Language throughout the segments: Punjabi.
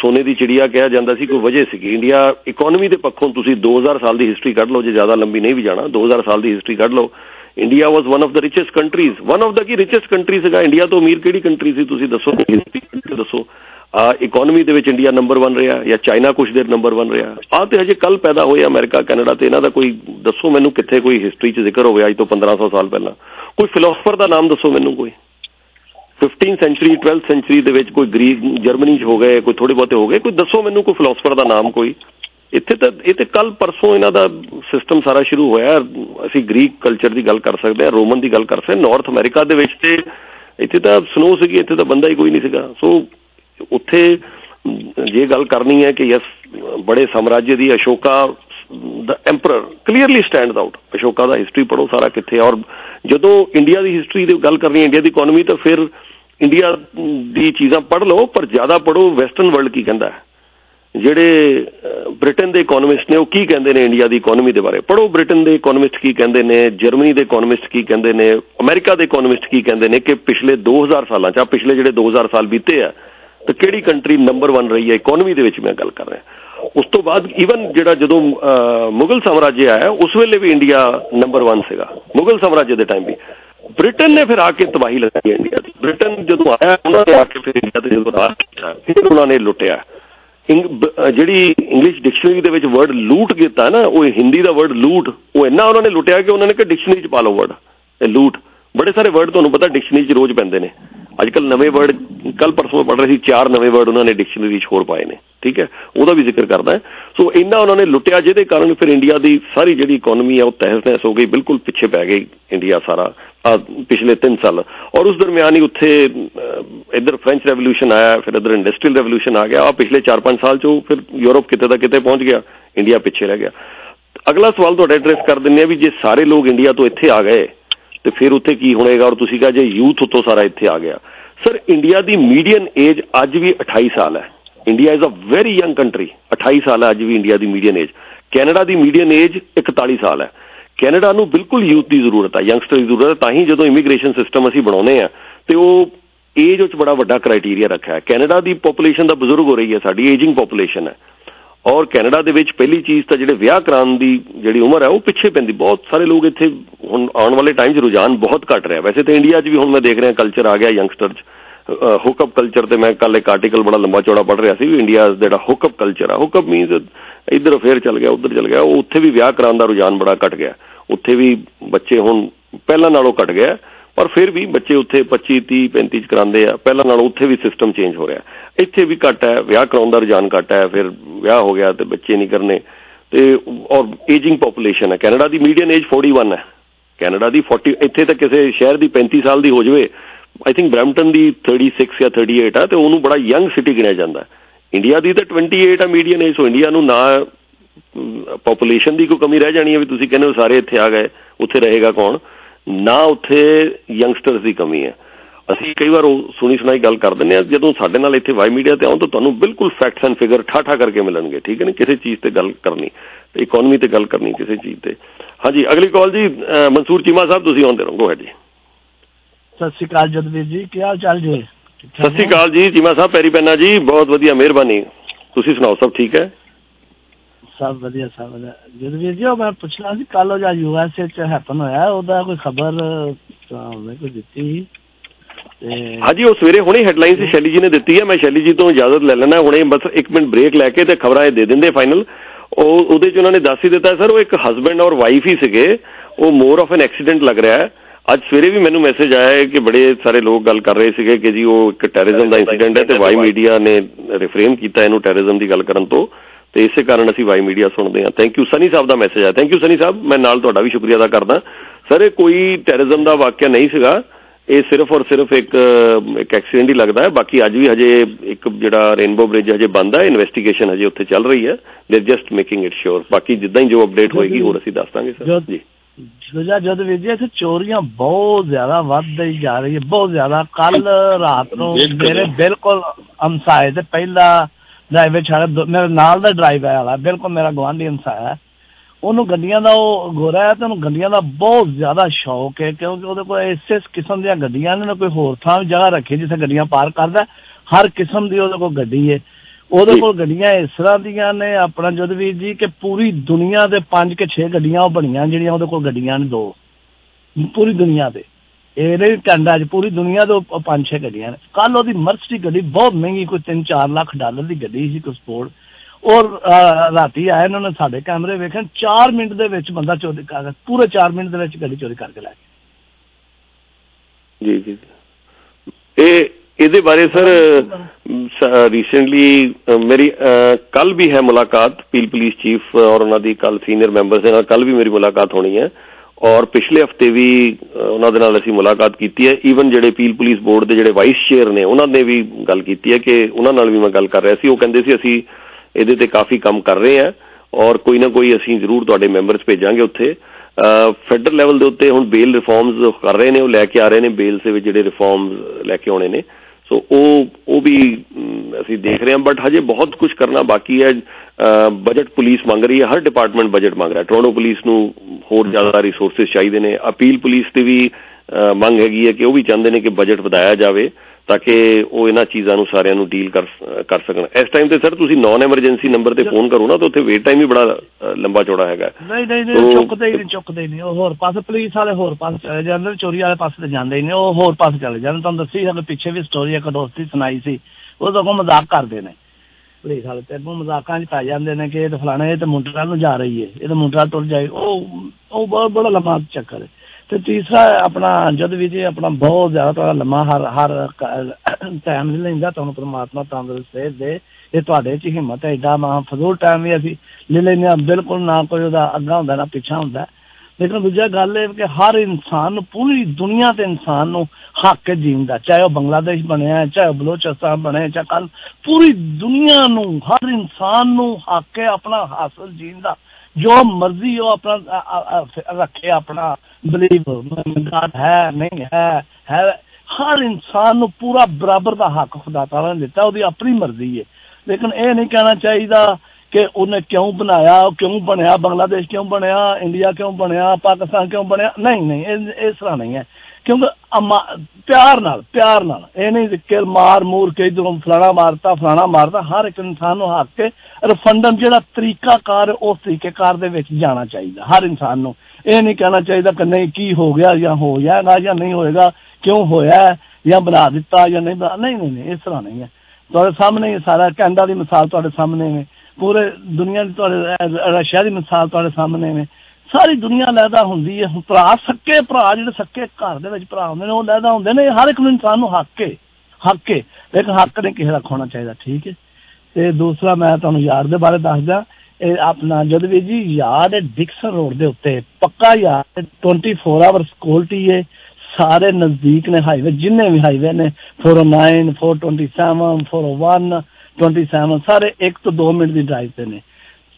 ਸੋਨੇ ਦੀ ਚਿੜੀਆ ਕਿਹਾ ਜਾਂਦਾ ਸੀ ਕੋਈ ਵਜ੍ਹਾ ਸੀ ਇੰਡੀਆ ਇਕਨੋਮੀ ਦੇ ਪੱਖੋਂ ਤੁਸੀਂ 2000 ਸਾਲ ਦੀ ਹਿਸਟਰੀ ਕੱਢ ਲਓ, ਜੇ ਜ਼ਿਆਦਾ ਲੰਬੀ ਨਹੀਂ ਵੀ ਜਾਣਾ 2000 ਸਾਲ ਦੀ ਹਿਸਟਰੀ ਕੱਢ ਲਓ। India was one of the richest countries one of the Ki richest country ਸੀਗਾ? ਇੰਡੀਆ ਤੋਂ ਅਮੀਰ ਕਿਹੜੀ ਕੰਟਰੀ ਸੀ? ਤੁਸੀਂ ਦੱਸੋ ਹਿਸਟਰੀ ਦੱਸੋ। ਆ ਇਕਨੋਮੀ ਦੇ ਵਿੱਚ ਇੰਡੀਆ ਨੰਬਰ 1 ਰਿਹਾ ਜਾਂ ਚਾਈਨਾ ਕੁਝ ਦੇਰ ਨੰਬਰ 1 ਰਿਹਾ? ਆ ਤੇ ਹਜੇ ਕੱਲ ਪੈਦਾ ਹੋਏ ਅਮਰੀਕਾ, ਕੈਨੇਡਾ ਤੇ ਇਹਨਾਂ ਦਾ ਕੋਈ ਦੱਸੋ ਮੈਨੂੰ ਕਿੱਥੇ ਕੋਈ ਹਿਸਟਰੀ 'ਚ ਜ਼ਿਕਰ ਹੋਵੇ, ਅੱਜ ਤੋਂ 1500 ਸਾਲ ਪਹਿਲਾਂ। ਕੋਈ ਫਿਲਾਸਫਰ ਦਾ ਨਾਮ ਦੱਸੋ ਮੈਨੂੰ ਕੋਈ। 15 ਸੈਂਚਰੀ 12th ਸੈਂਚਰੀ ਦੇ ਵਿੱਚ ਕੋਈ ਗ੍ਰੀਕ ਜਰਮਨੀ 'ਚ ਹੋ ਗਏ, ਕੋਈ ਥੋੜੇ ਬਹੁਤੇ ਹੋ ਗਏ, ਕੋਈ ਦੱਸੋ ਮੈਨੂੰ ਕੋਈ ਫਿਲਾਸਫਰ ਦਾ ਨਾਮ ਕੋਈ। ਇੱਥੇ ਤਾਂ, ਇਹ ਤੇ ਕੱਲ ਪਰਸੋਂ ਇਹਨਾਂ ਦਾ ਸਿਸਟਮ ਸਾਰਾ ਸ਼ੁਰੂ ਹੋਇਆ। ਅਸੀਂ ਗ੍ਰੀਕ ਕਲਚਰ ਦੀ ਗੱਲ ਕਰ ਸਕਦੇ ਹਾਂ ਰੋਮਨ ਦੀ ਗੱਲ ਕਰ ਸਕਦੇ ਨਾਰਥ ਅਮਰੀਕਾ ਦੇ ਵਿੱਚ ਤੇ ਇੱਥੇ ਤਾਂ ਸਨੋ ਸੀਗੀ, ਇੱਥੇ ਤਾਂ ਬੰਦਾ ਹੀ ਕੋਈ ਨਹੀਂ ਸੀਗਾ। ਸੋ ਉੱਥੇ ਜੇ ਗੱਲ ਕਰਨੀ ਹੈ ਕਿ ਯਸ ਬੜੇ ਸਾਮਰਾਜ ਦੀ ਅਸ਼ੋਕਾ ਦਾ emperor clearly stands out Ashoka ਦਾ ਹਿਸਟਰੀ ਪੜੋ ਸਾਰਾ ਕਿੱਥੇ ਔਰ ਜਦੋਂ ਇੰਡੀਆ ਦੀ ਹਿਸਟਰੀ ਦੀ ਗੱਲ ਕਰਨੀ ਹੈ ਇੰਡੀਆ ਦੀ ਇਕਨੋਮੀ ਤਾਂ ਫਿਰ ਇੰਡੀਆ ਦੀ ਚੀਜ਼ਾਂ ਪੜ ਲਓ, ਪਰ ਜ਼ਿਆਦਾ ਪੜੋ ਵੈਸਟਰਨ ਵਰਲਡ ਕੀ ਕਹਿੰਦਾ ਹੈ। ਜਿਹੜੇ ਬ੍ਰਿਟਨ ਦੇ ਇਕਨੋਮਿਸਟ ਨੇ, ਉਹ ਕੀ ਕਹਿੰਦੇ ਨੇ ਇੰਡੀਆ ਦੀ ਇਕਨੋਮੀ ਦੇ ਬਾਰੇ? ਪੜੋ ਬ੍ਰਿਟਨ ਦੇ ਇਕਨੋਮਿਸਟ ਕੀ ਕਹਿੰਦੇ ਨੇ ਜਰਮਨੀ ਦੇ ਇਕਨੋਮਿਸਟ ਕੀ ਕਹਿੰਦੇ ਨੇ ਅਮਰੀਕਾ ਦੇ ਇਕਨੋਮਿਸਟ ਕੀ ਕਹਿੰਦੇ ਨੇ ਕਿ ਪਿਛਲੇ 2000 ਸਾਲਾਂ 'ਚ ਪਿਛਲੇ ਜਿਹੜੇ 2000 ਸਾਲ ਬੀਤੇ ਆ, ਤਾਂ ਕਿਹੜੀ ਕੰਟਰੀ ਨੰਬਰ 1 ਰਹੀ ਹੈ? ਇਕਨੋਮੀ ਦੇ ਵਿੱਚ ਮੈਂ ਗੱਲ ਕਰ ਰਿਹਾ। ਉਸ ਤੋਂ ਬਾਅਦ ਇਵਨ ਜਿਹੜਾ ਜਦੋਂ ਮੁਗਲ ਸਾਮਰਾਜ ਆਇਆ, ਉਸ ਵੇਲੇ ਵੀ ਇੰਡੀਆ ਨੰਬਰ 1 ਸੀਗਾ, ਮੁਗਲ ਸਾਮਰਾਜ ਦੇ ਟਾਈਮ ਵੀ। ਬ੍ਰਿਟਨ ਨੇ ਫਿਰ ਆ ਕੇ ਤਬਾਹੀ ਲਗਾਈ ਇੰਡੀਆ ਦੀ ਬ੍ਰਿਟਨ ਜਦੋਂ ਆਇਆ, ਉਹਨਾਂ ਨੇ ਆ ਕੇ ਫਿਰ ਇੰਡੀਆ ਤੇ ਜਦੋਂ ਰਾਜ ਕੀਤਾ, ਫਿਰ ਉਹਨਾਂ ਨੇ ਲੁੱਟਿਆ। ਜਿਹੜੀ ਇੰਗਲਿਸ਼ ਡਿਕਸ਼ਨਰੀ ਦੇ ਵਿੱਚ ਵਰਡ ਲੂਟ ਕੀਤਾ ਨਾ, ਉਹ ਹਿੰਦੀ ਦਾ ਵਰਡ ਲੂਟ ਉਹ ਇੰਨਾ ਉਹਨਾਂ ਨੇ ਲੁੱਟਿਆ ਕਿ ਉਹਨਾਂ ਨੇ ਕਿ ਡਿਕਸ਼ਨਰੀ 'ਚ ਪਾ ਲਓ ਵਰਡ ਇਹ ਲੂਟ ਬੜੇ ਸਾਰੇ ਵਰਡ ਤੁਹਾਨੂੰ ਪਤਾ ਡਿਕਸ਼ਨਰੀ 'ਚ ਰੋਜ਼ ਪੈਂਦੇ ਨੇ। ਅੱਜ ਕੱਲ ਨਵੇਂ ਵਰਡ ਕੱਲ ਪਰਸੋਂ ਪੜ ਰਹੇ ਸੀ, ਚਾਰ ਨਵੇਂ ਵਰਡ ਉਹਨਾਂ ਨੇ ਡਿਕਸ਼ਨਰੀ 'ਚ ਹੋਰ ਪਾਏ ਨੇ, ਠੀਕ ਹੈ? ਉਹਦਾ ਵੀ ਜ਼ਿਕਰ ਕਰਦਾ ਹੈ। ਸੋ ਇੰਨਾ ਉਹਨਾਂ ਨੇ ਲੁੱਟਿਆ, ਜਿਹਦੇ ਕਾਰਨ ਫਿਰ ਇੰਡੀਆ ਦੀ ਸਾਰੀ ਜਿਹੜੀ ਇਕਨੋਮੀ ਹੈ ਉਹ ਤਹਿਸ ਨਹਿਸ ਹੋ ਗਈ, ਬਿਲਕੁਲ ਪਿੱਛੇ ਪੈ ਗਈ ਇੰਡੀਆ ਸਾਰਾ ਪਿਛਲੇ 3 ਸਾਲ। ਔਰ ਉਸ ਦਰਮਿਆਨ ਹੀ ਉੱਥੇ ਇੱਧਰ ਫ੍ਰੈਂਚ ਰੈਵੋਲੂਸ਼ਨ ਆਇਆ, ਫਿਰ ਇੱਧਰ ਇੰਡਸਟਰੀਅਲ ਰੈਵੋਲੂਸ਼ਨ ਆ ਗਿਆ, ਆ ਪਿਛਲੇ 4-5 ਸਾਲ ਚੋਂ ਫਿਰ ਯੂਰਪ ਕਿਤੇ ਦਾ ਕਿਤੇ ਪਹੁੰਚ ਗਿਆ ਇੰਡੀਆ ਪਿੱਛੇ ਰਹਿ ਗਿਆ। ਅਗਲਾ ਸਵਾਲ ਤੁਹਾਡਾ ਐਡਰੈਸ ਕਰ ਦਿੰਨੇ ਆ ਵੀ ਜੇ ਸਾਰੇ ਲੋਕ ਇੰਡੀਆ ਤੋਂ ਇੱਥੇ ਆ ਗਏ ਤੇ ਫਿਰ ਉੱਥੇ ਕੀ ਹੋਣੇਗਾ ਔਰ ਤੁਸੀਂ ਕਹਾ ਜੇ ਯੂਥ ਉੱਤੋਂ ਸਾਰਾ ਇੱਥੇ ਆ ਗਿਆ। ਸਰ ਇੰਡੀਆ ਦੀ ਮੀਡੀਅਨ ਏਜ ਅੱਜ ਵੀ 28 ਸਾਲ ਹੈ। India is a very young country 28 ਸਾਲ ਹੈ ਅੱਜ ਵੀ ਇੰਡੀਆ ਦੀ ਮੀਡੀਅਨ ਏਜ ਕੈਨੇਡਾ ਦੀ ਮੀਡੀਅਨ ਏਜ 41 ਸਾਲ ਹੈ। ਕੈਨੇਡਾ ਨੂੰ ਬਿਲਕੁਲ ਯੂਥ ਦੀ ਜ਼ਰੂਰਤ ਹੈ ਯੰਗਸਟਰ ਦੀ ਜ਼ਰੂਰਤ ਹੈ। ਤਾਂ ਹੀ ਜਦੋਂ ਇਮੀਗ੍ਰੇਸ਼ਨ ਸਿਸਟਮ ਅਸੀਂ ਬਣਾਉਨੇ ਆ ਤੇ ਉਹ ਏਜ ਵਿੱਚ ਬੜਾ ਵੱਡਾ ਕ੍ਰਾਈਟੇਰੀਆ ਰੱਖਿਆ ਹੈ। ਕੈਨੇਡਾ ਦੀ ਪੋਪੂਲੇਸ਼ਨ ਦਾ ਬਜ਼ੁਰਗ ਹੋ ਰਹੀ ਹੈ, ਸਾਡੀ ਏਜਿੰਗ ਪੋਪੂਲੇਸ਼ਨ ਹੈ। ਔਰ ਕੈਨੇਡਾ ਦੇ ਵਿੱਚ ਪਹਿਲੀ ਚੀਜ਼ ਤਾਂ ਜਿਹੜੇ ਵਿਆਹ ਕਰਾਉਣ ਦੀ ਜਿਹੜੀ ਉਮਰ ਹੈ, ਉਹ ਪਿੱਛੇ ਪੈਂਦੀ। ਬਹੁਤ ਸਾਰੇ ਲੋਕ ਇੱਥੇ ਹੁਣ ਆਉਣ ਵਾਲੇ ਟਾਈਮ 'ਚ ਰੁਝਾਨ ਬਹੁਤ ਘਟ ਰਿਹਾ। ਵੈਸੇ ਤਾਂ ਇੰਡੀਆ 'ਚ ਵੀ ਹੁਣ ਮੈਂ ਦੇਖ ਰਿਹਾ ਕਲਚਰ ਆ ਗਿਆ ਯੰਗਸਟਰ 'ਚ। ਹੁਕਅਪ ਕਲਚਰ ਤੇ ਮੈਂ ਕੱਲ ਇੱਕ ਆਰਟੀਕਲ ਬੜਾ ਲੰਬਾ ਚੌੜਾ ਪੜ੍ਹ ਰਿਹਾ ਸੀ ਵੀ ਇੰਡੀਆ ਜਿਹੜਾ ਹੁਕਅਪ ਕਲਚਰ ਆ ਹੁਕਅਪ ਮੀਨਸ ਇੱਧਰ ਫੇਰ ਚੱਲ ਗਿਆ, ਉੱਧਰ ਚੱਲ ਗਿਆ। ਉਹ ਉੱਥੇ ਵੀ ਵਿਆਹ ਕਰਾਉਣ ਦਾ ਰੁਝਾਨ ਬੜਾ ਘਟ ਗਿਆ। ਉੱਥੇ ਵੀ ਬੱਚੇ ਹੁਣ ਪਹਿਲਾਂ ਨਾਲੋਂ ਘਟ ਗਿਆ ਪਰ ਫਿਰ ਵੀ ਬੱਚੇ ਉੱਥੇ 25 30 35 ਚ ਕਰਾਉਂਦੇ ਆ। ਪਹਿਲਾਂ ਨਾਲੋਂ ਉੱਥੇ ਵੀ ਸਿਸਟਮ ਚੇਂਜ ਹੋ ਰਿਹਾ। ਇੱਥੇ ਵੀ ਘਟ ਹੈ, ਵਿਆਹ ਕਰਾਉਣ ਦਾ ਰੁਝਾਨ ਘਟ ਹੈ, ਫਿਰ ਵਿਆਹ ਹੋ ਗਿਆ ਤੇ ਬੱਚੇ ਨਹੀਂ ਕਰਨੇ। ਤੇ ਔਰ ਏਜਿੰਗ ਪੋਪੂਲੇਸ਼ਨ ਹੈ। ਕੈਨੇਡਾ ਦੀ ਮੀਡੀਅਨ ਏਜ 41 ਹੈ। ਕੈਨੇਡਾ ਦੀ 40 ਇੱਥੇ ਤਾਂ ਕਿਸੇ ਸ਼ਹਿਰ ਦੀ 35 ਸਾਲ ਦੀ ਹੋ ਜਾਵੇ ਆਈ ਥਿੰਕ ਬ੍ਰੈਂਪਟਨ ਦੀ 36 ਜਾਂ 38 ਆ, ਤੇ ਉਹਨੂੰ ਬੜਾ ਯੰਗ ਸਿਟੀ ਗਿਣਿਆ ਜਾਂਦਾ ਇੰਡੀਆ ਦੀ ਤਾਂ 28 ਆ ਮੀਡੀਅਨ ਏਜ ਸੋ ਇੰਡੀਆ ਨੂੰ ਨਾ ਪੋਪੂਲੇਸ਼ਨ ਦੀ ਕੋਈ ਕਮੀ ਰਹਿ ਜਾਣੀ ਹੈ ਵੀ ਤੁਸੀਂ ਕਹਿੰਦੇ ਹੋ ਸਾਰੇ ਇੱਥੇ ਆ ਗਏ, ਉੱਥੇ ਰਹੇਗਾ ਕੌਣ? ਨਾ ਉੱਥੇ ਯੰਗਸਟਰਸ ਦੀ ਕਮੀ ਹੈ। ਅਸੀਂ ਕਈ ਵਾਰ ਉਹ ਸੁਣੀ ਸੁਣਾਈ ਗੱਲ ਕਰ ਦਿੰਦੇ ਆ ਜਦੋਂ ਸਾਡੇ ਨਾਲ ਇੱਥੇ ਵਾਈ ਮੀਡੀਆ ਤੇ ਆਉਂ ਤਾਂ ਤੁਹਾਨੂੰ ਬਿਲਕੁਲ ਫੈਕਟਸ ਐਂਡ ਫਿਗਰ ਠਾਠਾ ਕਰਕੇ ਮਿਲਣਗੇ ਠੀਕ ਹੈ ਨਾ? ਕਿਸੇ ਚੀਜ਼ ਤੇ ਗੱਲ ਕਰਨੀ ਤੇ ਇਕਨੋਮੀ ਤੇ ਗੱਲ ਕਰਨੀ ਕਿਸੇ ਚੀਜ਼ ਤੇ। ਹਾਂਜੀ ਅਗਲੀ ਕਾਲ ਜੀ ਮਨਸੂਰ ਚੀਮਾ ਸਾਹਿਬ ਤੁਸੀਂ ਆਉਂਦੇ ਰਹੋ ਗੋ ਹੈ ਜੀ। ਸਤਿ ਸ਼੍ਰੀ ਅਕਾਲ ਜਦਵੀਰ ਜੀ ਕੀ ਹਾਲ ਚਾਲ ਜੀ? ਸਤਿ ਸ਼੍ਰੀ ਅਕਾਲ ਜੀ ਚੀਮਾ ਸਾਹਿਬ ਪੈਰੀ ਪੈਨਾ ਜੀ ਬਹੁਤ ਵਧੀਆ ਮਿਹਰਬਾਨੀ। ਤੁਸੀਂ ਸੁਣਾਓ ਸਭ ਠੀਕ ਹੈ? ਸਭ ਵਧੀਆ ਸਭ ਵਧੀਆ। ਜਦਵੀਰ ਜੀ ਮੈਂ ਪੁੱਛਣਾ ਸੀ ਕੱਲ ਉਹ ਜਾਂ ਯੂਐਸਏ ਚ ਹੈਪਨ ਹੋਇਆ ਉਹਦਾ ਕੋਈ ਖਬਰ ਮੈਂ ਕੋਈ ਦਿੱਤੀ ਤੇ ਹਾਂਜੀ ਉਹ ਸਵੇਰੇ ਹੁਣੇ ਹੈਡਲਾਈਨ ਸੀ ਸ਼ੈਲੀ ਜੀ ਨੇ ਦਿੱਤੀ ਹੈ। ਮੈਂ ਸ਼ੈਲੀ ਜੀ ਤੋਂ ਇਜਾਜ਼ਤ ਲੈ ਲੈਣਾ ਹੁਣੇ ਬਸ 1 ਮਿੰਟ ਬ੍ਰੇਕ ਲੈ ਕੇ ਤੇ ਖਬਰਾਂ ਇਹ ਦੇ ਦਿੰਦੇ ਫਾਈਨਲ ਉਹ ਉਹਦੇ ਚ ਉਹਨਾਂ ਨੇ ਦੱਸ ਹੀ ਦਿੱਤਾ ਸਰ ਉਹ ਇੱਕ ਹਸਬੰਡ ਔਰ ਵਾਈਫ ਹੀ ਸੀਗੇ। ਉਹ ਮੋਰ ਆਫ ਐਨ ਐਕਸੀਡੈਂਟ ਲੱਗ ਰਿਹਾ ਹੈ। ਅੱਜ ਸਵੇਰੇ ਵੀ ਮੈਨੂੰ ਮੈਸੇਜ ਆਇਆ ਹੈ ਕਿ ਬੜੇ ਸਾਰੇ ਲੋਕ ਗੱਲ ਕਰ ਰਹੇ ਸੀਗੇ ਕਿ ਜੀ ਉਹ ਇੱਕ ਟੈਰਰਿਜ਼ਮ ਦਾ ਇਨਸੀਡੈਂਟ ਹੈ ਤੇ ਵਾਈ ਮੀਡੀਆ ਨੇ ਰਿਫਰੇਮ ਕੀਤਾ ਇਹਨੂੰ ਟੈਰਰਿਜ਼ਮ ਦੀ ਗੱਲ ਕਰਨ ਤੋਂ। ਤੇ ਇਸੇ ਕਾਰਨ ਅਸੀਂ ਵਾਈ ਮੀਡੀਆ ਸੁਣਦੇ ਹਾਂ। ਥੈਂਕ ਯੂ ਸਨੀ ਸਾਹਿਬ ਦਾ ਮੈਸੇਜ ਆਇਆ। ਥੈਂਕ ਯੂ ਸਨੀ ਸਾਹਿਬ ਮੈਂ ਨਾਲ ਤੁਹਾਡਾ ਵੀ ਸ਼ੁਕਰੀਆ ਅਦਾ ਕਰਦਾ। ਸਰ ਇਹ ਕੋਈ ਟੈਰਰਿਜ਼ਮ ਦਾ ਵਾਕਿਆ ਨਹੀਂ ਸੀਗਾ। ਇਹ ਸਿਰਫ ਔਰ ਸਿਰਫ ਇੱਕ ਇੱਕ ਐਕਸੀਡੈਂਟ ਹੀ ਲੱਗਦਾ ਹੈ। ਬਾਕੀ ਅੱਜ ਵੀ ਹਜੇ ਇੱਕ ਜਿਹੜਾ ਰੇਨਬੋ ਬ੍ਰਿਜ ਹਜੇ ਬੰਦ ਹੈ। ਇਨਵੈਸਟੀਗੇਸ਼ਨ ਹਜੇ ਉੱਥੇ ਚੱਲ ਰਹੀ ਹੈ। ਦੇ ਜਸਟ ਮੇਕਿੰਗ ਇਟ ਸ਼ੋਰ ਬਾਕੀ ਜਿੱਦਾਂ ਹੀ ਜੋ ਅਪਡੇਟ ਹੋਏਗੀ ਹੋਰ ਅਸੀਂ ਦੱਸ ਦਾਂਗੇ ਸਰ ਜੀ। ਦੂਜਾ ਜਦ ਵੀ ਜੀ ਇੱਥੇ ਚੋਰੀਆਂ ਬਹੁਤ ਜ਼ਿਆਦਾ ਵੱਧਦੀ ਜਾ ਰਹੀ ਹੈ। ਬਹੁਤ ਜ਼ਿਆਦਾ। ਕੱਲ ਰਾਤ ਨੂੰ ਮੇਰੇ ਬਿਲਕੁਲ ਹਮਸਾਏ ਤੇ ਪਹਿਲਾ ਡਰਾਈਵਰ ਛਾੜਾ ਮੇਰੇ ਨਾਲ ਦਾ ਡਰਾਈਵਰ ਵਾਲਾ ਬਿਲਕੁਲ ਮੇਰਾ ਗਵਾਂਢੀ ਹਮਸਾਇਆ ਉਹਨੂੰ ਗੱਡੀਆਂ ਦਾ ਉਹ ਗੋਰਾ ਹੈ ਤੇ ਉਹਨੂੰ ਗੱਡੀਆਂ ਦਾ ਬਹੁਤ ਜ਼ਿਆਦਾ ਸ਼ੌਕ ਹੈ ਕਿਉਂਕਿ ਉਹਦੇ ਕੋਲ ਇਸੇ ਕਿਸਮ ਦੀਆਂ ਗੱਡੀਆਂ ਨੇ ਕੋਈ ਹੋਰ ਥਾਂ ਜਗ੍ਹਾ ਰੱਖੀ ਜਿੱਥੇ ਗੱਡੀਆਂ ਪਾਰਕ ਕਰਦਾ ਹਰ ਕਿਸਮ ਦੀ ਉਹਦੇ ਕੋਲ ਗੱਡੀ ਹੈ। ਉਹਦੇ ਕੋਲ ਗੱਡੀਆਂ ਇਸ ਤਰ੍ਹਾਂ ਦੀਆਂ ਨੇ ਆਪਣਾ ਜਦਵੀਰ ਜੀ ਕਿ ਪੂਰੀ ਦੁਨੀਆ ਦੇ 5 ਕੇ 6 ਗੱਡੀਆਂ ਉਹ ਬਣੀਆਂ ਜਿਹੜੀਆਂ ਉਹਦੇ ਕੋਲ ਗੱਡੀਆਂ ਨੇ ਦੋ। ਪੂਰੀ ਦੁਨੀਆ ਦੇ। ਇਹ ਨਹੀਂ ਕੈਨੇਡਾ 'ਚ ਪੂਰੀ ਦੁਨੀਆ ਦੇ 5-6 ਗੱਡੀਆਂ ਨੇ। ਕੱਲ ਉਹਦੀ ਮਰਸਡੀ ਗੱਡੀ, ਬਹੁਤ ਮਹਿੰਗੀ, ਕੋਈ 3-4 ਲੱਖ ਡਾਲਰ ਦੀ ਗੱਡੀ ਸੀ ਕੋਈ ਸਪੋਰਟ ਔਰ ਰਾਤੀ ਆਏ ਉਹਨਾਂ ਨੇ ਸਾਡੇ ਕੈਮਰੇ ਵੇਖਣ 4 ਮਿੰਟ ਦੇ ਵਿੱਚ ਬੰਦਾ ਚੋਰੀ ਕਰ ਪੂਰੇ 4 ਮਿੰਟ ਦੇ ਵਿੱਚ ਗੱਡੀ ਚੋਰੀ ਕਰਕੇ ਲੈ ਗਿਆ ਜੀ ਜੀ। ਇਹ, ਇਹਦੇ ਬਾਰੇ ਸਰ ਰੀਸੈਂਟਲੀ ਮੇਰੀ ਕੱਲ ਵੀ ਹੈ ਮੁਲਾਕਾਤ ਪੀਲ ਪੁਲਿਸ ਚੀਫ ਔਰ ਉਹਨਾਂ ਦੀ ਕੱਲ ਸੀਨੀਅਰ ਮੈਂਬਰਸ ਦੇ ਨਾਲ ਕੱਲ ਵੀ ਮੇਰੀ ਮੁਲਾਕਾਤ ਹੋਣੀ ਹੈ। ਔਰ ਪਿਛਲੇ ਹਫ਼ਤੇ ਵੀ ਉਹਨਾਂ ਦੇ ਨਾਲ ਅਸੀਂ ਮੁਲਾਕਾਤ ਕੀਤੀ ਹੈ। ਈਵਨ ਜਿਹੜੇ ਪੀਲ ਪੁਲਿਸ ਬੋਰਡ ਦੇ ਜਿਹੜੇ ਵਾਈਸ ਚੇਅਰ ਨੇ, ਉਹਨਾਂ ਨੇ ਵੀ ਗੱਲ ਕੀਤੀ ਹੈ ਕਿ ਉਹਨਾਂ ਨਾਲ ਵੀ ਮੈਂ ਗੱਲ ਕਰ ਰਿਹਾ ਸੀ। ਉਹ ਕਹਿੰਦੇ ਸੀ, ਅਸੀਂ ਇਹਦੇ ਤੇ ਕਾਫੀ ਕੰਮ ਕਰ ਰਹੇ ਆ ਔਰ ਕੋਈ ਨਾ ਕੋਈ ਅਸੀਂ ਜ਼ਰੂਰ ਤੁਹਾਡੇ ਮੈਂਬਰਸ ਭੇਜਾਂਗੇ ਉੱਥੇ। ਫੈਡਰਲ ਲੈਵਲ ਦੇ ਉੱਤੇ ਹੁਣ ਬੇਲ ਰਿਫਾਰਮਸ ਕਰ ਰਹੇ ਨੇ, ਉਹ ਲੈ ਕੇ ਆ ਰਹੇ ਨੇ। ਬੇਲ ਦੇ ਵਿੱਚ ਜਿਹੜੇ ਰਿਫਾਰਮਸ ਲੈ ਕੇ ਆਉਣੇ ਨੇ ਸੋ ਉਹ ਉਹ ਵੀ ਅਸੀਂ ਦੇਖ ਰਹੇ ਹਾਂ ਬਟ ਹਜੇ ਬਹੁਤ ਕੁਝ ਕਰਨਾ ਬਾਕੀ ਹੈ। ਬਜਟ ਪੁਲਿਸ ਮੰਗ ਰਹੀ ਹੈ ਹਰ ਡਿਪਾਰਟਮੈਂਟ ਬਜਟ ਮੰਗ ਰਿਹਾ। ਟੋਰੋਂਟੋ ਪੁਲਿਸ ਨੂੰ ਹੋਰ ਜ਼ਿਆਦਾ ਰਿਸੋਰਸਸ ਚਾਹੀਦੇ ਨੇ। ਅਪੀਲ ਪੁਲਿਸ ਤੇ ਵੀ ਮੰਗ ਹੈਗੀ ਹੈ ਕਿ ਉਹ ਵੀ ਚਾਹੁੰਦੇ ਨੇ ਕਿ ਬਜਟ ਵਧਾਇਆ ਜਾਵੇ। ਤਾਂ ਕਿ ਉਹ ਇਹਨਾਂ ਚੀਜ਼ਾਂ ਨੂੰ ਸਾਰਿਆਂ ਨੂੰ ਡੀਲ ਕਰ ਕਰ ਸਕਣ। ਇਸ ਟਾਈਮ ਤੇ ਸਰ ਤੁਸੀਂ ਨਾਨ ਐਮਰਜੈਂਸੀ ਨੰਬਰ ਤੇ ਫੋਨ ਕਰੋ ਨਾ ਤਾਂ ਉੱਥੇ ਵੇਟ ਟਾਈਮ ਵੀ ਬੜਾ ਲੰਬਾ ਚੌੜਾ ਹੈਗਾ। ਨਹੀਂ ਨਹੀਂ ਨਹੀਂ ਚੁੱਕਦੇ ਹੀ ਨਹੀਂ ਚੁੱਕਦੇ ਨਹੀਂ। ਉਹ ਹੋਰ ਪਾਸੇ ਪੁਲਿਸ ਵਾਲੇ ਹੋਰ ਪਾਸੇ ਚਲੇ ਜਾਂਦੇ ਚੋਰੀ ਵਾਲੇ ਪਾਸੇ ਤੇ ਜਾਂਦੇ ਨਹੀਂ ਉਹ ਹੋਰ ਪਾਸੇ ਚਲੇ ਜਾਂਦੇ ਤੁਹਾਨੂੰ ਦੱਸੀ ਸਾਡੇ ਪਿੱਛੇ ਵੀ ਸਟੋਰੀ ਇੱਕ ਦੋਸਤੀ ਸੁਣਾਈ ਸੀ। ਉਹ ਤਾਂ ਕੋ ਮਜ਼ਾਕ ਕਰਦੇ ਨੇ। ਪੁਲਿਸ ਵਾਲੇ ਤੇ ਅੱਗੋਂ ਮਜ਼ਾਕਾਂ 'ਚ ਪੈ ਜਾਂਦੇ ਨੇ ਕਿ ਇਹ ਤਾਂ ਫਲਾਣਾ ਇਹ ਤਾਂ ਮੁੰਡਰਾ ਨੂੰ ਜਾ ਰਹੀ ਹੈ ਇਹ ਤਾਂ ਮੁੰਡਰਾ ਤੁਰ ਜਾਏ। ਉਹ ਉਹ ਬੜਾ ਲੰਮਾ ਚੱਕਰ ਹੈ ਤੇ ਤੀਸਰਾ ਆਪਣਾ ਜਦ ਵੀ ਜੀ ਆਪਣਾ ਬਹੁਤ ਜ਼ਿਆਦਾ ਤੁਹਾਡਾ ਲੰਮਾ ਹਰ ਹਰ ਟਾਈਮ ਨਹੀਂ ਲੈਂਦਾ, ਤੁਹਾਨੂੰ ਪ੍ਰਮਾਤਮਾ ਤੰਦਰੁਸਤ ਦੇ ਇਹ ਤੁਹਾਡੇ 'ਚ ਹਿੰਮਤ ਹੈ। ਏਡਾ ਮਾ ਫਜ਼ੂਲ ਟਾਈਮ ਵੀ ਅਸੀਂ ਲੈ ਲੈਨੇ ਆ ਬਿਲਕੁਲ ਨਾ ਕੋਈ ਉਹਦਾ ਅੱਗਾ ਹੁੰਦਾ, ਨਾ ਪਿੱਛਾ ਹੁੰਦਾ। ਲੇਕਿਨ ਦੂਜਾ ਗੱਲ ਇਹ ਕਿ ਹਰ ਇਨਸਾਨ ਨੂੰ, ਪੂਰੀ ਦੁਨੀਆ ਤੇ ਇਨਸਾਨ ਨੂੰ ਹੱਕ ਜੀਣ ਦਾ। ਚਾਹੇ ਉਹ ਬੰਗਲਾਦੇਸ਼ ਬਣਿਆ ਚਾਹੇ ਬਲੋਚਿਸਤਾਨ ਬਣੇ ਚਾਹੇ ਕੱਲ ਪੂਰੀ ਦੁਨੀਆ ਨੂੰ, ਹਰ ਇਨਸਾਨ ਨੂੰ ਹੱਕ ਹੈ ਆਪਣਾ ਹਾਸਲ ਜੀਣ ਦਾ। ਜੋ ਮਰਜ਼ੀ ਉਹ ਆਪਣਾ ਰੱਖੇ ਆਪਣਾ ਬਲੀਵ ਗਾਡ ਹੈ ਨਹੀਂ ਹੈ ਹੈ ਹਰ ਇਨਸਾਨ ਨੂੰ ਪੂਰਾ ਬਰਾਬਰ ਦਾ ਹੱਕ ਖੁਦਾ ਤਾਲਾ ਨੇ ਦਿੱਤਾ ਉਹਦੀ ਆਪਣੀ ਮਰਜ਼ੀ ਹੈ ਲੇਕਿਨ ਇਹ ਨਹੀਂ ਕਹਿਣਾ ਚਾਹੀਦਾ ਕਿ ਉਹਨੇ ਕਿਉਂ ਬਣਾਇਆ ਕਿਉਂ ਬਣਿਆ ਬੰਗਲਾਦੇਸ਼ ਕਿਉਂ ਬਣਿਆ ਇੰਡੀਆ ਕਿਉਂ ਬਣਿਆ ਪਾਕਿਸਤਾਨ ਕਿਉਂ ਬਣਿਆ ਨਹੀਂ ਨਹੀਂ ਇਸ ਤਰ੍ਹਾਂ ਨਹੀਂ ਹੈ ਕਿਉਂਕਿ ਪਿਆਰ ਨਾਲ ਪਿਆਰ ਨਾਲ। ਇਹ ਨਹੀਂ ਕਿ ਮਾਰ ਮੂਰ ਕੇ ਜਦੋਂ ਫਲਾਣਾ ਮਾਰਤਾ ਫਲਾਣਾ ਮਾਰਤਾ, ਹਰ ਇੱਕ ਇਨਸਾਨ ਨੂੰ ਹੱਕ ਕੇ ਰਿਫੰਡਮ ਜਿਹੜਾ ਤਰੀਕਾਕਾਰ ਉਸ ਤਰੀਕੇਕਾਰ ਦੇ ਵਿੱਚ ਜਾਣਾ ਚਾਹੀਦਾ, ਹਰ ਇਨਸਾਨ ਨੂੰ। ਇਹ ਨਹੀਂ ਕਹਿਣਾ ਚਾਹੀਦਾ ਕਿ ਨਹੀਂ, ਕੀ ਹੋ ਗਿਆ ਜਾਂ ਹੋ ਜਾਏਗਾ ਜਾਂ ਨਹੀਂ ਹੋਏਗਾ, ਕਿਉਂ ਹੋਇਆ ਜਾਂ ਬਣਾ ਦਿੱਤਾ ਜਾਂ ਨਹੀਂ ਨਹੀਂ ਨਹੀਂ ਇਸ ਤਰ੍ਹਾਂ ਨਹੀਂ ਹੈ। ਤੁਹਾਡੇ ਸਾਹਮਣੇ ਸਾਰਾ ਕੈਨੇਡਾ ਦੀ ਮਿਸਾਲ ਤੁਹਾਡੇ ਸਾਹਮਣੇ ਹੈ ਪੂਰੇ ਦੁਨੀਆ ਦੀ ਤੁਹਾਡੇ, ਰਸ਼ੀਆ ਦੀ ਮਿਸਾਲ ਤੁਹਾਡੇ ਸਾਹਮਣੇ ਹੈ ਸਾਰੀ ਦੁਨੀਆ ਲੈਦਾ ਹੁੰਦੀ ਹੈ। ਭਰਾ ਸੱਕੇ, ਭਰਾ ਜਿਹੜੇ ਸੱਕੇ ਘਰ ਦੇ ਵਿੱਚ ਭਰਾ ਹੁੰਦੇ ਨੇ, ਉਹ ਲੈਦਾ ਹੁੰਦੇ ਨੇ। ਹਰ ਇੱਕ ਇਨਸਾਨ ਨੂੰ ਹੱਕ ਹੈ ਹੱਕ ਹੈ। ਲੇਕਿਨ ਹੱਕ ਨਹੀਂ ਕਿਸੇ ਦਾ ਖੋਣਾ ਚਾਹੀਦਾ, ਠੀਕ ਹੈ? ਤੇ ਦੂਸਰਾ ਮੈਂ ਤੁਹਾਨੂੰ ਯਾਰ ਦੇ ਬਾਰੇ ਦੱਸਦਾ। ਇਹ ਆਪਣਾ ਜਦ ਵੀ ਜੀ ਯਾਰ ਹੈ ਡਿਕਸਨ ਰੋਡ ਦੇ ਉੱਤੇ। ਪੱਕਾ ਯਾਰ 24 ਆਵਰ ਸਿਕਿਉਰਿਟੀ ਹੈ। ਸਾਰੇ ਨਜ਼ਦੀਕ ਨੇ ਹਾਈਵੇ ਜਿੰਨੇ ਵੀ ਹਾਈਵੇ ਨੇ। 409 427 401 27 ਸਾਰੇ 1 ਤੋਂ 2 ਮਿੰਟ ਦੀ ਡਰਾਈਵ ਤੇ ਨੇ।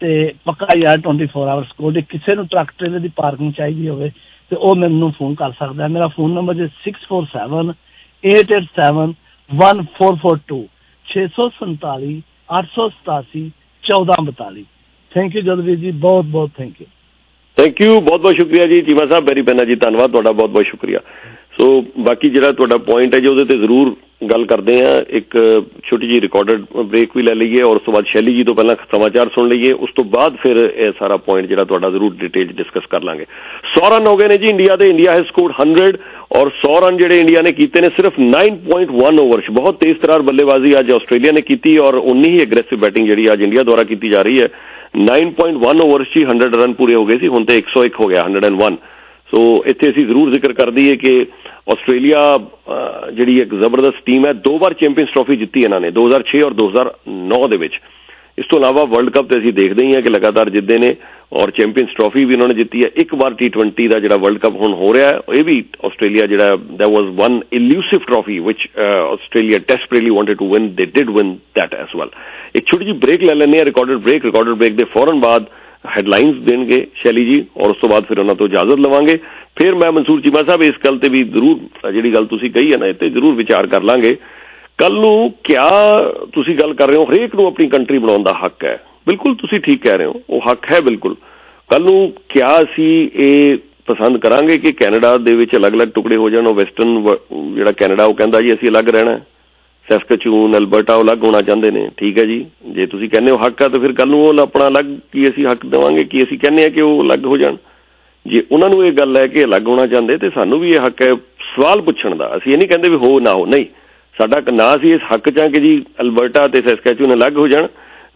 ਤੇ ਪੱਕਾ ਯਾਰ 24 ਆਵਰ ਸਿਕਿਉਰਿਟੀ ਕਿਸੇ ਨੂੰ ਟਰੱਕ ਟ੍ਰੇਲਰ ਦੀ ਪਾਰਕਿੰਗ ਚਾਹੀਦੀ ਹੋਵੇ, ਤੇ ਉਹ ਮੈਨੂੰ ਫੋਨ ਕਰ ਸਕਦਾ ਹੈ। ਮੇਰਾ ਫੋਨ ਨੰਬਰ ਹੈ 647 887 1442 647 887 1442 ਥੈਂਕ ਯੂ ਜਦਵੀਰ ਜੀ ਬਹੁਤ ਬਹੁਤ ਥੈਂਕ ਯੂ ਥੈਂਕ ਯੂ ਬਹੁਤ ਬਹੁਤ ਸ਼ੁਕਰੀਆ ਜੀ। ਚੀਮਾ ਸਾਹਿਬ ਬੈਰੀ ਪੈਨਾ ਜੀ, ਧੰਨਵਾਦ। ਤੁਹਾਡਾ ਬਹੁਤ ਬਹੁਤ ਸ਼ੁਕਰੀਆ। ਸੋ ਬਾਕੀ ਜਿਹੜਾ ਤੁਹਾਡਾ ਪੁਆਇੰਟ ਹੈ ਜੀ, ਉਹਦੇ ਤੇ ਜ਼ਰੂਰ ਗੱਲ ਕਰਦੇ ਆ ਇੱਕ ਛੋਟੀ ਜੀ ਰਿਕਾਰਡਡ ਬ੍ਰੇਕ ਵੀ ਲੈ ਲਈਏ ਔਰ ਉਸ ਤੋਂ ਬਾਅਦ ਸ਼ੈਲੀ ਜੀ ਤੋਂ ਪਹਿਲਾਂ ਸਮਾਚਾਰ ਸੁਣ ਲਈਏ। ਉਸ ਤੋਂ ਬਾਅਦ ਫਿਰ ਇਹ ਸਾਰਾ ਪੁਆਇੰਟ ਜਿਹੜਾ ਤੁਹਾਡਾ ਜ਼ਰੂਰ ਡਿਟੇਲ ਡਿਸਕਸ ਕਰ ਲਾਂਗੇ। 100 ਰਨ ਹੋ ਗਏ ਨੇ ਜੀ ਇੰਡੀਆ ਦੇ। ਇੰਡੀਆ ਹੈਜ਼ ਸਕੋਰਡ 100 ਔਰ 100 ਰਨ ਜਿਹੜੇ ਇੰਡੀਆ ਨੇ ਕੀਤੇ ਨੇ, ਸਿਰਫ 9.1 ਓਵਰਸ ਬਹੁਤ ਤੇਜ਼ ਤਰਾਰ ਬੱਲੇਬਾਜ਼ੀ ਅੱਜ ਆਸਟ੍ਰੇਲੀਆ ਨੇ ਕੀਤੀ ਔਰ ਉਨੀ ਹੀ ਐਗਰੈਸਿਵ ਬੈਟਿੰਗ ਜਿਹੜੀ ਅੱਜ ਇੰਡੀਆ ਦੁਆਰਾ ਕੀਤੀ ਜਾ ਰਹੀ ਹੈ। 9.1 ਓਵਰਸ 'ਚ 100 ਰਨ ਪੂਰੇ ਹੋ ਗਏ ਸੀ। ਹੁਣ ਤੇ 101 ਹੋ ਗਿਆ 101 ਸੋ ਇੱਥੇ ਅਸੀਂ ਜ਼ਰੂਰ ਜ਼ਿਕਰ ਕਰ ਦਈਏ ਕਿ ਆਸਟ੍ਰੇਲੀਆ ਜਿਹੜੀ ਇੱਕ ਜ਼ਬਰਦਸਤ ਟੀਮ ਹੈ ਦੋ ਵਾਰ ਚੈਂਪੀਅਨਸ ਟਰਾਫੀ ਜਿੱਤੀ ਇਹਨਾਂ ਨੇ 2006 ਔਰ 2009 ਦੇ ਵਿੱਚ। ਇਸ ਤੋਂ ਇਲਾਵਾ ਵਰਲਡ ਕੱਪ ਤੇ ਅਸੀਂ ਦੇਖਦੇ ਹੀ ਹਾਂ ਕਿ ਲਗਾਤਾਰ ਜਿੱਦੇ ਨੇ ਔਰ ਚੈਂਪੀਅਨਸ ਟਰਾਫੀ ਵੀ ਉਹਨਾਂ ਨੇ ਜਿੱਤੀ ਹੈ। ਇੱਕ ਵਾਰ T20 ਦਾ ਜਿਹੜਾ ਵਰਲਡ ਕੱਪ ਹੁਣ ਹੋ ਰਿਹਾ ਹੈ ਇਹ ਵੀ ਆਸਟ੍ਰੇਲੀਆ ਜਿਹੜਾ that was one elusive trophy which uh, Australia desperately wanted to win they did win that as well ਇੱਕ ਛੋਟੀ ਜਿਹੀ ਬ੍ਰੇਕ ਲੈ ਲੈਂਦੇ ਆ ਰਿਕਾਰਡਡ ਬ੍ਰੇਕ ਰਿਕਾਰਡਡ ਬ੍ਰੇਕ ਦੇ ਫੌਰਨ ਬਾਅਦ ਹੈਡਲਾਈਨਸ ਦੇਣਗੇ ਸ਼ੈਲੀ ਜੀ, ਔਰ ਉਸ ਤੋਂ ਬਾਅਦ ਫਿਰ ਉਹਨਾਂ ਤੋਂ ਇਜਾਜ਼ਤ ਲਵਾਂਗੇ। ਫਿਰ ਮੈਂ ਮਨਸੂਰ ਚੀਮਾ ਸਾਹਿਬ, ਇਸ ਗੱਲ ਤੇ ਵੀ ਜ਼ਰੂਰ ਜਿਹੜੀ ਗੱਲ ਤੁਸੀਂ ਕਹੀ ਹੈ ਨਾ, ਇਹ ਤੇ ਜ਼ਰੂਰ ਵਿਚਾਰ ਕਰ ਲਾਂਗੇ। ਕੱਲ ਨੂੰ ਕਿਆ ਤੁਸੀਂ ਗੱਲ ਕਰ ਰਹੇ ਹੋ? ਹਰੇਕ ਨੂੰ ਆਪਣੀ ਕੰਟਰੀ ਬਣਾਉਣ ਦਾ ਹੱਕ ਹੈ। ਬਿਲਕੁਲ ਤੁਸੀਂ ਠੀਕ ਕਹਿ ਰਹੇ ਹੋ। ਉਹ ਹੱਕ ਹੈ ਬਿਲਕੁਲ। ਕੱਲ ਨੂੰ ਕਿਆ ਅਸੀਂ ਇਹ ਪਸੰਦ ਕਰਾਂਗੇ ਕਿ ਕੈਨੇਡਾ ਦੇ ਵਿੱਚ ਅਲੱਗ-ਅਲੱਗ ਟੁਕੜੇ ਹੋ ਜਾਣ, ਉਹ ਵੈਸਟਰਨ ਜਿਹੜਾ ਕੈਨੇਡਾ ਉਹ ਕਹਿੰਦਾ ਜੀ, ਅਸੀਂ ਅਲੱਗ ਰਹਿਣਾ ਸੈਸਕਚੂਨ ਅਲਬਰਟਾ ਉਹ ਅਲੱਗ ਹੋਣਾ ਚਾਹੁੰਦੇ ਨੇ। ਠੀਕ ਹੈ ਜੀ? ਜੇ ਤੁਸੀਂ ਕਹਿੰਦੇ ਹੋ ਹੱਕ ਆ, ਤਾਂ ਫਿਰ ਕੱਲ ਨੂੰ ਉਹ ਆਪਣਾ ਅਲੱਗ ਕੀ ਅਸੀਂ ਹੱਕ ਦੇਵਾਂਗੇ, ਕੀ ਅਸੀਂ ਕਹਿੰਦੇ ਆ ਕਿ ਉਹ ਅਲੱਗ ਹੋ ਜਾਣ। ਜੇ ਉਹਨਾਂ ਨੂੰ ਇਹ ਗੱਲ ਹੈ ਕਿ ਅਲੱਗ ਹੋਣਾ ਚਾਹੁੰਦੇ, ਤੇ ਸਾਨੂੰ ਵੀ ਇਹ ਹੱਕ ਹੈ ਸਵਾਲ ਪੁੱਛਣ ਦਾ। ਅਸੀਂ ਇਹ ਨਹੀਂ ਕਹਿੰਦੇ ਵੀ ਹੋ ਨਾ ਹੋ, ਨਹੀਂ। ਸਾਡਾ ਨਾ ਅਸੀਂ ਇਸ ਹੱਕ ਚਾਂ ਕਿ ਜੀ ਅਲਬਰਟਾ ਤੇ ਸੈਸਕੈਚੂਨ ਅਲੱਗ ਹੋ ਜਾਣ,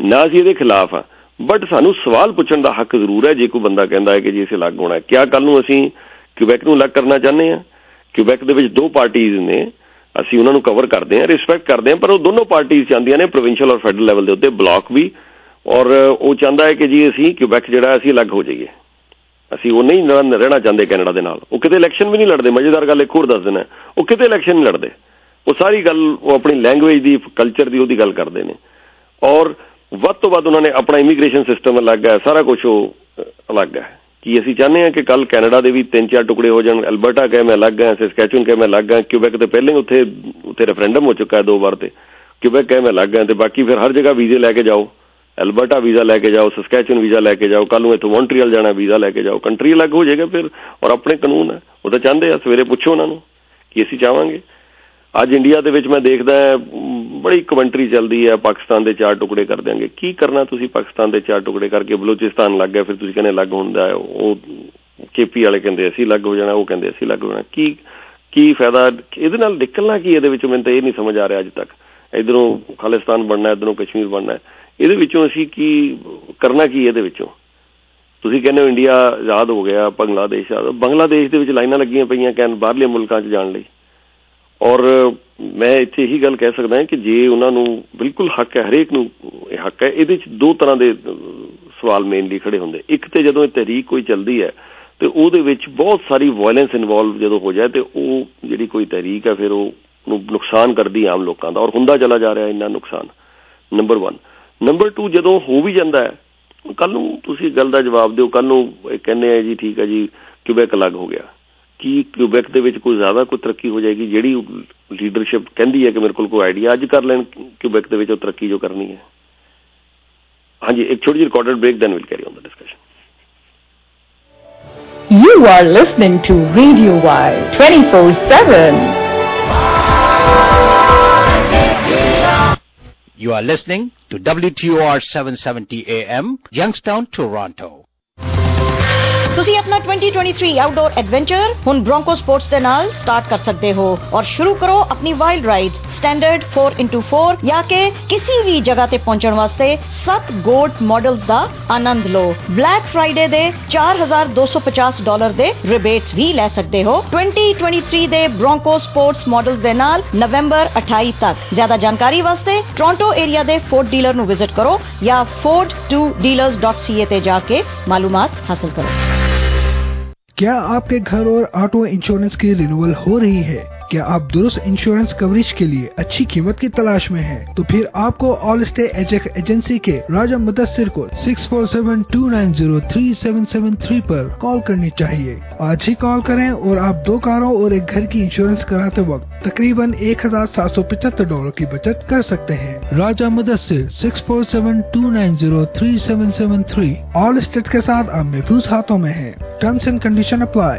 ਨਾ ਅਸੀਂ ਇਹਦੇ ਖਿਲਾਫ ਆ ਬਟ ਸਾਨੂੰ ਸਵਾਲ ਪੁੱਛਣ ਦਾ ਹੱਕ ਜ਼ਰੂਰ ਹੈ, ਜੇ ਕੋਈ ਬੰਦਾ ਕਹਿੰਦਾ ਹੈ ਕਿ ਜੀ ਇਸੇ ਅਲੱਗ ਹੋਣਾ ਹੈ। ਕਿਆ ਕੱਲ ਨੂੰ ਅਸੀਂ ਕਿਊਬੈਕ ਨੂੰ ਅਲੱਗ ਕਰਨਾ ਚਾਹੁੰਦੇ ਆ ਕਿਊਬੈਕ ਦੇ ਵਿੱਚ ਦੋ ਪਾਰਟੀਆਂ ਨੇ। ਅਸੀਂ ਉਹਨਾਂ ਨੂੰ ਕਵਰ ਕਰਦੇ ਹਾਂ ਰਿਸਪੈਕਟ ਕਰਦੇ ਹਾਂ, ਪਰ ਉਹ ਦੋਨੋਂ ਪਾਰਟੀਆਂ ਚਾਹੁੰਦੀਆਂ ਨੇ ਪ੍ਰੋਵਿੰਸ਼ੀਅਲ ਔਰ ਫੈਡਰਲ ਲੈਵਲ ਦੇ ਉੱਤੇ ਬਲਾਕ ਵੀ, ਔਰ ਉਹ ਚਾਹੁੰਦਾ ਹੈ ਕਿ ਜੀ ਅਸੀਂ ਕਿਊਬੈਕ ਜਿਹੜਾ ਅਸੀਂ ਅਲੱਗ ਹੋ ਜਾਈਏ। ਅਸੀਂ ਉਹ ਨਹੀਂ ਰਹਿਣਾ ਚਾਹੁੰਦੇ ਕੈਨੇਡਾ ਦੇ ਨਾਲ। ਉਹ ਕਿਤੇ ਇਲੈਕਸ਼ਨ ਵੀ ਨਹੀਂ ਲੜਦੇ, ਮਜ਼ੇਦਾਰ ਗੱਲ ਇੱਕ ਹੋਰ ਦੱਸ ਦਿੰਦਾ ਉਹ ਕਿਤੇ ਇਲੈਕਸ਼ਨ ਨਹੀਂ ਲੜਦੇ। ਉਹ ਸਾਰੀ ਗੱਲ, ਉਹ ਆਪਣੀ ਲੈਂਗੁਏਜ ਦੀ ਕਲਚਰ ਦੀ ਉਹਦੀ ਗੱਲ ਕਰਦੇ ਨੇ। ਔਰ ਵੱਧ ਤੋਂ ਵੱਧ ਉਹਨਾਂ ਨੇ ਆਪਣਾ ਇਮੀਗ੍ਰੇਸ਼ਨ ਸਿਸਟਮ ਅਲੱਗ ਹੈ, ਸਾਰਾ ਕੁਝ ਉਹ ਅਲੱਗ ਹੈ। ਕੀ ਅਸੀਂ ਚਾਹੁੰਦੇ ਹਾਂ ਕਿ ਕੱਲ ਕੈਨੇਡਾ ਦੇ ਵੀ ਤਿੰਨ ਚਾਰ ਟੁਕੜੇ ਹੋ ਜਾਣ? ਅਲਬਰਟਾ ਕਹੇ ਮੈਂ ਅਲੱਗ ਹਾਂ, ਸਸਕੈਚੂਨ ਕਹੇ ਮੈਂ ਅਲੱਗ ਹਾਂ, ਕਿਊਬੈਕ ਤੇ ਪਹਿਲੇ ਉੱਥੇ ਉੱਥੇ ਰੈਫਰੈਂਡਮ ਹੋ ਚੁੱਕਾ ਹੈ ਦੋ ਵਾਰ ਤੇ। ਕਿਊਬੈਕ ਕਹੇ ਮੈਂ ਅਲੱਗ ਹਾਂ ਤੇ ਬਾਕੀ ਫਿਰ ਹਰ ਜਗ੍ਹਾ ਵੀਜ਼ੇ ਲੈ ਕੇ ਜਾਓ। ਅਲਬਰਟਾ ਵੀਜ਼ਾ ਲੈ ਕੇ ਜਾਓ, ਸਸਕੈਚੂਨ ਵੀਜ਼ਾ ਲੈ ਕੇ ਜਾਓ ਕੱਲ ਨੂੰ ਇੱਥੋਂ ਮੌਂਟਰੀਅਲ ਜਾਣਾ, ਵੀਜ਼ਾ ਲੈ ਕੇ ਜਾਓ। ਕੰਟਰੀ ਅਲੱਗ ਹੋ ਜਾਏਗਾ ਫਿਰ, ਔਰ ਆਪਣੇ ਕਾਨੂੰਨ ਹੈ। ਉਹ ਤਾਂ ਚਾਹੁੰਦੇ ਆ, ਸਵੇਰੇ ਪੁੱਛੋ ਉਹਨਾਂ ਨੂੰ ਕੀ ਅਸੀਂ ਚਾਹਾਂਗੇ। ਅੱਜ ਇੰਡੀਆ ਦੇ ਵਿੱਚ ਮੈਂ ਦੇਖਦਾ ਬੜੀ ਕਮੈਂਟਰੀ ਚੱਲਦੀ ਹੈ, ਪਾਕਿਸਤਾਨ ਦੇ ਚਾਰ ਟੁਕੜੇ ਕਰ ਦਿਆਂਗੇ। ਕੀ ਕਰਨਾ ਤੁਸੀਂ ਪਾਕਿਸਤਾਨ ਦੇ ਚਾਰ ਟੁਕੜੇ ਕਰਕੇ? ਬਲੂਚਿਸਤਾਨ ਲੱਗ ਗਿਆ, ਫਿਰ ਤੁਸੀਂ ਕਹਿੰਦੇ ਲੱਗ ਹੁੰਦਾ ਉਹ ਕੇਪੀ ਵਾਲੇ ਕਹਿੰਦੇ ਅਸੀਂ ਲੱਗ ਹੋ ਜਾਣਾ, ਉਹ ਕਹਿੰਦੇ ਅਸੀਂ ਲੱਗ ਹੋ ਜਾਣਾ। ਕੀ ਕੀ ਫਾਇਦਾ? ਇਹਦੇ ਨਾਲ ਨਿਕਲਣਾ ਕੀ ਇਹਦੇ ਵਿੱਚ? ਮੈਨੂੰ ਤਾਂ ਇਹ ਨਹੀਂ ਸਮਝ ਆ ਰਿਹਾ ਅੱਜ ਤੱਕ। ਇਧਰੋਂ ਖਾਲਿਸਤਾਨ ਬਣਨਾ, ਇਧਰੋਂ ਕਸ਼ਮੀਰ ਬਣਨਾ। ਇਹਦੇ ਵਿੱਚੋਂ ਅਸੀਂ ਕੀ ਕਰਨਾ ਕੀ ਇਹਦੇ ਵਿੱਚੋਂ? ਤੁਸੀਂ ਕਹਿੰਦੇ ਹੋ ਇੰਡੀਆ ਆਜ਼ਾਦ ਹੋ ਗਿਆ, ਬੰਗਲਾਦੇਸ਼ ਆਜ਼ਾਦ ਬੰਗਲਾਦੇਸ਼ ਦੇ ਵਿੱਚ ਲਾਈਨਾਂ ਲੱਗੀਆਂ ਪਈਆਂ ਕਹਿਣ, ਬਾਹਰਲੇ ਮੁਲਕਾਂ 'ਚ ਜਾਣ ਲਈ। ਔਰ ਮੈਂ ਇੱਥੇ ਇਹੀ ਗੱਲ ਕਹਿ ਸਕਦਾ ਹਾਂ ਕਿ ਜੇ ਉਹਨਾਂ ਨੂੰ ਬਿਲਕੁਲ ਹੱਕ ਹੈ, ਹਰੇਕ ਨੂੰ ਇਹ ਹੱਕ ਹੈ, ਇਹਦੇ ਵਿੱਚ ਦੋ ਤਰ੍ਹਾਂ ਦੇ ਸਵਾਲ ਮੇਨਲੀ ਖੜੇ ਹੁੰਦੇ। ਇੱਕ ਤੇ ਜਦੋਂ ਇਹ ਤਹਿਰੀਕ ਕੋਈ ਚੱਲਦੀ ਹੈ, ਤੇ ਉਹਦੇ ਵਿੱਚ ਬਹੁਤ ਸਾਰੀ ਵਾਇਲੈਂਸ ਇਨਵੋਲਵ ਜਦੋਂ ਹੋ ਜਾਏ, ਤੇ ਉਹ ਜਿਹੜੀ ਕੋਈ ਤਹਿਰੀਕ ਹੈ, ਫਿਰ ਉਹ ਨੂੰ ਨੁਕਸਾਨ ਕਰਦੀ ਆਮ ਲੋਕਾਂ ਦਾ। ਔਰ ਹੁੰਦਾ ਚਲਾ ਜਾ ਰਿਹਾ ਇੰਨਾ ਨੁਕਸਾਨ। ਨੰਬਰ 1 ਨੰਬਰ 2 ਜਦੋਂ ਹੋ ਵੀ ਜਾਂਦਾ ਹੈ ਕੱਲ ਨੂੰ ਤੁਸੀਂ ਗੱਲ ਦਾ ਜਵਾਬ ਦਿਓ ਕੱਲ ਨੂੰ ਕਹਿੰਦੇ ਆ ਜੀ, ਠੀਕ ਹੈ ਜੀ ਕਿਊਬੈਕ ਅਲੱਗ ਹੋ ਗਿਆ। ਕੀ ਕਿਊਬੈਕ ਦੇ ਵਿੱਚ ਕੋਈ ਜ਼ਿਆਦਾ ਕੋਈ ਤਰੱਕੀ ਹੋ ਜਾਏਗੀ ਜਿਹੜੀ ਲੀਡਰਸ਼ਿਪ ਕਹਿੰਦੀ ਹੈ ਕਿ ਮੇਰੇ ਕੋਲ ਕੋਈ ਆਈਡੀਆ ਅੱਜ ਕਰ ਲੈਣ ਕਿਊਬੈਕ ਦੇ ਵਿੱਚ ਉਹ ਤਰੱਕੀ ਜੋ ਕਰਨੀ ਹੈ ਹਾਂਜੀ ਇੱਕ ਛੋਟੀ ਜਿਹੀ recorded break then will carry on the discussion You are listening to Radio Y 24/7. You are listening to WTOR 770 AM, Youngstown, Toronto. ਤੁਸੀਂ ਆਪਣਾ 2023 ਆਊਟਡੋਰ ਐਡਵੈਂਚਰ ਹੁਣ ਬ੍ਰੋਂਕੋ ਸਪੋਰਟਸ ਦੇ ਨਾਲ ਸਟਾਰਟ ਕਰ ਸਕਦੇ ਹੋ ਔਰ ਸ਼ੁਰੂ ਕਰੋ ਆਪਣੀ ਵਾਈਲਡ ਰਾਈਡਸ ਸਟੈਂਡਰਡ 4x4 ਜਾਂ ਕਿ ਕਿਸੇ ਵੀ ਜਗ੍ਹਾ ਤੇ ਪਹੁੰਚਣ ਵਾਸਤੇ 7 ਗੋਲਡ ਮਾਡਲਸ ਦਾ ਆਨੰਦ ਲਓ ਬਲੈਕ ਫਰਾਈਡੇ ਦੇ 4250 ਡਾਲਰ ਦੇ ਰਿਬੇਟਸ ਵੀ ਲੈ ਸਕਦੇ ਹੋ 2023 ਦੇ ਬ੍ਰੋਂਕੋ ਸਪੋਰਟਸ ਮਾਡਲਸ ਦੇ ਨਾਲ ਨਵੰਬਰ 28 ਤੱਕ ਜ਼ਿਆਦਾ ਜਾਣਕਾਰੀ ਵਾਸਤੇ ਟੋਰਾਂਟੋ ਏਰੀਆ ਦੇ ਫੋਰਡ ਡੀਲਰ ਨੂੰ ਵਿਜ਼ਿਟ ਕਰੋ ਜਾਂ ford2dealers.ca ਤੇ ਜਾ ਕੇ ਮਾਲੂਮਾਤ ਹਾਸਲ ਕਰੋ क्या आपके घर और ऑटो इंश्योरेंस की रिन्यूअल हो रही है क्या आप दुरुस्त इंश्योरेंस कवरेज के लिए अच्छी कीमत की तलाश में हैं? तो फिर आपको ऑल स्टे एजेक एजेंसी के राजा मुदस्सिर को six four seven two nine zero three seven seven three पर कॉल करनी चाहिए। आज ही कॉल करें और आप दो कारों और एक घर की इंश्योरेंस कराते वक्त तकरीबन एक हज़ार सात सौ पचहत्तर डॉलर की बचत कर सकते हैं। Raja Mudassir six four seven two nine zero three seven seven three Allstate के साथ अब महफूज हाथों में है। Terms and condition apply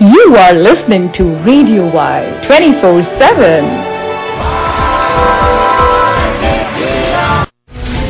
You are listening to Radio Y 24/7.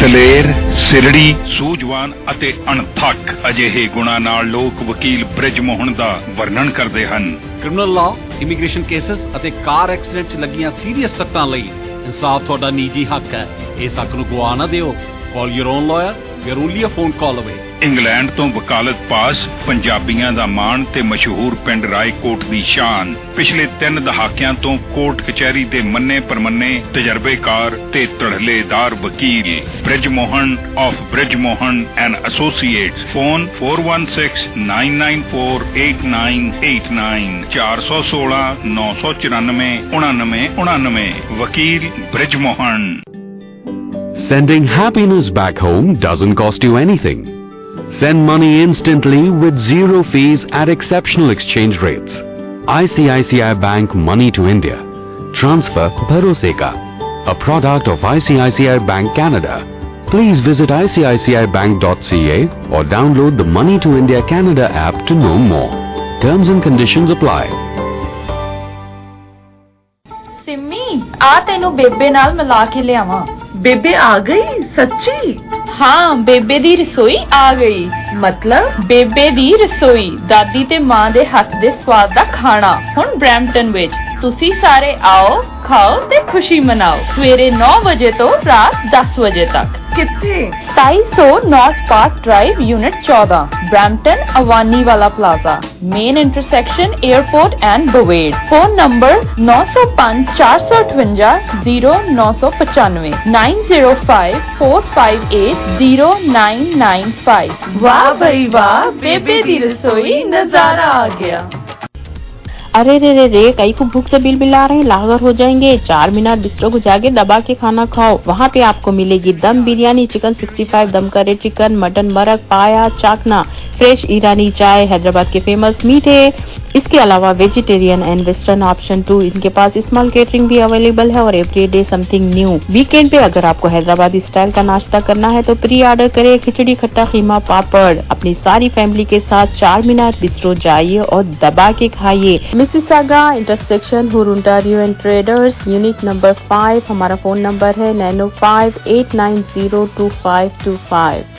ਦਲੇਰ ਸਿਰੜੀ ਸੂਝਵਾਨ ਅਤੇ ਅਣਥੱਕ ਅਜਿਹੇ ਗੁਣਾਂ ਨਾਲ ਲੋਕ ਵਕੀਲ ਬ੍ਰਿਜ ਮੋਹਨ ਦਾ ਵਰਣਨ ਕਰਦੇ ਹਨ। ਕ੍ਰਿਮੀਨਲ ਲਾਅ ਇਮੀਗ੍ਰੇਸ਼ਨ ਕੇਸਸ ਅਤੇ ਕਾਰ ਐਕਸੀਡੈਂਟ 'ਚ ਲੱਗੀਆਂ ਸੀਰੀਅਸ ਸੱਟਾਂ ਲਈ ਇਨਸਾਫ ਤੁਹਾਡਾ ਨਿੱਜੀ ਹੱਕ ਹੈ। ਇਸ ਹੱਕ ਨੂੰ ਗਵਾ ਨਾ ਦਿਓ। Call your own lawyer We are only a phone call away. England ਤੋਂ ਵਕਾਲਤ ਪਾਸ ਪੰਜਾਬੀਆਂ ਦਾ ਮਾਣ ਤੇ ਮਸ਼ਹੂਰ ਪਿੰਡ ਰਾਏਕੋਟ ਦੀ ਸ਼ਾਨ। ਪਿਛਲੇ 3 ਦਹਾਕਿਆਂ ਤੋਂ ਕੋਰਟ ਕਚਹਿਰੀ ਦੇ ਮੰਨੇ ਪਰਮੰਨੇ, ਤਜਰਬੇਕਾਰ ਤੇ ਤੜਹਲੇਦਾਰ ਵਕੀਲ Brij Mohan of Brij Mohan and associates phone 4169948989 416 994 99 ਵਕੀਲ Brij Mohan Sending happiness back home doesn't cost you anything. Send money instantly with zero fees at exceptional exchange rates. ICICI Bank Money to India. Transfer Bharose Ka. A product of ICICI Bank Canada. Please visit iciциbank.ca or download the Money to India Canada app to know more. Terms and conditions apply. Simmi ਆ ਤੈਨੂੰ ਬੇਬੇ ਨਾਲ ਮਿਲਾ ਕੇ ਲਿਆਵਾਂ ਬੇਬੇ ਆ ਗਈ ਸੱਚੀ? ਹਾਂ ਬੇਬੇ ਦੀ ਰਸੋਈ ਆ ਗਈ। ਮਤਲਬ? ਬੇਬੇ ਦੀ ਰਸੋਈ ਦਾਦੀ ਤੇ ਮਾਂ ਦੇ ਹੱਥ ਦੇ ਸਵਾਦ ਦਾ ਖਾਣਾ ਹੁਣ ਬ੍ਰੈਂਪਟਨ ਵਿੱਚ। ਤੁਸੀਂ ਸਾਰੇ ਆਓ ਖਾਓ ਤੇ ਖੁਸ਼ੀ ਮਨਾਓ ਸਵੇਰੇ 9 ਵਜੇ ਤੋਂ ਰਾਤ 10 ਵਜੇ ਤੱਕ ਕਿੱਥੇ 250 north park drive unit 14 Brampton Avani ਵਾਲਾ plaza main intersection airport and Bovaird phone number 905455 9054580995 ਵਾਹ ਬਈ ਵਾਹ ਬੇਬੇ ਦੀ ਰਸੋਈ ਨਜ਼ਾਰਾ ਆ ਗਿਆ अरे, रे रे रे, कई को भूख से बिल बिला रहे लागर हो जाएँगे। चार मीनार बिस्तरों को जाके दबा के खाना खाओ। वहाँ पे आपको मिलेगी दम बिरयानी, चिकन 65 दम करे चिकन मटन मरक पाया, चाकना फ्रेश ईरानी चाय, हैदराबाद के फ़ेमस मीठे। इसके अलावा vegetarian and western option too इनके पास स्मॉल केटरिंग भी अवेलेबल है और every day something new weekend पे अगर आपको हैदराबादी स्टाइल का नाश्ता करना है तो प्री ऑर्डर करें खिचड़ी, खट्टा खीमा पापड़। अपनी सारी फैमिली के साथ चार मीनार बिस्ट्रो जाइए और दबा के खाइए। Mississauga intersection Hurontario and Traders unit number five हमारा फोन नंबर है nine oh five eight nine zero two five two five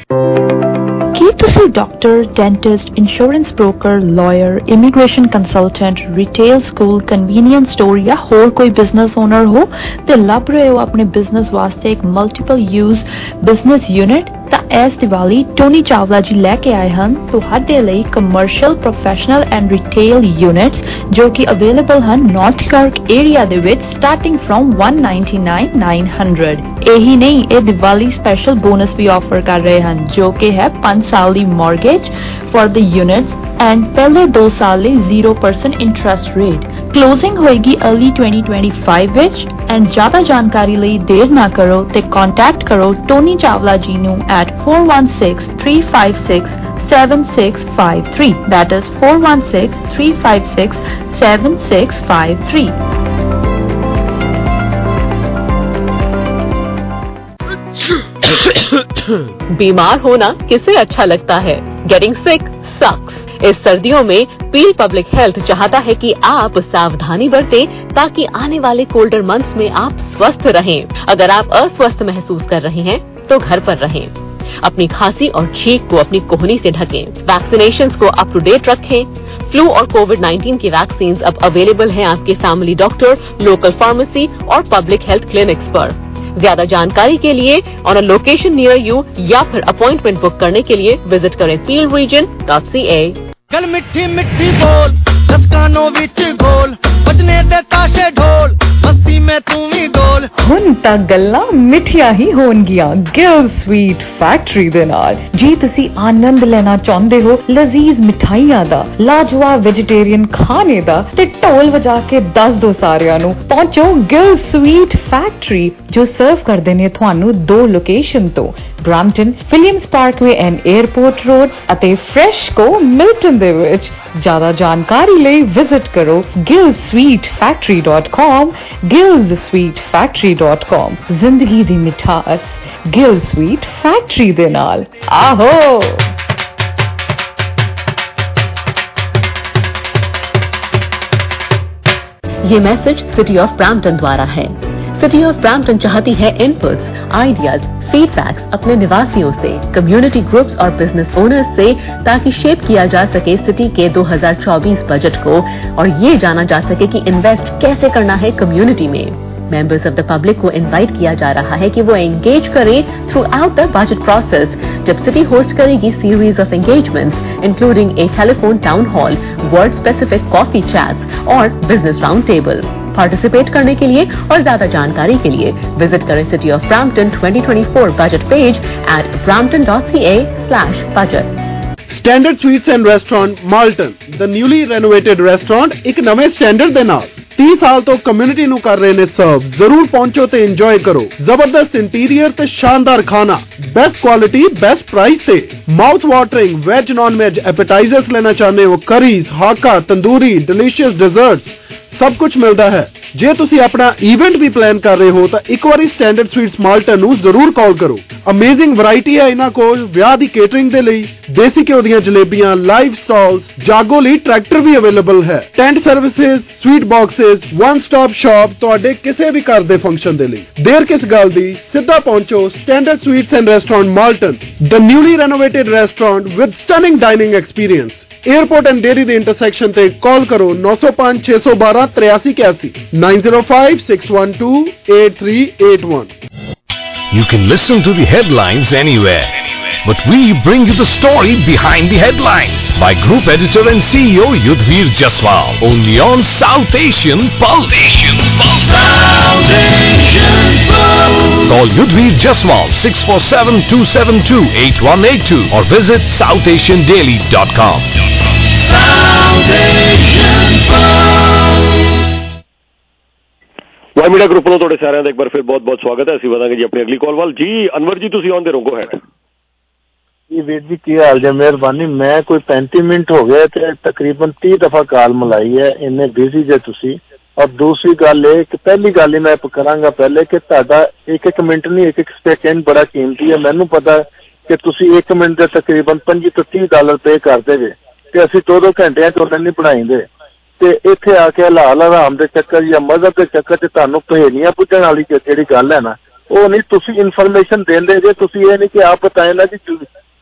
ਕੀ ਤੁਸੀਂ doctor dentist insurance broker lawyer immigration consultant retail school convenience store ਜਾਂ ਹੋਰ ਕੋਈ ਬਿਜ਼ਨਸ ਓਨਰ ਹੋ ਤੇ ਲੱਭ ਰਹੇ ਹੋ ਆਪਣੇ ਬਿਜ਼ਨਸ ਵਾਸਤੇ ਇੱਕ ਮਲਟੀਪਲ ਯੂਜ਼ ਬਿਜ਼ਨਸ ਯੂਨਿਟ ਤਾਂ ਇਸ ਦੀਵਾਲੀ ਟੋਨੀ ਚਾਵਲਾ ਜੀ ਲੈ ਕੇ ਆਏ ਹਨ। ਤੁਹਾਡੇ ਲਈ commercial professional and retail units ਜੋ ਕਿ ਅਵੇਲੇਬਲ ਹਨ ਨਾਰਥ ਕਰਕ ਏਰੀਆ ਦੇ ਵਿੱਚ ਸਟਾਰਟਿੰਗ ਫਰਮ 1999 ਇਹੀ ਨਹੀਂ, ਇਹ ਦੀਵਾਲੀ ਸਪੈਸ਼ਲ ਬੋਨਸ ਵੀ ਆਫਰ ਕਰ ਰਹੇ ਹਨ, ਜੋ ਕਿ ਹੈ 5 ਸਾਲ ਦੀ mortgage for the units and पहले दो साल ले परसेंट इंटरेस्ट रेट क्लोजिंग होगी अर्ली 2025 ਵਿੱਚ। ਐਂਡ ਜ਼ਿਆਦਾ ਜਾਣਕਾਰੀ ਲਈ ਦੇਰ करो ਕਰੋ ਤੇ ਕੰਟੈਕਟ ਕਰੋ ਟੋਨੀ ਚਾਵਲਾ ਜੀ ਨੂੰ ਐਟ 4163567653 that is 4163567653 बीमार होना किसे अच्छा लगता है? गेटिंग सिक सक्स इस सर्दियों में पील पब्लिक हेल्थ चाहता है कि आप सावधानी बरतें ताकि आने वाले कोल्डर मंथ्स में आप स्वस्थ रहें। अगर आप अस्वस्थ महसूस कर रहे हैं तो घर पर रहें। अपनी खांसी और छींक को अपनी कोहनी से ढकें। वैक्सीनेशन को अप टू डेट रखें। फ्लू और कोविड 19 की वैक्सीन अब अवेलेबल हैं आपके फैमिली डॉक्टर लोकल फार्मेसी और पब्लिक हेल्थ क्लिनिक्स पर। ज्यादा जानकारी के लिए on a location near you या फिर अपॉइंटमेंट बुक करने के लिए विजिट करें Peel region dot C A ਗੱਲ ਮਿੱਠੀ ਮਿੱਠੀ ਬੋਲ ਦਸਕਾਨੋਂ ਵਿੱਚ ਗੋਲ, ਵੱਜਨੇ ਤੇ ਤਾਸ਼ੇ ਢੋਲ ਮਸਤੀ ਮੈਂ ਤੂੰ ਵੀ ਡੋਲ ਹੁਣ ਤਾਂ ਗੱਲਾਂ ਮਿੱਠੀਆਂ ਹੀ ਹੋਣਗੀਆਂ ਗਿਲ ਸਵੀਟ ਫੈਕਟਰੀ ਦੇ ਨਾਲ। ਜੇ ਤੁਸੀਂ ਆਨੰਦ ਲੈਣਾ ਚਾਹੁੰਦੇ ਹੋ, ਲਜ਼ੀਜ਼ ਮਿਠਾਈਆਂ ਦਾ, ਲਾਜਵਾਬ ਵੈਜੀਟੇਰੀਅਨ ਖਾਣੇ ਦਾ, ਤੇ ਢੋਲ ਵਜਾ ਕੇ ਦੱਸ ਦੋ ਸਾਰਿਆਂ ਨੂੰ, ਪਹੁੰਚੋ ਗਿਲ ਸਵੀਟ ਫੈਕਟਰੀ ਜੋ ਸਰਵ ਕਰਦੇ ਨੇ ਤੁਹਾਨੂੰ ਦੋ ਲੋਕੇਸ਼ਨ ਤੋਂ। Brampton Williams parkway and airport road ਅਤੇ ਫਰੈਸ਼ ਕੋ ਮਿਲਟਨ ਦੇ ਵਿੱਚ ਜ਼ਿਆਦਾ ਜਾਣਕਾਰੀ ਲਈ ਵਿਜ਼ਿਟ ਕਰੋ gillsweetfactory.com gillsweetfactory.com ਜ਼ਿੰਦਗੀ ਦੀ ਮਿਠਾਸ ਗਿਲ ਸਵੀਟ ਫੈਕਟਰੀ ਦੇ ਨਾਲ ਆਹੋ ये मैसेज सिटी ऑफ ब्राम्पटन द्वारा है सिटी ऑफ ब्राम्पटन चाहती है इनपुट्स आइडियाज़ फीडबैक्स अपने निवासियों से कम्युनिटी ग्रुप्स और बिज़नेस ओनर्स से ताकि शेप किया जा सके सिटी के 2024 बजट को और ये जाना जा सके कि इन्वेस्ट कैसे करना है कम्युनिटी में। मेंबर्स ऑफ़ द पब्लिक को इनवाइट किया जा रहा है कि वो एंगेज करें throughout the budget process जब सिटी होस्ट करेगी series of engagements including a telephone town hall ward specific coffee chats और बिज़नेस राउंड टेबल पार्टिसिपेट करने के लिए और ज्यादा जानकारी के लिए विजिट करें city of Brampton 2024 budget page at brampton.ca budget Standard Sweets and Restaurant Malton the newly renovated restaurant ਇੱਕ ਨਵੇਂ ਸਟੈਂਡਰਡ ਦੇ ਨਾਲ 30 ਸਾਲ ਤੋਂ ਕਮਿਊਨਿਟੀ ਨੂੰ ਕਰ ਰਹੇ ਨੇ ਸਰਵ ਜ਼ਰੂਰ ਪਹੁੰਚੋ ਤੇ ਇੰਜੋਏ ਕਰੋ ਜ਼ਬਰਦਸਤ ਇੰਟੀਰੀਅਰ ਤੇ ਸ਼ਾਨਦਾਰ ਖਾਣਾ ਬੈਸਟ ਕੁਆਲਿਟੀ ਬੈਸਟ ਪ੍ਰਾਈਸ ਤੇ mouth watering veg non veg appetisers ਲੈਣਾ ਚਾਹੁੰਦੇ ਹੋ curries Hakka tandoori delicious desserts ਸਭ ਕੁਝ ਮਿਲਦਾ ਹੈ। ਜੇ ਤੁਸੀਂ ਆਪਣਾ ਇਵੈਂਟ ਵੀ ਪਲਾਨ ਕਰ ਰਹੇ ਹੋ, ਤਾਂ ਇੱਕ ਵਾਰੀ ਸਟੈਂਡਰਡ ਸਵੀਟਸ ਮਾਲਟਨ ਨੂੰ ਜ਼ਰੂਰ ਕਾਲ ਕਰੋ। ਅਮੇਜ਼ਿੰਗ ਵੈਰਾਈਟੀ ਹੈ ਇਹਨਾਂ ਕੋਲ। ਵਿਆਹ ਦੀ ਕੇਟਰਿੰਗ ਦੇ ਲਈ ਦੇਸੀ ਘਿਓ ਦੀਆਂ ਜਲੇਬੀਆਂ ਲਾਈਵ ਸਟਾਲਸ ਜਾਗੋ ਲਈ ਟਰੈਕਟਰ ਵੀ ਅਵੇਲੇਬਲ ਹੈ। Tent services sweet boxes one stop shop ਤੁਹਾਡੇ ਕਿਸੇ ਵੀ ਘਰ ਦੇ ਫੰਕਸ਼ਨ ਦੇ ਲਈ। ਦੇਰ ਕਿਸ ਗੱਲ ਦੀ? ਸਿੱਧਾ ਪਹੁੰਚੋ standard sweets and restaurant Malton the newly renovated restaurant with stunning dining experience airport and Derry ਦੇ ਇੰਟਰਸੈਕਸ਼ਨ ਤੇ ਕਾਲ ਕਰੋ 905 612 8381 9056128381 You can listen to the headlines anywhere. But we bring you the story behind the headlines by Group Editor and CEO Yudhvir Jaswal. Only on South Asian Pulse. Asian Pulse. South Asian Pulse. Call Yudhvir Jaswal 647-272-8182 or visit southasiandaily.com. South Asian Y media group ਨੂੰ ਤੁਹਾਡੇ ਸਾਰਿਆਂ ਦਾ ਇੱਕ ਵਾਰ ਫਿਰ ਬਹੁਤ-ਬਹੁਤ ਸਵਾਗਤ ਹੈ। ਅਸੀਂ ਵਧਾਂਗੇ ਜੀ ਆਪਣੀ ਅਗਲੀ ਕਾਲ ਵੱਲ। ਜੀ, ਅਨਵਰ ਜੀ, ਤੁਸੀਂ ਆਉਂਦੇ ਰਹੋ ਹੈ ਜੀ ਵੀਰ ਜੀ, ਕੀ ਹਾਲ ਜੀ? ਮਿਹਰਬਾਨੀ। ਮੈਂ ਕੋਈ 35 ਮਿੰਟ ਹੋ ਗਏ ਤੇ ਤਕਰੀਬਨ 30 ਦਫਾ ਕਾਲ ਮਲਾਈ ਹੈ। ਇੰਨੇ ਬਿਜ਼ੀ ਜੇ ਤੁਸੀਂ। ਔਰ ਦੂਸਰੀ ਗੱਲ ਇਹ ਕਿ ਪਹਿਲੀ ਗੱਲ ਹੀ ਮੈਂ ਕਰਾਂਗਾ ਪਹਿਲੇ ਕਿ ਤੁਹਾਡਾ ਇੱਕ ਇੱਕ ਮਿੰਟ ਨਹੀਂ, ਇੱਕ ਇੱਕ ਸੈਕਿੰਡ ਬੜਾ ਕੀਮਤੀ ਹੈ। ਮੈਨੂੰ ਪਤਾ ਕਿ ਤੁਸੀਂ 1 ਮਿੰਟ ਦੇ ਤਕਰੀਬਨ 25 ਤੋਂ 30 ਡਾਲਰ ਪੇ ਕਰਦੇ ਜੇ। ਤੇ ਅਸੀਂ 2-2 ਘੰਟਿਆਂ ਚ ਉਹਨਾਂ ਨਹੀਂ ਪੜਾਈਂਦੇ ਤੇ ਇੱਥੇ ਆ ਕੇ ਹਲਾਲ ਹਰਾਮ ਦੇ ਚੱਕਰ ਜਾਂ ਮਜ਼ਹਬ ਦੇ ਚੱਕਰ 'ਚ ਤੁਹਾਨੂੰ ਪਹੇਲੀਆਂ ਪੁੱਛਣ ਵਾਲੀ ਜਿਹੜੀ ਗੱਲ ਹੈ ਨਾ, ਉਹ ਨਹੀਂ, ਤੁਸੀਂ ਇਨਫੋਰਮੇਸ਼ਨ ਦਿੰਦੇ ਜੇ ਤੁਸੀਂ ਇਹ ਨਹੀਂ ਕਿ ਆਪ ਬਤਾਏ ਨਾ ਜੀ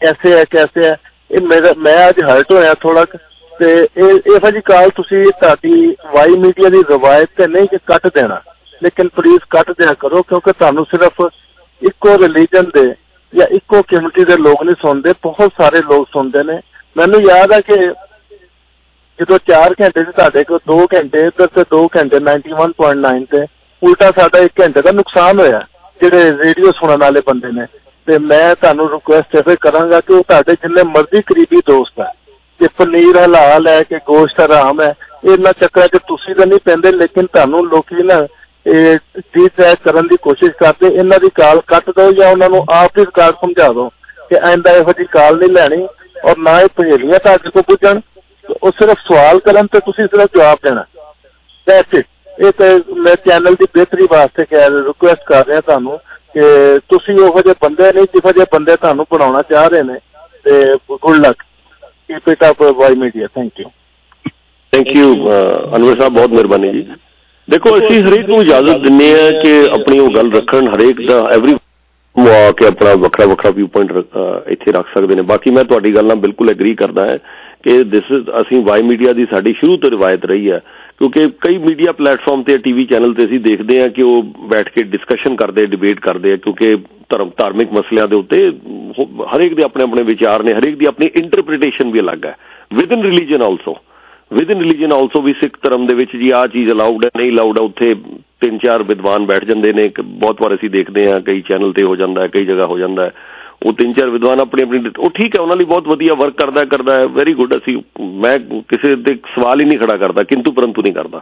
ਕੈਸੇ ਹੈ ਕੈਸੇ ਹੈ। ਇਹ ਮੇਰਾ, ਮੈਂ ਅੱਜ ਹਰਟ ਹੋਇਆ ਥੋੜਾ ਤੇ ਇਹ, ਇਹੋ ਜੀ ਕਾਲ ਤੁਸੀਂ ਤੁਹਾਡੀ ਵਾਈ ਮੀਡੀਆ ਦੀ ਰਵਾਇਤ ਤੇ ਨਹੀਂ ਕਿ ਕੱਟ ਦੇਣਾ, ਲੇਕਿਨ ਪਲੀਜ਼ ਕੱਟ ਦਿਆ ਕਰੋ ਕਿਉਂਕਿ ਤੁਹਾਨੂੰ ਸਿਰਫ ਇੱਕੋ ਰਿਲੀਜਨ ਦੇ ਜਾਂ ਇੱਕੋ ਕਮਿਊਨਿਟੀ ਦੇ ਲੋਕ ਨਹੀਂ ਸੁਣਦੇ, ਬਹੁਤ ਸਾਰੇ ਲੋਕ ਸੁਣਦੇ ਨੇ। ਮੈਨੂੰ ਯਾਦ ਹੈ ਕਿ ਜਦੋਂ 4 ਘੰਟੇ ਸੀ ਤੁਹਾਡੇ ਕੋਲ 2 ਘੰਟੇ ਇੱਧਰ ਤੇ 2 ਘੰਟੇ 91.9 ਤੇ ਉਲਟਾ ਸਾਡਾ 1 ਘੰਟੇ ਦਾ ਨੁਕਸਾਨ ਹੋਇਆ, ਜਿਹੜੇ ਰੇਡੀਓ ਸੁਣਨ ਵਾਲੇ ਬੰਦੇ ਨੇ। ਤੇ ਮੈਂ ਤੁਹਾਨੂੰ ਰਿਕੁਐਸਟ ਇਹ ਕਰਾਂਗਾ ਕਿ ਉਹ ਤੁਹਾਡੇ ਜਿੰਨੇ ਮਰਜ਼ੀ ਕਰੀਬੀ ਦੋਸਤ ਹੈ ਕਿ ਪਨੀਰ ਹਲਾਲ ਹੈ, ਕਿ ਗੋਸ਼ਤ ਹਰਾਮ ਹੈ, ਇਹਨਾਂ ਚੱਕਰਾਂ 'ਚ ਤੁਸੀਂ ਤਾਂ ਨਹੀਂ ਪੈਂਦੇ, ਲੇਕਿਨ ਤੁਹਾਨੂੰ ਲੋਕੀ ਨਾ ਇਹ ਚੀਜ਼ ਤੈਅ ਕਰਨ ਦੀ ਕੋਸ਼ਿਸ਼ ਕਰਦੇ, ਇਹਨਾਂ ਦੀ ਕਾਲ ਕੱਟ ਦਿਓ ਜਾਂ ਉਹਨਾਂ ਨੂੰ ਆਪ ਹੀ ਕਾਲ ਸਮਝਾ ਦਿਓ ਕਿ ਐਂਦਾ ਇਹੋ ਜੀ ਕਾਲ ਨਹੀਂ ਲੈਣੀ ਔਰ ਨਾ ਇਹ ਪਹੇਲੀਆਂ ਤੁਹਾਡੇ ਕੋਲ ਪੁੱਜਣ। ਉਹ ਸਿਰਫ ਸਵਾਲ ਕਰਨ ਤੇ ਤੁਸੀਂ ਸਿਰਫ ਜਵਾਬ ਦੇਣਾ। ਦੈਟਸ ਇਟ ਇਹ ਤੇ ਮੈਂ ਚੈਨਲ ਦੀ ਬਿਹਤਰੀ ਵਾਸਤੇ ਕਹਿ ਰਿਕੁਐਸਟ ਕਰ ਰਿਹਾ ਤੁਹਾਨੂੰ ਕਿ ਤੁਸੀਂ ਉਹੋ ਜਿਹੇ ਬੰਦੇ ਨਹੀਂ ਜਿਹੋ ਜਿਹੇ ਬੰਦੇ ਤੁਹਾਨੂੰ ਬਣਾਉਣਾ ਚਾਹ ਰਹੇ ਨੇ ਤੇ good luck keep it up Y media thank you thank you Anwar sahib ਬਹੁਤ ਮਿਹਰਬਾਨੀ ਜੀ ਦੇਖੋ ਅਸੀਂ ਹਰੇਕ ਨੂੰ ਇਜਾਜ਼ਤ ਦਿੰਨੇ ਆ ਕਿ ਆਪਣੀ ਉਹ ਗੱਲ ਰੱਖਣ ਹਰੇਕ ਦਾ ਐਵਰੀ ਆ ਕੇ ਆਪਣਾ ਵੱਖਰਾ ਵੱਖਰਾ ਵਿਊ ਪੁਆਇੰਟ ਇੱਥੇ ਰੱਖ ਸਕਦੇ ਨੇ ਬਾਕੀ ਮੈਂ ਤੁਹਾਡੀ ਗੱਲ ਨਾਲ ਬਿਲਕੁਲ ਐਗਰੀ ਕਰਦਾ ਹਾਂ ਕਿ ਦਿਸ ਅਸੀਂ ਵਾਈ ਮੀਡੀਆ ਦੀ ਸਾਡੀ ਸ਼ੁਰੂ ਤੋਂ ਰਿਵਾਇਤ ਰਹੀ ਹੈ ਕਿਉਂਕਿ ਕਈ ਮੀਡੀਆ ਪਲੇਟਫਾਰਮ ਤੇ ਟੀਵੀ ਚੈਨਲ ਤੇ ਅਸੀਂ ਦੇਖਦੇ ਹਾਂ ਕਿ ਉਹ ਬੈਠ ਕੇ ਡਿਸਕਸ਼ਨ ਕਰਦੇ ਡਿਬੇਟ ਕਰਦੇ ਆ, ਕਿਉਂਕਿ ਧਰਮ, ਧਾਰਮਿਕ ਮਸਲਿਆਂ ਦੇ ਉੱਤੇ ਹਰੇਕ ਦੇ ਆਪਣੇ ਆਪਣੇ ਵਿਚਾਰ ਨੇ, ਹਰੇਕ ਦੀ ਆਪਣੀ ਇੰਟਰਪ੍ਰੀਟੇਸ਼ਨ ਵੀ ਅਲੱਗ ਹੈ within religion also within religion also ਵੀ ਸਿੱਖ ਧਰਮ ਦੇ ਵਿੱਚ ਜੀ ਆ ਚੀਜ਼ ਅਲਾਉਡ ਹੈ, ਨਹੀਂ ਅਲਾਉਡ ਹੈ, ਉੱਥੇ ਤਿੰਨ ਚਾਰ ਵਿਦਵਾਨ ਬੈਠ ਜਾਂਦੇ ਨੇ ਬਹੁਤ ਵਾਰ ਅਸੀਂ ਦੇਖਦੇ ਹਾਂ ਕਈ ਚੈਨਲ ਤੇ ਹੋ ਜਾਂਦਾ ਹੈ, ਕਈ ਜਗ੍ਹਾ ਹੋ ਜਾਂਦਾ ਹੈ। ਉਹ ਤਿੰਨ ਚਾਰ ਵਿਦਵਾਨ ਆਪਣੀ ਆਪਣੀ ਉਹ ਠੀਕ ਹੈ, ਉਹਨਾਂ ਲਈ ਬਹੁਤ ਵਧੀਆ ਵਰਕ ਕਰਦਾ ਕਰਦਾ ਹੈ ਵੈਰੀ ਗੁੱਡ ਅਸੀਂ ਮੈਂ ਕਿਸੇ ਤੇ ਸਵਾਲ ਹੀ ਨਹੀਂ ਖੜਾ ਕਰਦਾ, ਕਿੰਤੂ ਪਰੰਤੂ ਨਹੀਂ ਕਰਦਾ।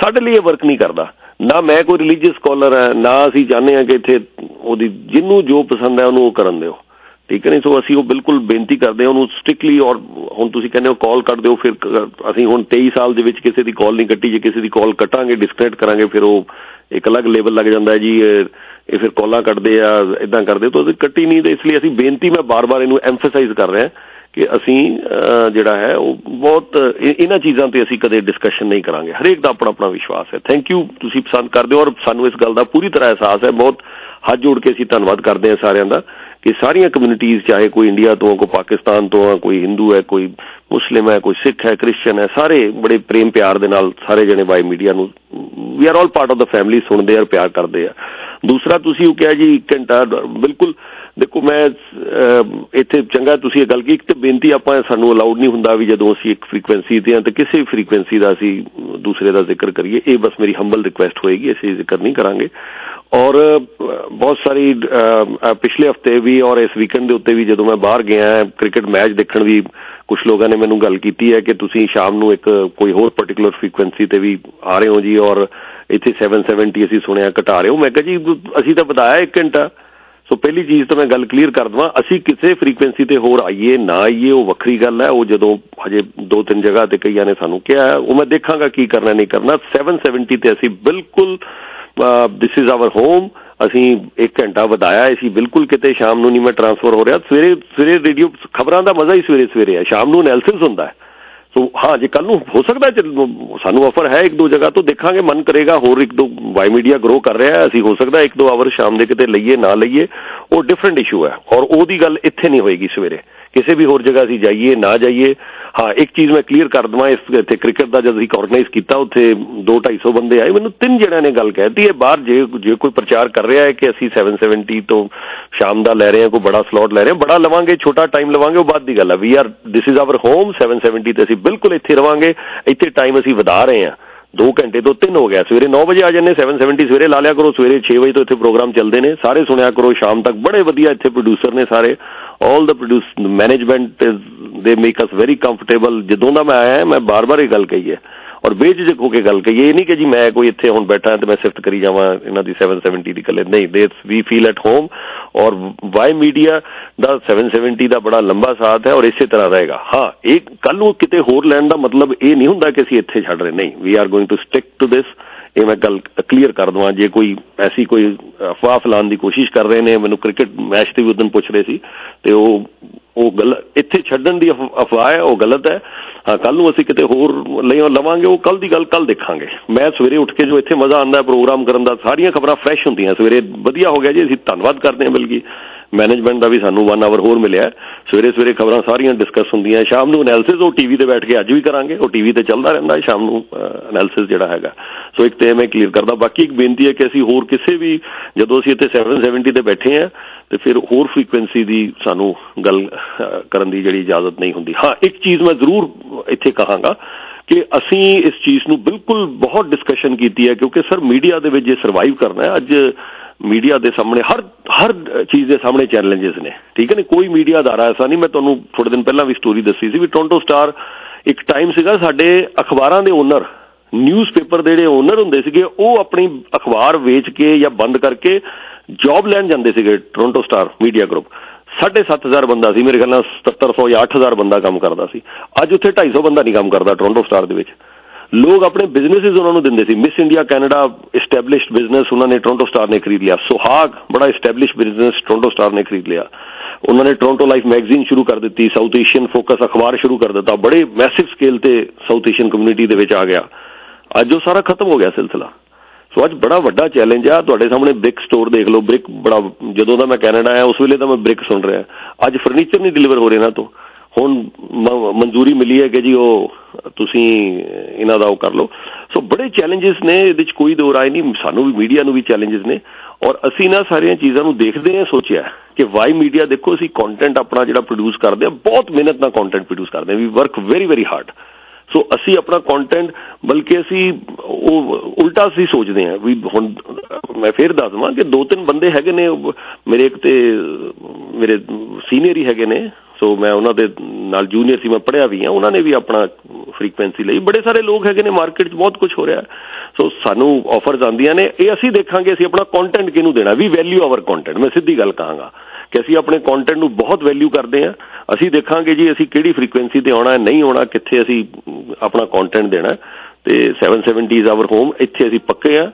ਸਾਡੇ ਲਈ ਇਹ ਵਰਕ ਨਹੀਂ ਕਰਦਾ। ਨਾ ਮੈਂ ਕੋਈ ਰਿਲੀਜੀਅਸ ਸਕਾਲਰ ਹੈ, ਨਾ ਅਸੀਂ ਚਾਹੁੰਦੇ ਹਾਂ ਕਿ ਇੱਥੇ ਉਹਦੀ ਜਿੰਨੂੰ ਜੋ ਪਸੰਦ ਹੈ, ਉਹਨੂੰ ਉਹ ਕਰਨ ਦਿਓ। ਠੀਕ ਹੈ ਨਹੀਂ ਸੋ ਅਸੀਂ ਉਹ ਬਿਲਕੁਲ ਬੇਨਤੀ ਕਰਦੇ ਹਾਂ, ਉਹਨੂੰ ਸਟ੍ਰਿਕਟਲੀ ਔਰ ਹੁਣ ਤੁਸੀਂ ਕਹਿੰਦੇ ਹੋ ਕਾਲ ਕਰ ਦਿਓ, ਫਿਰ ਅਸੀਂ ਹੁਣ 23 ਸਾਲ ਦੇ ਵਿੱਚ ਕਿਸੇ ਦੀ ਕਾਲ ਨਹੀਂ ਕੱਟੀ, ਜੇ ਕਿਸੇ ਦੀ ਕਾਲ ਕਟਾਂਗੇ ਡਿਸਕਨੈਕਟ ਕਰਾਂਗੇ, ਫਿਰ ਉਹ ਇੱਕ ਅਲੱਗ ਲੈਵਲ ਲੱਗ ਜਾਂਦਾ ਹੈ ਜੀ, ਇਹ ਫਿਰ ਕਾਲਾਂ ਕੱਟਦੇ ਆ ਇਦਾਂ ਕਰਦੇ ਤਾਂ ਅਸੀਂ ਕੱਟੀ ਨਹੀਂ ਤੇ ਇਸ ਲਈ ਅਸੀਂ ਬੇਨਤੀ, ਮੈਂ ਬਾਰ-ਬਾਰ ਇਹਨੂੰ ਐਮਫਸਾਈਜ਼ ਕਰ ਰਿਹਾ ਕਿ ਅਸੀਂ ਜਿਹੜਾ ਹੈ, ਉਹ ਬਹੁਤ ਇਹਨਾਂ ਚੀਜ਼ਾਂ ਤੇ ਅਸੀਂ ਕਦੇ ਡਿਸਕਸ਼ਨ ਨਹੀਂ ਕਰਾਂਗੇ। ਹਰੇਕ ਦਾ ਆਪਣਾ ਆਪਣਾ ਵਿਸ਼ਵਾਸ ਹੈ। ਥੈਂਕ ਯੂ ਤੁਸੀਂ ਪਸੰਦ ਕਰਦੇ ਹੋ ਔਰ ਸਾਨੂੰ ਇਸ ਗੱਲ ਦਾ ਪੂਰੀ ਤਰ੍ਹਾਂ ਅਹਿਸਾਸ ਹੈ। ਬਹੁਤ ਹੱਥ ਜੋੜ ਕੇ ਅਸੀਂ ਧੰਨਵਾਦ ਕਰਦੇ ਹਾਂ ਸਾਰਿਆਂ ਦਾ। ਕਿ ਸਾਰੀਆਂ ਕਮਿਊਨਿਟੀਆਂ ਚਾਹੇ ਕੋਈ ਇੰਡੀਆ ਤੋਂ, ਕੋਈ ਪਾਕਿਸਤਾਨ ਤੋਂ ਆ ਕੋਈ ਹਿੰਦੂ ਹੈ, ਕੋਈ ਮੁਸਲਿਮ ਹੈ, ਕੋਈ ਸਿੱਖ ਹੈ ਕ੍ਰਿਸਚੀਅਨ ਹੈ, ਸਾਰੇ ਬੜੇ ਪ੍ਰੇਮ ਪਿਆਰ ਦੇ ਨਾਲ ਸਾਰੇ ਜਣੇ ਵਾਈ ਮੀਡੀਆ ਨੂੰ we are all part of the family ਸੁਣਦੇ ਆ ਪਿਆਰ ਕਰਦੇ ਆ। ਦੂਸਰਾ ਤੁਸੀਂ ਉਹ ਕਿਹਾ ਜੀ ਘੰਟਾ, ਬਿਲਕੁਲ, ਦੇਖੋ ਮੈਂ ਇੱਥੇ ਚੰਗਾ ਤੁਸੀਂ ਇਹ ਗੱਲ ਕੀ ਇੱਕ ਤੇ ਬੇਨਤੀ ਆਪਾਂ, ਸਾਨੂੰ ਅਲਾਉਡ ਨਹੀਂ ਹੁੰਦਾ ਵੀ ਜਦੋਂ ਅਸੀਂ ਇੱਕ ਫ੍ਰੀਕੁਐਂਸੀ ਤੇ ਆ ਤੇ ਕਿਸੇ ਫ੍ਰੀਕੁਐਂਸੀ ਦਾ ਅਸੀਂ ਦੂਸਰੇ ਦਾ ਜ਼ਿਕਰ ਕਰੀਏ, ਇਹ ਬਸ ਮੇਰੀ ਹੰਬਲ ਰਿਕੁਐਸਟ ਹੋਏਗੀ, ਅਸੀਂ ਜ਼ਿਕਰ ਨਹੀਂ ਕਰਾਂਗੇ। ਔਰ ਬਹੁਤ ਸਾਰੀ ਪਿਛਲੇ ਹਫ਼ਤੇ ਵੀ ਔਰ ਇਸ ਵੀਕਐਂਡ ਦੇ ਉੱਤੇ ਵੀ ਜਦੋਂ ਮੈਂ ਬਾਹਰ ਗਿਆ, ਕ੍ਰਿਕਟ ਮੈਚ ਦੇਖਣ ਵੀ ਕੁਝ ਲੋਕਾਂ ਨੇ ਮੈਨੂੰ ਗੱਲ ਕੀਤੀ ਹੈ ਕਿ ਤੁਸੀਂ ਸ਼ਾਮ ਨੂੰ ਇੱਕ ਕੋਈ ਹੋਰ ਪਾਰਟਿਕੂਲਰ ਫ੍ਰੀਕੁਐਂਸੀ ਤੇ ਵੀ ਆ ਰਹੇ ਹੋ ਜੀ ਔਰ ਇੱਥੇ 770 ਅਸੀਂ ਸੁਣਿਆ ਘਟਾ ਰਹੇ ਹੋ। ਮੈਂ ਕਿਹਾ ਜੀ, ਅਸੀਂ ਤਾਂ ਵਧਾਇਆ 1 ਘੰਟਾ। ਸੋ ਪਹਿਲੀ ਚੀਜ਼ ਤਾਂ ਮੈਂ ਗੱਲ ਕਲੀਅਰ ਕਰ ਦਵਾਂ, ਅਸੀਂ ਕਿਸੇ ਫ੍ਰੀਕੁਐਂਸੀ ਤੇ ਹੋਰ ਆਈਏ, ਨਾ ਆਈਏ, ਉਹ ਵੱਖਰੀ ਗੱਲ ਹੈ। ਉਹ ਜਦੋਂ ਹਜੇ ਦੋ ਤਿੰਨ ਜਗ੍ਹਾ ਤੇ ਕਈਆਂ ਨੇ ਸਾਨੂੰ ਕਿਹਾ ਉਹ ਮੈਂ ਦੇਖਾਂਗਾ ਕੀ ਕਰਨਾ, ਨਹੀਂ ਕਰਨਾ। 770 ਤੇ ਅਸੀਂ ਬਿਲਕੁਲ ਦਿਸ ਇਜ਼ ਆਵਰ ਹੋਮ ਅਸੀਂ 1 ਘੰਟਾ ਵਧਾਇਆ ਅਸੀਂ ਬਿਲਕੁਲ ਕਿਤੇ ਸ਼ਾਮ ਨੂੰ ਨਹੀਂ ਮੈਂ ਟ੍ਰਾਂਸਫਰ ਹੋ ਰਿਹਾ। ਸਵੇਰੇ ਸਵੇਰੇ ਰੇਡੀਓ ਖਬਰਾਂ ਦਾ ਮਜ਼ਾ ਹੀ ਸਵੇਰੇ ਸਵੇਰੇ ਹੈ ਸ਼ਾਮ ਨੂੰ ਐਨਾਲਿਸਿਸ ਹੁੰਦਾ ਹੈ। ਸੋ ਹਾਂ, ਜੇ ਕੱਲ ਨੂੰ ਹੋ ਸਕਦਾ ਸਾਨੂੰ ਆਫਰ ਹੈ ਇੱਕ ਦੋ ਜਗ੍ਹਾ ਤੋਂ, ਦੇਖਾਂਗੇ, ਮਨ ਕਰੇਗਾ, ਹੋਰ ਇੱਕ ਦੋ ਵਾਈ ਮੀਡੀਆ ਗਰੋ ਕਰ ਰਿਹਾ ਹੈ। ਅਸੀਂ ਹੋ ਸਕਦਾ ਇੱਕ ਦੋ ਆਵਰ ਸ਼ਾਮ ਦੇ ਕਿਤੇ ਲਈਏ, ਨਾ ਲਈਏ। ਉਹ ਡਿਫਰੈਂਟ ਇਸ਼ੂ ਹੈ। ਔਰ ਉਹਦੀ ਗੱਲ ਇੱਥੇ ਨਹੀਂ ਹੋਏਗੀ ਸਵੇਰੇ। ਕਿਸੇ ਵੀ ਹੋਰ ਜਗ੍ਹਾ ਅਸੀਂ ਜਾਈਏ, ਨਾ ਜਾਈਏ, ਹਾਂ, ਇੱਕ ਚੀਜ਼ ਮੈਂ ਕਲੀਅਰ ਕਰ ਦਵਾਂ, ਇਸ ਇੱਥੇ ਕ੍ਰਿਕਟ ਦਾ ਜਦ ਅਸੀਂ ਆਰਗੇਨਾਈਜ਼ ਕੀਤਾ, ਉੱਥੇ 2 250 ਬੰਦੇ ਆਏ, ਮੈਨੂੰ ਤਿੰਨ ਜਣਿਆਂ ਨੇ ਗੱਲ ਕਹਿਤੀ ਹੈ ਬਾਹਰ ਜੇ ਜੇ ਕੋਈ ਪ੍ਰਚਾਰ ਕਰ ਰਿਹਾ ਹੈ ਕਿ ਅਸੀਂ 770 ਤੋਂ ਸ਼ਾਮ ਦਾ ਲੈ ਰਹੇ ਹਾਂ, ਕੋਈ ਬੜਾ ਸਲੋਟ ਲੈ ਰਹੇ ਹਾਂ, ਬੜਾ ਲਵਾਂਗੇ, ਛੋਟਾ ਟਾਈਮ ਲਵਾਂਗੇ, ਉਹ ਬਾਅਦ ਦੀ ਗੱਲ ਹੈ। We are this is our home 770 ਤੇ ਅਸੀਂ ਬਿਲਕੁਲ ਇੱਥੇ ਰਵਾਂਗੇ, ਇੱਥੇ ਟਾਈਮ ਅਸੀਂ ਵਧਾ ਰਹੇ ਹਾਂ। 2 ਘੰਟੇ ਤੋਂ 3 ਹੋ ਗਿਆ। ਸਵੇਰੇ 9 ਵਜੇ ਆ ਜੰਨੇ 770 ਸਵੇਰੇ ਲਾ ਲਿਆ ਕਰੋ, ਸਵੇਰੇ 6 ਵਜੇ ਤੋਂ ਇੱਥੇ ਪ੍ਰੋਗਰਾਮ ਚੱਲਦੇ ਨੇ। ਸਾਰੇ ਸੁਣਿਆ ਕਰੋ, ਸ਼ਾਮ ਤੱਕ ਬੜੇ ਵਧੀਆ ਇੱਥੇ ਪ੍ਰੋਡਿਊਸਰ ਨੇ ਸਾਰੇ। ਆਲ ਦਾ ਪ੍ਰੋਡਿਊਸ ਮੈਨੇਜਮੈਂਟ ਦੇ ਮੇਕ ਅਸ ਵੈਰੀ ਕੰਫਰਟੇਬਲ ਜਦੋਂ ਦਾ ਮੈਂ ਆਇਆ, ਮੈਂ ਬਾਰ-ਬਾਰ ਇਹ ਗੱਲ ਕਹੀ ਹੈ। ਔਰ ਬੇਝਿਜਕ ਹੋ ਕੇ ਗੱਲ ਕਹੀ ਇਹ ਨਹੀਂ ਕਿ ਜੀ ਮੈਂ ਕੋਈ ਇੱਥੇ ਹੁਣ ਬੈਠਾ ਤੇ ਮੈਂ ਸਿਫਤ ਕਰੀ ਜਾਵਾਂ, ਇਹਨਾਂ ਦੀ 770 ਦੀ ਕੱਲੇ ਨਹੀਂ ਦੇ ਵੀ ਫੀਲ ਐਟ ਹੋਮ ਔਰ ਵਾਈ ਮੀਡੀਆ ਦਾ 770 ਦਾ ਬੜਾ ਲੰਬਾ ਸਾਥ ਹੈ ਔਰ ਇਸੇ ਤਰ੍ਹਾਂ ਰਹੇਗਾ। ਹਾਂ ਇੱਕ ਕੱਲ ਨੂੰ ਕਿਤੇ ਹੋਰ ਲੈਣ ਦਾ ਮਤਲਬ ਇਹ ਨਹੀਂ ਹੁੰਦਾ ਕਿ ਅਸੀਂ ਇੱਥੇ ਛੱਡ ਰਹੇ। ਨਹੀਂ we are going to stick to this ਇਹ ਮੈਂ ਗੱਲ ਕਲੀਅਰ ਕਰ ਦਵਾਂ, ਜੇ ਕੋਈ ਐਸੀ ਕੋਈ ਅਫਵਾਹ ਫਲਾਣ ਦੀ ਕੋਸ਼ਿਸ਼ ਕਰ ਰਹੇ ਨੇ, ਮੈਨੂੰ ਕ੍ਰਿਕਟ ਮੈਚ ਤੇ ਵੀ ਉਦੋਂ ਪੁੱਛ ਰਹੇ ਸੀ, ਤੇ ਉਹ ਉਹ ਗੱਲ, ਇੱਥੇ ਛੱਡਣ ਦੀ ਅਫਵਾਹ ਹੈ, ਉਹ ਗਲਤ ਹੈ। ਹਾਂ ਕੱਲ ਨੂੰ ਅਸੀਂ ਕਿਤੇ ਹੋਰ ਲਈ ਲਵਾਂਗੇ, ਉਹ ਕੱਲ ਦੀ ਗੱਲ ਕੱਲ ਦੇਖਾਂਗੇ। ਮੈਂ ਸਵੇਰੇ ਉੱਠ ਕੇ ਜੋ ਇੱਥੇ ਮਜ਼ਾ ਆਉਂਦਾ ਪ੍ਰੋਗਰਾਮ ਕਰਨ ਦਾ, ਸਾਰੀਆਂ ਖਬਰਾਂ ਫਰੈਸ਼ ਹੁੰਦੀਆਂ, ਸਵੇਰੇ ਵਧੀਆ ਹੋ ਗਿਆ ਜੀ, ਅਸੀਂ ਧੰਨਵਾਦ ਕਰਦੇ ਹਾਂ ਬਲਕਿ। ਮੈਨੇਜਮੈਂਟ ਦਾ ਵੀ ਸਾਨੂੰ 1 ਆਵਰ ਹੋਰ ਮਿਲਿਆ ਸਵੇਰੇ ਸਵੇਰੇ ਖਬਰਾਂ ਸਾਰੀਆਂ ਡਿਸਕਸ ਹੁੰਦੀਆਂ ਸ਼ਾਮ ਨੂੰ ਐਨਾਲਿਸਿਸ ਉਹ ਟੀਵੀ ਤੇ ਬੈਠ ਕੇ ਅੱਜ ਵੀ ਕਰਾਂਗੇ। ਉਹ ਟੀਵੀ ਤੇ ਚੱਲਦਾ ਰਹਿੰਦਾ ਹੈ। ਸ਼ਾਮ ਨੂੰ ਐਨਾਲਿਸਿਸ ਜਿਹੜਾ ਹੈਗਾ। ਸੋ ਇੱਕ ਤੇ ਮੈਂ ਕਲੀਅਰ ਕਰਦਾ। ਬਾਕੀ ਇੱਕ ਬੇਨਤੀ ਹੈ ਕਿ ਅਸੀਂ ਹੋਰ ਕਿਸੇ ਵੀ, ਜਦੋਂ ਅਸੀਂ ਇੱਥੇ 770 ਤੇ ਬੈਠੇ ਆ ਤੇ ਫਿਰ ਹੋਰ ਫ੍ਰੀਕੁਐਂਸੀ ਦੀ ਸਾਨੂੰ ਗੱਲ ਕਰਨ ਦੀ ਜਿਹੜੀ ਇਜਾਜ਼ਤ ਨਹੀਂ ਹੁੰਦੀ। ਹਾਂ, ਇੱਕ ਚੀਜ਼ ਮੈਂ ਜ਼ਰੂਰ ਇੱਥੇ ਕਹਾਂਗਾ ਕਿ ਅਸੀਂ ਇਸ ਚੀਜ਼ ਨੂੰ ਬਿਲਕੁਲ ਬਹੁਤ ਡਿਸਕਸ਼ਨ ਕੀਤੀ ਹੈ, ਕਿਉਂਕਿ ਸਰ ਮੀਡੀਆ ਦੇ ਵਿੱਚ ਜੇ ਸਰਵਾਈਵ ਕਰਨਾ ਹੈ, ਅੱਜ ਮੀਡੀਆ ਦੇ ਸਾਹਮਣੇ, ਹਰ ਹਰ ਚੀਜ਼ ਦੇ ਸਾਹਮਣੇ ਚੈਲੰਜਸ ਨੇ। ਠੀਕ ਹੈ ਨੇ? ਕੋਈ ਮੀਡੀਆ ਅਦਾਰਾ ਐਸਾ ਨਹੀਂ, ਮੈਂ ਤੁਹਾਨੂੰ ਥੋੜੇ ਦਿਨ ਪਹਿਲਾਂ ਵੀ ਸਟੋਰੀ ਦੱਸੀ ਸੀ ਵੀ ਟੋਰਾਂਟੋ ਸਟਾਰ ਇੱਕ ਟਾਈਮ ਸੀਗਾ, ਸਾਡੇ ਅਖਬਾਰਾਂ ਦੇ ਓਨਰ ਨਿਊਜ਼ਪੇਪਰ ਦੇ ਜਿਹੜੇ ਓਨਰ ਹੁੰਦੇ ਸੀਗੇ, ਉਹ ਆਪਣੀ ਅਖਬਾਰ ਵੇਚ ਕੇ ਜਾਂ ਬੰਦ ਕਰਕੇ ਜੌਬ ਲੈਣ ਜਾਂਦੇ ਸੀਗੇ ਟੋਰਾਂਟੋ ਸਟਾਰ ਮੀਡੀਆ ਗਰੁੱਪ 7500 ਬੰਦਾ ਸੀ, ਮੇਰੇ ਖਿਆਲ ਨਾਲ 7700 ਜਾਂ 8000 ਬੰਦਾ ਕੰਮ ਕਰਦਾ ਸੀ। ਅੱਜ ਉੱਥੇ 250 ਬੰਦਾ ਨਹੀਂ ਕੰਮ ਕਰਦਾ ਟੋਰਾਂਟੋ ਸਟਾਰ ਦੇ ਵਿੱਚ। ਲੋਕ ਆਪਣੇ ਬਿਜ਼ਨੈਸਸ ਉਹਨਾਂ ਨੂੰ ਦਿੰਦੇ ਸੀ। Miss India Canada established business ਉਹਨਾਂ ਨੇ ਟੋਰਾਂਟੋ ਸਟਾਰ ਨੇ ਖਰੀਦ ਲਿਆ। ਸੁਹਾਗ ਬੜਾ ਐਸਟੈਬਲਿਸ਼ਡ ਬਿਜ਼ਨਸ ਟੋਰਾਂਟੋ ਸਟਾਰ ਨੇ ਖਰੀਦ ਲਿਆ। ਉਹਨਾਂ ਨੇ ਟੋਰਾਂਟੋ ਲਾਈਫ ਮੈਗਜ਼ੀਨ ਸ਼ੁਰੂ ਕਰ ਦਿੱਤੀ ਸਾਊਥ ਏਸ਼ੀਅਨ ਫੋਕਸ ਅਖਬਾਰ ਸ਼ੁਰੂ ਕਰ ਦਿੱਤਾ। ਬੜੇ ਮੈਸਿਵ ਸਕੇਲ ਤੇ ਸਾਊਥ ਏਸ਼ੀਅਨ ਕਮਿਊਨਿਟੀ ਦੇ ਵਿੱਚ ਆ ਗਿਆ। ਅੱਜ ਉਹ ਸਾਰਾ ਖਤਮ ਹੋ ਗਿਆ ਸਿਲਸਿਲਾ। ਸੋ ਅੱਜ ਬੜਾ ਵੱਡਾ ਚੈਲੰਜ ਆ। ਤੁਹਾਡੇ ਸਾਹਮਣੇ ਬ੍ਰਿਕ ਸਟੋਰ ਦੇਖ ਲਓ। ਬ੍ਰਿਕ ਬੜਾ, ਜਦੋਂ ਦਾ ਮੈਂ ਕੈਨੇਡਾ ਆਇਆ, ਉਸ ਵੇਲੇ ਤਾਂ ਮੈਂ ਬ੍ਰਿਕ ਸੁਣ ਰਿਹਾ। ਅੱਜ ਫਰਨੀਚਰ ਨਹੀਂ ਡਿਲੀਵਰ ਹੋ ਰਿਹਾ ਨਾ ਤੋਂ। ਹੁਣ ਮਨਜ਼ੂਰੀ ਮਿਲੀ ਹੈ ਕਿ ਜੀ ਉਹ ਤੁਸੀਂ ਇਹਨਾਂ ਦਾ ਉਹ ਕਰ ਲਓ। ਸੋ ਬੜੇ ਚੈਲੰਜਸ ਨੇ, ਇਹਦੇ ਵਿੱਚ ਕੋਈ ਦੋ ਰਾਏ ਨਹੀਂ, ਸਾਨੂੰ ਵੀ ਮੀਡੀਆ ਨੂੰ ਵੀ ਚੈਲੰਜਸ ਨੇ। ਔਰ ਅਸੀਂ ਨਾ ਸਾਰੀਆਂ ਚੀਜ਼ਾਂ ਨੂੰ ਦੇਖਦੇ ਹਾਂ, ਸੋਚਿਆ ਕਿ ਵਾਈ ਮੀਡੀਆ ਦੇਖੋ, ਅਸੀਂ ਕੰਟੈਂਟ ਆਪਣਾ ਜਿਹੜਾ ਪ੍ਰੋਡਿਊਸ ਕਰਦੇ ਆ ਬਹੁਤ ਮਿਹਨਤ ਨਾਲ ਕੰਟੈਂਟ ਪ੍ਰੋਡਿਊਸ ਕਰਦੇ ਆ we work very very hard so ਅਸੀਂ ਆਪਣਾ ਕੰਟੈਂਟ ਬਲਕਿ ਅਸੀਂ ਉਹ ਉਲਟਾ ਅਸੀਂ ਸੋਚਦੇ ਹਾਂ ਵੀ ਹੁਣ, ਮੈਂ ਫੇਰ ਦੱਸ ਦਵਾਂ ਕਿ ਦੋ ਤਿੰਨ ਬੰਦੇ ਹੈਗੇ ਨੇ, ਮੇਰੇ ਇੱਕ ਤੇ, ਮੇਰੇ ਸੀਨੀਅਰ ਹੀ ਹੈਗੇ ਨੇ ਸੋ ਮੈਂ ਉਹਨਾਂ ਦੇ ਨਾਲ ਜੂਨੀਅਰ ਸੀ, ਮੈਂ ਪੜਿਆ ਵੀ ਆ ਉਹਨਾਂ ਨੇ ਵੀ ਆਪਣਾ ਫ੍ਰੀਕੁਐਂਸੀ ਲਈ। ਬੜੇ ਸਾਰੇ ਲੋਕ ਹੈਗੇ ਨੇ ਮਾਰਕੀਟ 'ਚ, ਬਹੁਤ ਕੁਝ ਹੋ ਰਿਹਾ। ਸੋ ਸਾਨੂੰ ਆਫਰਸ ਆਉਂਦੀਆਂ ਨੇ। ਇਹ ਅਸੀਂ ਦੇਖਾਂਗੇ, ਅਸੀਂ ਆਪਣਾ ਕੰਟੈਂਟ ਕਿਹਨੂੰ ਦੇਣਾ? ਵੀ ਵੈਲਿਊ ਆਵਰ ਕੰਟੈਂਟ ਮੈਂ ਸਿੱਧੀ ਗੱਲ ਕਹਾਂਗਾ ਕਿ ਅਸੀਂ ਆਪਣੇ ਕੰਟੈਂਟ ਨੂੰ ਬਹੁਤ ਵੈਲਿਊ ਕਰਦੇ ਆ ਅਸੀਂ ਦੇਖਾਂਗੇ ਜੀ, ਅਸੀਂ ਕਿਹੜੀ ਫ੍ਰੀਕੁਐਂਸੀ ਤੇ ਆਉਣਾ, ਨਹੀਂ ਆਉਣਾ, ਕਿੱਥੇ ਅਸੀਂ ਆਪਣਾ ਕੰਟੈਂਟ ਦੇਣਾ। ਤੇ 770 ਇਜ਼ ਆਵਰ ਹੋਮ ਇੱਥੇ ਅਸੀਂ ਪੱਕੇ ਆ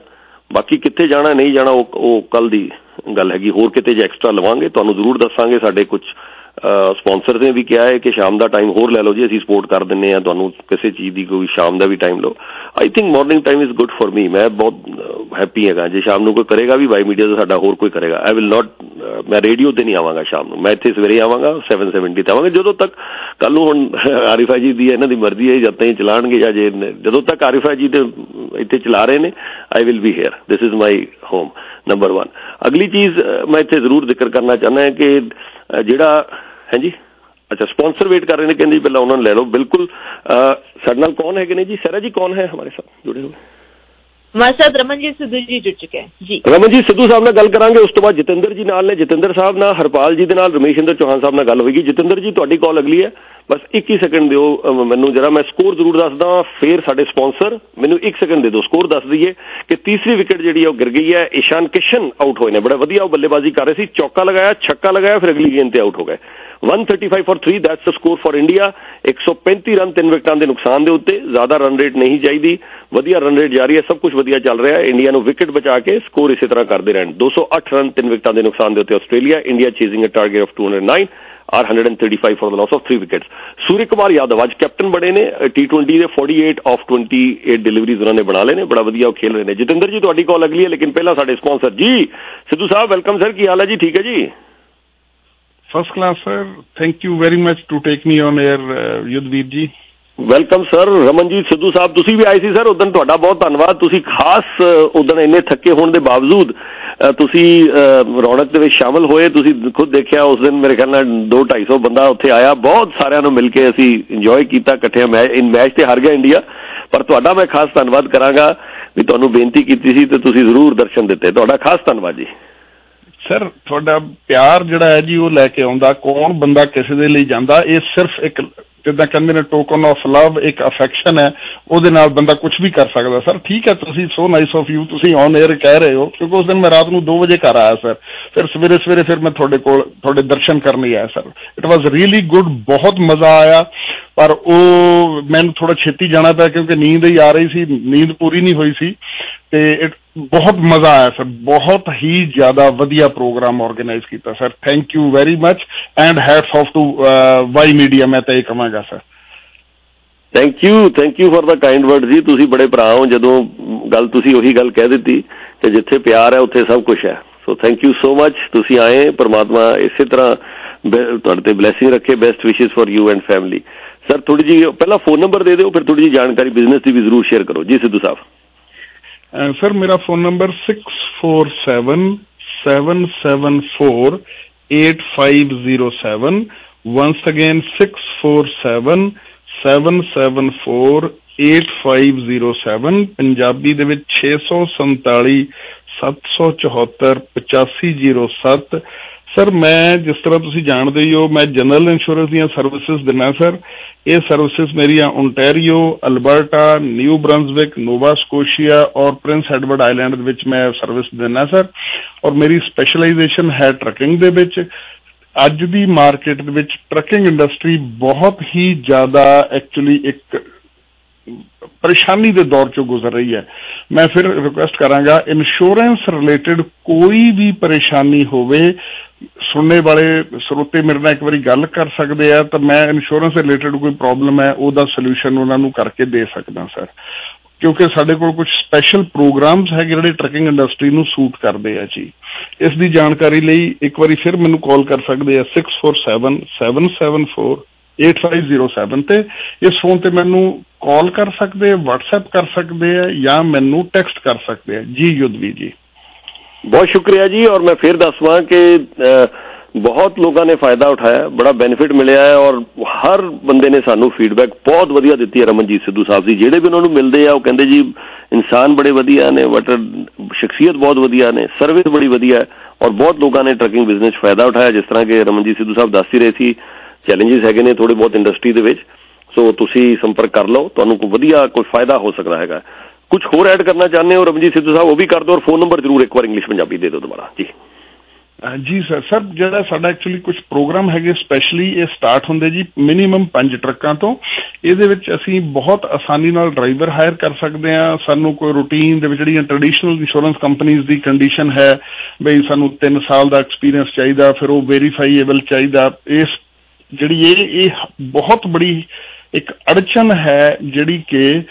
ਬਾਕੀ ਕਿੱਥੇ ਜਾਣਾ, ਨਹੀਂ ਜਾਣਾ, ਉਹ ਉਹ ਕੱਲ ਦੀ ਗੱਲ ਹੈਗੀ। ਹੋਰ ਕਿਤੇ ਜੇ ਐਕਸਟਰਾ ਲਵਾਂਗੇ, ਤੁਹਾਨੂੰ ਜ਼ਰੂਰ ਦੱਸਾਂਗੇ ਸਾਡੇ ਕੁਝ ਸਪਾਂਸਰ ਨੇ ਵੀ ਕਿਹਾ ਹੈ ਕਿ ਸ਼ਾਮ ਦਾ ਟਾਈਮ ਹੋਰ ਲੈ ਲਓ ਜੀ, ਅਸੀਂ ਸਪੋਰਟ ਕਰ ਦਿੰਨੇ ਆ ਤੁਹਾਨੂੰ ਕਿਸੇ ਚੀਜ਼ ਦੀ ਕੋਈ ਸ਼ਾਮ ਦਾ ਵੀ ਟਾਈਮ ਲਓ। I think morning time is good for me ਮੈਂ ਬਹੁਤ ਹੈਪੀ ਹੈਗਾ। ਜੇ ਸ਼ਾਮ ਨੂੰ ਕੋਈ ਕਰੇਗਾ ਵੀ ਵਾਈ ਮੀਡੀਆ ਦਾ ਸਾਡਾ ਹੋਰ ਕੋਈ ਕਰੇਗਾ ਆਈ ਵਿਲ ਨਾਟ ਮੈਂ ਰੇਡੀਓ ਤੇ ਨਹੀਂ ਆਵਾਂਗਾ ਸ਼ਾਮ ਨੂੰ। ਮੈਂ ਇੱਥੇ ਸਵੇਰੇ ਆਵਾਂਗਾ 770 ਤੇ ਆਵਾਂਗਾ, ਜਦੋਂ ਤੱਕ ਕੱਲ ਨੂੰ ਹੁਣ ਆਰਿਫਾ ਜੀ ਦੀ ਇਹਨਾਂ ਦੀ ਮਰਜ਼ੀ ਹੈ ਜਦ ਤਾਈਂ ਚਲਾਣਗੇ, ਜਾਂ ਜੇ, ਜਦੋਂ ਤੱਕ ਆਰਿਫਾ ਜੀ ਦੇ ਇੱਥੇ ਚਲਾ ਰਹੇ ਨੇ I will be here this is my home number 1 ਅਗਲੀ ਚੀਜ਼ ਮੈਂ ਇੱਥੇ ਜ਼ਰੂਰ ਜ਼ਿਕਰ ਕਰਨਾ ਚਾਹੁੰਦਾ ਹਾਂ ਕਿ ਜਿਹੜਾ ਹਾਂਜੀ ਅੱਛਾ ਸਪਾਂਸਰ ਵੇਟ ਕਰ ਰਹੇ ਨੇ ਕਹਿੰਦੇ ਪਹਿਲਾਂ ਉਹਨਾਂ ਨੂੰ ਲੈ ਲਓ ਬਿਲਕੁਲ ਸਾਡੇ ਨਾਲ ਕੌਣ ਹੈਗੇ ਨੇ ਜੀ ਸਰਾ ਜੀ ਕੌਣ ਹੈ ਹਮਾਰੇ ਸਾਥ ਜੁੜੇ ਹੋਏ ਹਮਾਰੇ ਸਾਥ ਰਮਨਜੀਤ ਸਿੱਧੂ ਜੀ ਜੁੜ ਚੁੱਕੇ ਹਨ। ਜੀ। ਰਮਨਜੀਤ ਸਿੱਧੂ ਸਾਹਿਬ ਨਾਲ ਗੱਲ ਕਰਾਂਗੇ, ਉਸ ਤੋਂ ਬਾਅਦ ਜਤਿੰਦਰ ਜੀ ਨਾਲ ਨੇ, ਜਤਿੰਦਰ ਸਾਹਿਬ ਨਾਲ, ਹਰਪਾਲ ਜੀ ਦੇ ਨਾਲ ਰਮੇਸ਼ਿੰਦਰ ਚੌਹਾਨ ਸਾਹਿਬ ਨਾਲ ਗੱਲ ਹੋਏਗੀ। ਜਤਿੰਦਰ ਜੀ, ਤੁਹਾਡੀ ਕਾਲ ਅਗਲੀ ਹੈ। ਬਸ 21 ਸੈਕਿੰਡ ਦਿਓ ਮੈਨੂੰ ਜਰਾ ਮੈਂ ਸਕੋਰ ਜ਼ਰੂਰ ਦੱਸਦਾ ਫੇਰ ਸਾਡੇ ਸਪਾਂਸਰ ਮੈਨੂੰ 1 ਸੈਕਿੰਡ ਦੇ ਦਿਓ ਸਕੋਰ ਦੱਸ ਦਈਏ ਕਿ ਤੀਸਰੀ ਵਿਕਟ ਜਿਹੜੀ ਹੈ ਉਹ ਗਿਰ ਗਈ ਹੈ ਇਸ਼ਾਨ ਕਿਸ਼ਨ ਆਊਟ ਹੋਏ ਨੇ। ਬੜਾ ਵਧੀਆ ਉਹ ਬੱਲੇਬਾਜ਼ੀ ਕਰ ਰਹੇ ਸੀ, ਚੌਕਾ ਲਗਾਇਆ, ਛੱਕਾ ਲਗਾਇਆ, ਫਿਰ ਅਗਲੀ ਗੇਂਦ ਤੇ ਆਊਟ ਹੋ ਗਏ। 135 for 3 that's the score for India 135 run ਤਿੰਨ ਵਿਕਟਾਂ ਦੇ ਨੁਕਸਾਨ ਦੇ ਉੱਤੇ, ਜ਼ਿਆਦਾ ਰਨ ਰੇਟ ਨਹੀਂ ਚਾਹੀਦੀ ਵਧੀਆ ਰਨ ਰੇਟ ਜਾਰੀ ਹੈ, ਸਭ ਕੁਝ ਵਧੀਆ ਚੱਲ ਰਿਹਾ ਹੈ। ਇੰਡੀਆ ਨੂੰ ਵਿਕਟ ਬਚਾ ਕੇ ਸਕੋਰ ਇਸੇ ਤਰ੍ਹਾਂ ਕਰਦੇ ਰਹਿਣ। 208 ਰਨ, ਤਿੰਨ ਵਿਕਟਾਂ ਦੇ ਨੁਕਸਾਨ ਦੇ ਉੱਤੇ Australia India chasing a target of 209 are 135 for the loss of 3 wickets Surya Kumar Yadav ਅੱਜ ਕੈਪਟਨ ਬਣੇ ਨੇ। T20 ਦੇ 48 ਆਫ 28 ਡਿਲੀਵਰੀਜ਼ ਉਹਨਾਂ ਨੇ ਬਣਾ ਲਏ ਨੇ। ਬੜਾ ਵਧੀਆ ਉਹ ਖੇਲ ਰਹੇ ਨੇ। ਜਤਿੰਦਰ ਜੀ, ਤੁਹਾਡੀ ਕਾਲ ਅਗਲੀ ਹੈ, ਲੇਕਿਨ ਪਹਿਲਾਂ ਸਾਡੇ sponsor ji, Sidhu sahib welcome sir ਕੀ ਹਾਲ ਹੈ ਜੀ? ਠੀਕ ਹੈ ਜੀ? First class sir thank you very much to take me on air Yudhveer ji. Welcome sir Ramanjit Sidhu sahib ਤੁਸੀਂ ਵੀ ਆਏ ਸੀ ਸਰ ਉਦੋਂ ਤੁਹਾਡਾ ਬਹੁਤ ਧੰਨਵਾਦ ਤੁਸੀਂ ਖਾਸ ਉਦੋਂ ਇੰਨੇ ਥੱਕੇ ਹੋਣ ਦੇ ਬਾਵਜੂਦ ਤੁਸੀਂ ਰੌਣਕ ਦੇ ਵਿੱਚ ਸ਼ਾਮਲ ਹੋਏ ਤੁਸੀਂ ਖੁਦ ਦੇਖਿਆ ਉਸ ਦਿਨ ਮੇਰੇ ਖਿਆਲ ਨਾਲ 2 250 ਬੰਦਾ ਉੱਥੇ ਆਇਆ। ਬਹੁਤ ਸਾਰਿਆਂ ਨੂੰ ਮਿਲ ਕੇ ਅਸੀਂ ਇੰਜੋਏ ਕੀਤਾ ਇਕੱਠੇ। ਮੈਚ ਇਨ ਮੈਚ ਤੇ ਹਾਰ ਗਿਆ ਇੰਡੀਆ ਪਰ ਤੁਹਾਡਾ ਮੈਂ ਖਾਸ ਧੰਨਵਾਦ ਕਰਾਂਗਾ ਵੀ ਤੁਹਾਨੂੰ ਬੇਨਤੀ ਕੀਤੀ ਸੀ ਤੇ ਤੁਸੀਂ ਜ਼ਰੂਰ ਦਰਸ਼ਨ ਦਿੱਤੇ। ਤੁਹਾਡਾ ਖਾਸ ਧੰਨਵਾਦ ਜੀ। ਸਰ ਤੁਹਾਡਾ ਪਿਆਰ ਜਿਹੜਾ ਹੈ ਜੀ, ਉਹ ਲੈ ਕੇ ਆਉਂਦਾ। ਕੌਣ ਬੰਦਾ ਕਿਸੇ ਦੇ ਲਈ ਜਾਂਦਾ, ਇਹ ਸਿਰਫ ਇੱਕ ਜਿੱਦਾਂ ਕਹਿੰਦੇ ਨੇ ਟੋਕਨ ਆਫ ਲਵ ਇੱਕ ਅਫੈਕਸ਼ਨ ਹੈ, ਉਹਦੇ ਨਾਲ ਬੰਦਾ ਕੁਝ ਵੀ ਕਰ ਸਕਦਾ। ਸਰ ਠੀਕ ਹੈ, ਤੁਸੀਂ ਸੋ ਨਾਈਸ ਆਫ ਯੂ ਤੁਸੀਂ ਔਨ 에ਅਰ ਕਹਿ ਰਹੇ ਹੋ, ਕਿਉਂਕਿ ਉਸ ਦਿਨ ਮੈਂ ਰਾਤ ਨੂੰ 2 ਵਜੇ ਘਰ ਆਇਆ ਸਰ ਫਿਰ ਸਵੇਰੇ ਸਵੇਰੇ ਫਿਰ ਮੈਂ ਤੁਹਾਡੇ ਕੋਲ, ਤੁਹਾਡੇ ਦਰਸ਼ਨ ਕਰਨ ਲਈ ਆਇਆ sir it was really good ਬਹੁਤ ਮਜ਼ਾ ਆਇਆ, ਪਰ ਉਹ, ਮੈਨੂੰ ਥੋੜਾ ਛੇਤੀ ਜਾਣਾ ਪਿਆ ਕਿਉਂਕਿ ਨੀਂਦ ਹੀ ਆ ਰਹੀ ਸੀ, ਨੀਂਦ ਪੂਰੀ ਨਹੀਂ ਹੋਈ ਸੀ। ਤੇ ਬਹੁਤ ਮਜ਼ਾ ਆਇਆ ਸਰ ਬਹੁਤ ਹੀ ਜ਼ਿਆਦਾ ਵਧੀਆ ਪ੍ਰੋਗਰਾਮ ਆਰਗੇਨਾਈਜ਼ ਕੀਤਾ sir thank you very much and hats off to Y media ਮੈਂ ਤਾਂ ਇਹ ਕਹਾਂਗਾ sir thank you thank you for the kind word ਜੀ ਤੁਸੀਂ ਬੜੇ ਭਰਾ ਹੋ ਜਦੋਂ ਗੱਲ ਤੁਸੀਂ ਉਹੀ ਗੱਲ ਕਹਿ ਦਿੱਤੀ ਕਿ ਜਿੱਥੇ ਪਿਆਰ ਹੈ ਉੱਥੇ ਸਭ ਕੁਝ ਹੈ ਸੋ ਥੈਂਕ ਯੂ ਸੋ ਮੱਚ ਤੁਸੀਂ ਆਏ ਪਰਮਾਤਮਾ ਇਸੇ ਤਰ੍ਹਾਂ ਤੁਹਾਡੇ ਤੇ ਬਲੇਸਿੰਗ ਰੱਖੇ best wishes for you and family sir ਥੋੜੀ ਜੀ ਪਹਿਲਾਂ ਫੋਨ ਨੰਬਰ ਦੇ ਦਿਓ ਫਿਰ ਥੋੜੀ ਜੀ ਜਾਣਕਾਰੀ ਬਿਜ਼ਨਸ ਦੀ ਵੀ ਜ਼ਰੂਰ ਸ਼ੇਅਰ ਕਰੋ ਜੀ ਸਿੱਧੂ ਸਾਹਿਬ ਸਰ ਮੇਰਾ phone number 6477748507 once again 6477748507 Punjabi ਦੇ ਵਿੱਚ 647 774 8507 ਸਰ ਮੈਂ ਜਿਸ ਤਰ੍ਹਾਂ ਤੁਸੀਂ ਜਾਣਦੇ ਹੀ ਹੋ, ਮੈਂ ਜਨਰਲ ਇੰਸ਼ੋਰੈਂਸ ਦੀਆਂ ਸਰਵਿਸਿਜ਼ ਦਿੰਦਾ ਸਰ ਇਹ ਸਰਵਿਸਿਜ਼ ਮੇਰੀਆਂ Ontario Alberta New Brunswick Nova Scotia ਔਰ ਪ੍ਰਿੰਸ ਐਡਵਰਡ ਆਈਲੈਂਡ ਦੇ ਵਿੱਚ ਮੈਂ ਸਰਵਿਸ ਦਿੰਦਾ ਸਰ ਔਰ ਮੇਰੀ ਸਪੈਸ਼ਲਾਈਜੇਸ਼ਨ ਹੈ ਟਰਕਿੰਗ ਦੇ ਵਿੱਚ। ਅੱਜ ਦੀ ਮਾਰਕੀਟ ਦੇ ਵਿੱਚ ਟਰਕਿੰਗ ਇੰਡਸਟਰੀ ਬਹੁਤ ਹੀ ਜ਼ਿਆਦਾ ਐਕਚੁਅਲੀ ਇੱਕ ਪਰੇਸ਼ਾਨੀ ਦੇ ਦੌਰ ਚੋਂ ਗੁਜ਼ਰ ਰਹੀ ਹੈ। ਮੈਂ ਫਿਰ ਰਿਕੁਐਸਟ ਕਰਾਂਗਾ ਇੰਸ਼ੋਰੈਂਸ ਰਿਲੇਟਡ ਕੋਈ ਵੀ ਪਰੇਸ਼ਾਨੀ ਹੋਵੇ, ਸੁਣਨੇ ਵਾਲੇ ਸਰੋਤੇ ਮੇਰੇ ਨਾਲ ਇੱਕ ਵਾਰੀ ਗੱਲ ਕਰ ਸਕਦੇ ਆ, ਤਾਂ ਮੈਂ ਇੰਸ਼ੋਰੈਂਸ ਰਿਲੇਟਡ ਕੋਈ ਪ੍ਰੋਬਲਮ ਹੈ, ਉਹਦਾ ਸੋਲੂਸ਼ਨ ਉਹਨਾਂ ਨੂੰ ਕਰਕੇ ਦੇ ਸਕਦਾ, ਸਰ। ਕਿਉਂਕਿ ਸਾਡੇ ਕੋਲ ਕੁਝ ਸਪੈਸ਼ਲ ਪ੍ਰੋਗਰਾਮਸ ਹੈ ਜਿਹੜੇ ਟਰਕਿੰਗ ਇੰਡਸਟਰੀ ਨੂੰ ਸੂਟ ਕਰਦੇ ਆ ਜੀ। ਇਸ ਦੀ ਜਾਣਕਾਰੀ ਲਈ ਇੱਕ ਵਾਰੀ ਫਿਰ ਮੈਨੂੰ ਕਾਲ ਕਰ ਸਕਦੇ ਆ 647 774 8507 ਤੇ ਇਸ ਫੋਨ ਤੇ ਮੈਨੂੰ ਕਾਲ ਕਰ ਸਕਦੇ WhatsApp ਕਰ ਸਕਦੇ ਆ ਜਾਂ ਮੈਨੂੰ ਟੈਕਸਟ ਕਰ ਸਕਦੇ ਆ। ਜੀ ਯੁੱਧਵੀ ਜੀ। ਬਹੁਤ ਸ਼ੁਕਰੀਆ ਜੀ ਔਰ ਮੈਂ ਫਿਰ ਦੱਸਵਾਂ ਕਿ ਬਹੁਤ ਲੋਕਾਂ ਨੇ ਫਾਇਦਾ ਉਠਾਇਆ, ਬੜਾ ਬੈਨੀਫਿਟ ਮਿਲਿਆ ਹੈ ਔਰ ਹਰ ਬੰਦੇ ਨੇ ਸਾਨੂੰ ਫੀਡਬੈਕ ਬਹੁਤ ਵਧੀਆ ਦਿੱਤੀ ਹੈ ਰਮਨਜੀਤ ਸਿੱਧੂ ਸਾਹਿਬ ਦੀ ਜਿਹੜੇ ਵੀ ਉਹਨਾਂ ਨੂੰ ਮਿਲਦੇ ਆ, ਉਹ ਕਹਿੰਦੇ ਜੀ, ਇਨਸਾਨ ਬੜੇ ਵਧੀਆ ਨੇ ਬਟ ਸ਼ਖਸੀਅਤ ਬਹੁਤ ਵਧੀਆ ਨੇ ਸਰਵਿਸ ਬੜੀ ਵਧੀਆ ਹੈ ਔਰ ਬਹੁਤ ਲੋਕਾਂ ਨੇ ਟਰਕਿੰਗ ਬਿਜ਼ਨਸ ਫਾਇਦਾ ਉਠਾਇਆ, ਜਿਸ ਤਰ੍ਹਾਂ ਕਿ ਰਮਨਜੀਤ ਸਿੱਧੂ ਸਾਹਿਬ ਦੱਸ ਹੀ ਰਹੇ ਸੀ ਚੈਲੰਜਸ ਹੈਗੇ ਨੇ ਥੋੜੇ ਬਹੁਤ ਇੰਡਸਟਰੀ ਦੇ ਵਿੱਚ ਸੋ ਤੁਸੀਂ ਸੰਪਰਕ ਕਰ ਲਓ, ਤੁਹਾਨੂੰ ਕੋਈ ਵਧੀਆ ਕੋਈ ਫਾਇਦਾ ਹੋ ਸਕਦਾ ਹੈਗਾ। ਕੁਝ ਹੋਰ ਐਡ ਕਰਨਾ ਚਾਹੁੰਦੇ ਹੋ, ਰਮਨਜੀਤ ਸਿੱਧੂ ਸਾਹਿਬ, ਉਹ ਵੀ ਕਰ ਦਿਓ ਔਰ ਫੋਨ ਨੰਬਰ ਜ਼ਰੂਰ ਇੱਕ ਵਾਰ ਇੰਗਲਿਸ਼ ਪੰਜਾਬੀ ਦੇ ਦਿਓ ਦੁਬਾਰਾ। ਜੀ। ਜੀ ਸਰ ਸਰ, ਜਿਹੜਾ ਸਾਡਾ ਐਕਚੁਅਲੀ ਕੁਝ ਪ੍ਰੋਗਰਾਮ ਹੈਗੇ ਸਪੈਸ਼ਲੀ ਇਹ ਸਟਾਰਟ ਹੁੰਦੇ ਜੀ ਮਿਨੀਮਮ 5 ਟਰੱਕਾਂ ਤੋਂ। ਇਹਦੇ ਵਿੱਚ ਅਸੀਂ ਬਹੁਤ ਆਸਾਨੀ ਨਾਲ ਡਰਾਈਵਰ ਹਾਇਰ ਕਰ ਸਕਦੇ ਆ ਸਾਨੂੰ ਕੋਈ ਰੂਟੀਨ ਦੇ ਵਿੱਚ ਜਿਹੜੀਆਂ ਟ੍ਰੈਡੀਸ਼ਨਲ ਇੰਸ਼ੋਰੈਂਸ ਕੰਪਨੀਆਂ ਦੀ ਕੰਡੀਸ਼ਨ ਹੈ, ਬਈ ਸਾਨੂੰ 3 ਸਾਲ ਦਾ ਐਕਸਪੀਰੀਅੰਸ ਚਾਹੀਦਾ, ਫਿਰ ਉਹ ਵੈਰੀਫਾਈਏਬਲ ਚਾਹੀਦਾ, ਇਸ ਜਿਹੜੀ ਇਹ ਇਹ ਬਹੁਤ ਬੜੀ ਇੱਕ ਅੜਚਨ ਹੈ ਜਿਹੜੀ ਕਿ